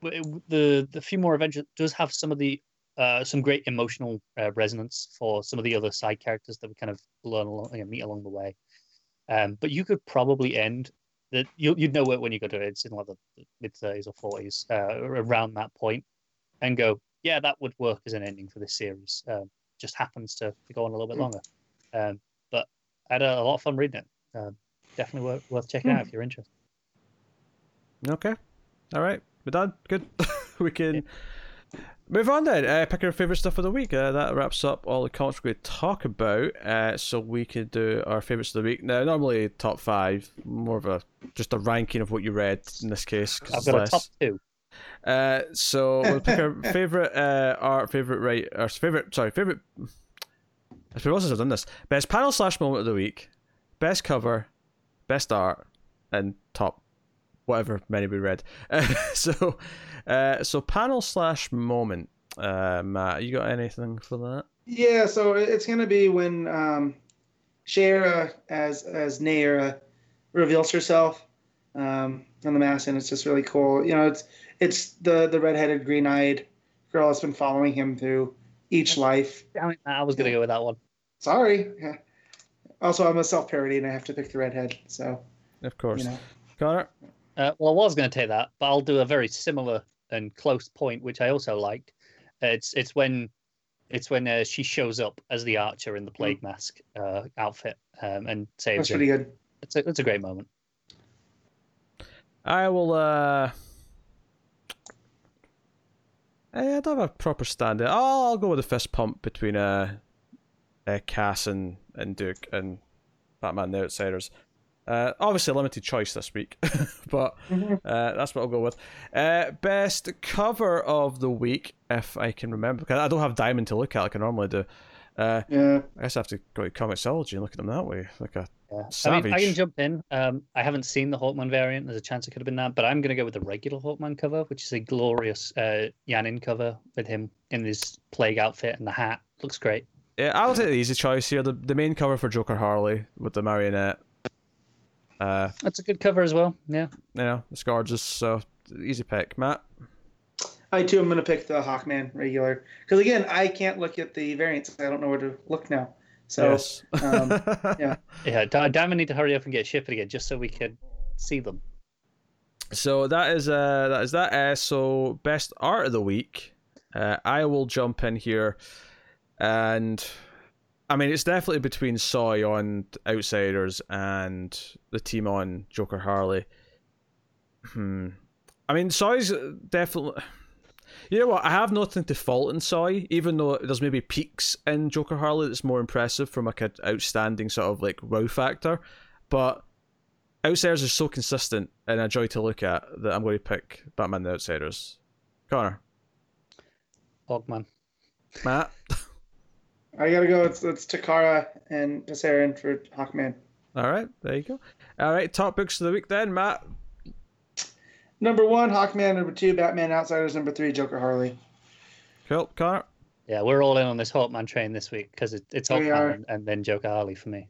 but it- the the few more adventures does have some of the uh, some great emotional uh, resonance for some of the other side characters that we kind of learn along, you know, meet along the way. Um, but you could probably end that you you'd know it when you go to it. It's in like the mid thirties or forties, uh, around that point, and go, yeah, that would work as an ending for this series. Um, just happens to, to go on a little bit Hmm. longer. Um, but I had a, lot of fun reading it. Um, definitely worth, worth checking Hmm. out if you're interested. Okay. All right. We're done. Good. we can move on then. Uh, pick our favorite stuff of the week. Uh, that wraps up all the comics we're going to talk about. Uh, so we can do our favorites of the week. Now, normally top five, more of a just a ranking of what you read in this case. 'cause I've got less. a top two. Uh, so we'll pick our favorite uh, art, favorite right, our favorite. Sorry, favorite. I suppose I've done this. Best panel slash moment of the week, best cover, best art, and top whatever many we read. Uh, so, uh, so panel slash moment. Uh, Matt, you got anything for that? Yeah, so it's gonna be when um, Shayera as as Naira reveals herself um, on the mask, and it's just really cool. You know, it's it's the the redheaded, green eyed girl that's been following him through each life. Damn it, I was going to go with that one. Sorry. Yeah. Also, I'm a self parody, and I have to pick the redhead. So Of course, you know, Connor. Uh, well, I was going to take that, but I'll do a very similar and close point, which I also liked. Uh, it's it's when it's when uh, she shows up as the archer in the plague mask uh, outfit um, and saves that's him. pretty good. It's a, it's a great moment. I will. uh I don't have a proper stand. I'll, I'll go with the fist pump between uh, uh Cass and, and Duke and Batman: The Outsiders. Uh, obviously, limited choice this week, but Mhm. uh, that's what I'll go with. Uh, best cover of the week, if I can remember, because I don't have Diamond to look at like I normally do. Uh, Yeah. I guess I have to go to Comixology and look at them that way, like a Yeah. I mean, I can jump in. Um, I haven't seen the Hawkman variant. There's a chance it could have been that, but I'm going to go with the regular Hawkman cover, which is a glorious uh, Yanin cover with him in his plague outfit and the hat. Looks great. Yeah, I'll take the easy choice here. The the main cover for Joker Harley with the marionette. Uh, That's a good cover as well. Yeah. you know, it's gorgeous. So easy pick, Matt. I too am going to pick the Hawkman regular because again, I can't look at the variants. I don't know where to look now. So yes. um, yeah. Yeah. Da- Damn, I need to hurry up and get shipped again just so we can see them. So that is uh that is that. Uh, so best art of the week. Uh, I will jump in here, and I mean it's definitely between Soy on Outsiders and the team on Joker Harley. Hmm. I mean Soy's definitely. You know what? I have nothing to fault in Soy, even though there's maybe peaks in Joker Harley that's more impressive from like an outstanding sort of like wow factor, but Outsiders is so consistent and a joy to look at that I'm going to pick Batman the Outsiders. Connor, Hawkman. Matt, I gotta go. It's it's Takara and Tessarian for Hawkman. all right, there you go. All right, top books of the week then, Matt. Number one, Hawkman. Number two, Batman Outsiders. Number three, Joker Harley. Cool, Connor. Yeah, we're all in on this Hawkman train this week because it, it's We. Hawkman and, and then Joker Harley for me.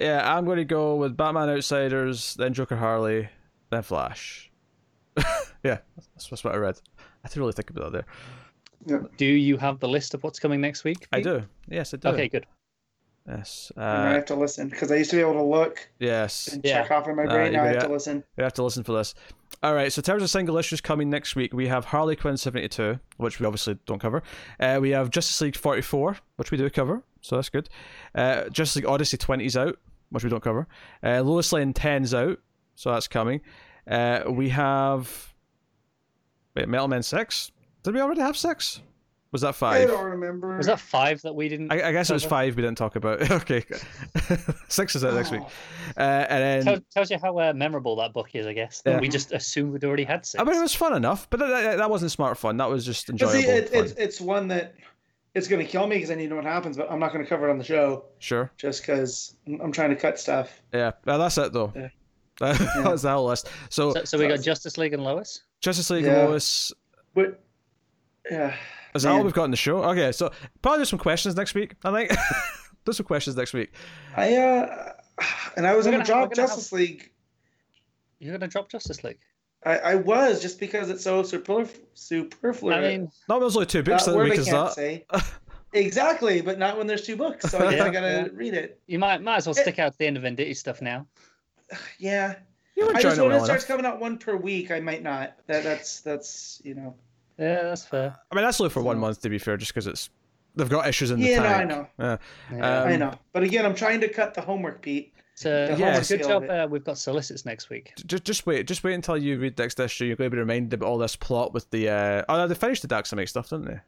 Yeah, I'm going to go with Batman Outsiders, then Joker Harley, then Flash. yeah, that's, that's what I read. I didn't really think about that there. Do you have the list of what's coming next week? I do. Yes, I do. Okay, good. Yes. I Uh, have to listen because I used to be able to look yes. and Yeah. check off in my Uh, brain. now I have to listen. You have to listen for this. All right, so in terms of single issues coming next week, we have Harley Quinn 72, which we obviously don't cover. Uh, we have Justice League 44, which we do cover, so that's good. Uh, Justice League Odyssey 20's out, which we don't cover. Uh, Lois Lane 10's out, so that's coming. Uh, we have. Wait, Metal Man 6? Did we already have 6? Was that five? I don't remember. Was that five that we didn't? I, I guess it was cover? five we didn't talk about. okay. Six is it next week. Oh. Uh, and then. Tell, tells you how uh, memorable that book is, I guess. Yeah. We just assumed we'd already had six. I mean, it was fun enough, but that, that, that wasn't smart fun. That was just enjoyable. see, it, it's it's one that it's going to kill me because I need to know what happens, but I'm not going to cover it on the show Sure. just because I'm, I'm trying to cut stuff. Yeah. Well, that's it, though. Yeah. that's the whole list. So, so, so we got Justice League and Lois. Justice League, Yeah. Lois. But yeah, Is that all we've got in the show? Okay, so probably do some questions next week, I think. do some questions next week. I uh, and I was We're going to gonna- drop we're gonna Justice League. You're gonna drop Justice League. I, I was just because it's so superfluous. superfluous. I mean, No, there's only two books that that word week, is can't that? say. exactly, but not when there's two books. So I guess Yeah, I gotta yeah. read it. you might might as well stick out to the end of Venditti stuff now. Yeah, You were I enjoying just it when well it starts enough. coming out one per week, I might not. That that's that's you know. Yeah, that's fair. I mean, that's only for one month, to be fair, just because it's they've got issues in the Yeah, no, I know. Yeah. Yeah. Um, I know, but again, I'm trying to cut the homework, Pete. so the Yeah. good job. Uh, we've got solicits next week. Just, just wait, just wait until you read next issue. You're going to be reminded about all this plot with the. Uh... Oh, no, they finished the Daxamite stuff, didn't they?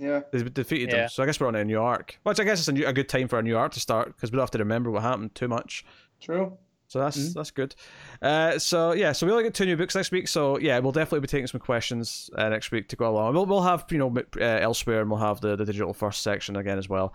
Yeah, They defeated Yeah. them, so I guess we're on a new arc. Which I guess it's a, new, a good time for a new arc to start because we don't have to remember what happened too much. true. So that's Mhm. that's good. Uh, so yeah, so we only get two new books next week. So yeah, we'll definitely be taking some questions uh, next week to go along. We'll we'll have you know uh, elsewhere, and we'll have the, the digital first section again as well.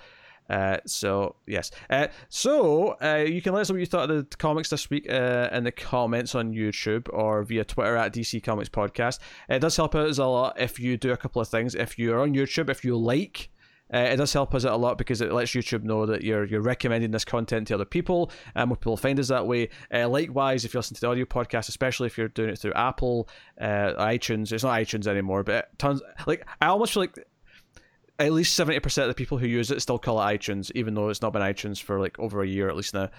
Uh, so yes, uh, so uh, you can let us know what you thought of the comics this week uh, in the comments on YouTube or via Twitter at DC Comics Podcast. It does help out us a lot if you do a couple of things. If you're on YouTube, if you like. Uh, it does help us out a lot because it lets YouTube know that you're you're recommending this content to other people, and more people find us that way. Uh, likewise, if you listen to the audio podcast, especially if you're doing it through Apple, uh, iTunes, it's not iTunes anymore, but tons like I almost feel like at least seventy percent of the people who use it still call it iTunes, even though it's not been iTunes for like over a year at least now.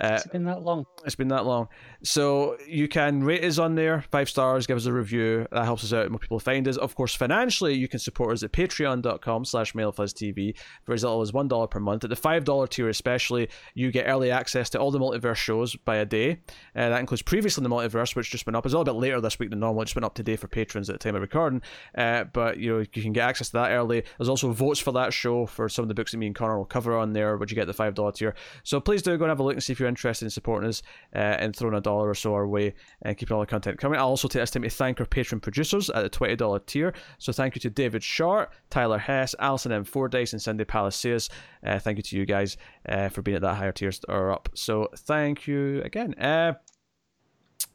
Uh, Has been that long? it's been that long. So you can rate us on there, five stars, give us a review. That helps us out. More people find us. Of course, financially, you can support us at patreon.com slash mailfuzztv for as little as $1 per month. At the $5 tier especially, you get early access to all the multiverse shows by a day. Uh, that includes previously in the multiverse, which just went up. It's a little bit later this week than normal. It just went up today for patrons at the time of recording. Uh, but you know you can get access to that early. There's also votes for that show for some of the books that me and Connor will cover on there, which you get the $5 tier. So please do go and have a look and see if you're interested in supporting us uh, and throwing a dollar or so our way and keeping all the content coming. I'll also take this time to thank our patron producers at the $20 tier. So thank you to David Short, Tyler Hess, Alison M. Fordyce, and Cindy Palacios. Uh, thank you to you guys uh, for being at that higher tier or up. So thank you again. Uh,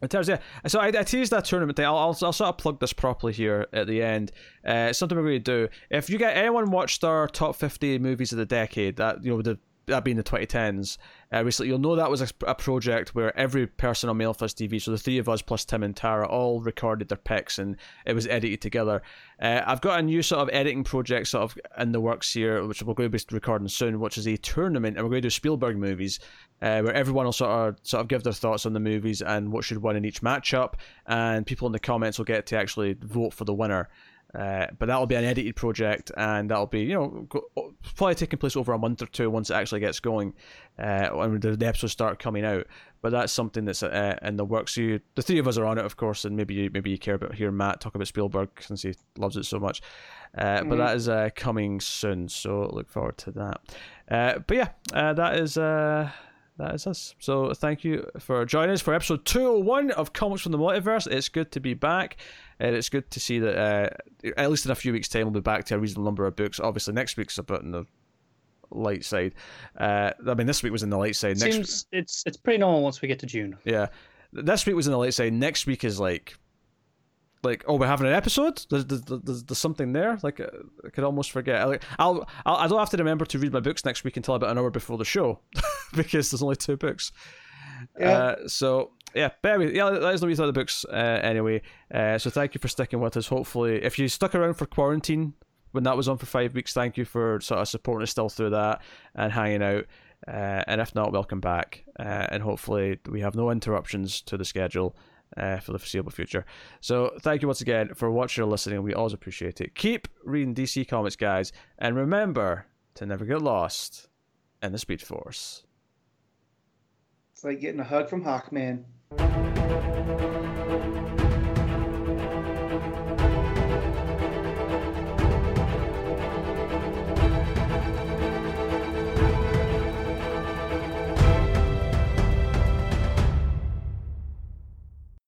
in terms of, yeah, so I, I teased that tournament thing. I'll, I'll, I'll sort of plug this properly here at the end. Uh, something we're going to do. If you get anyone watched our top 50 movies of the decade, that you know the that being the 2010s, uh, recently, you'll know that was a, a project where every person on Mailfuzz TV, so the three of us plus Tim and Tara, all recorded their picks and it was edited together. Uh, I've got a new sort of editing project sort of in the works here, which we're going to be recording soon, which is a tournament, and we're going to do Spielberg movies, uh, where everyone will sort of sort of give their thoughts on the movies and what should win in each matchup, and people in the comments will get to actually vote for the winner. Uh, but that'll be an edited project, and that'll be you know go, probably taking place over a month or two once it actually gets going, uh, when the, the episodes start coming out. But that's something that's uh, in the works. You, the three of us are on it, of course, and maybe you, maybe you care about hearing Matt talk about Spielberg since he loves it so much. Uh, But Mhm. that is uh, coming soon, so look forward to that. Uh, but yeah, uh, that is. That is us. So thank you for joining us for episode 201 of Comics from the Multiverse. It's good to be back. And it's good to see that, uh, at least in a few weeks' time, we'll be back to a reasonable number of books. Obviously, next week's a bit on the light side. Uh, I mean, this week was in the light side. Next, Seems it's it's pretty normal once we get to June. yeah, this week was in the light side. Next week is like, like, oh, we're having an episode. There's, there's, there's, there's something there. Like, uh, I could almost forget. I, like, I'll, I'll, I don't have to remember to read my books next week until about an hour before the show, because there's only two books. Yeah. Uh, so yeah, but anyway, yeah, know what you thought of the books. Uh, anyway, uh, so thank you for sticking with us. Hopefully, if you stuck around for quarantine when that was on for five weeks, thank you for sort of supporting us still through that and hanging out. Uh, and if not, welcome back. Uh, and hopefully, we have no interruptions to the schedule uh, for the foreseeable future. So, thank you once again for watching or listening. We always appreciate it. Keep reading DC Comics, guys, and remember to never get lost in the Speed Force. It's like getting a hug from Hawkman.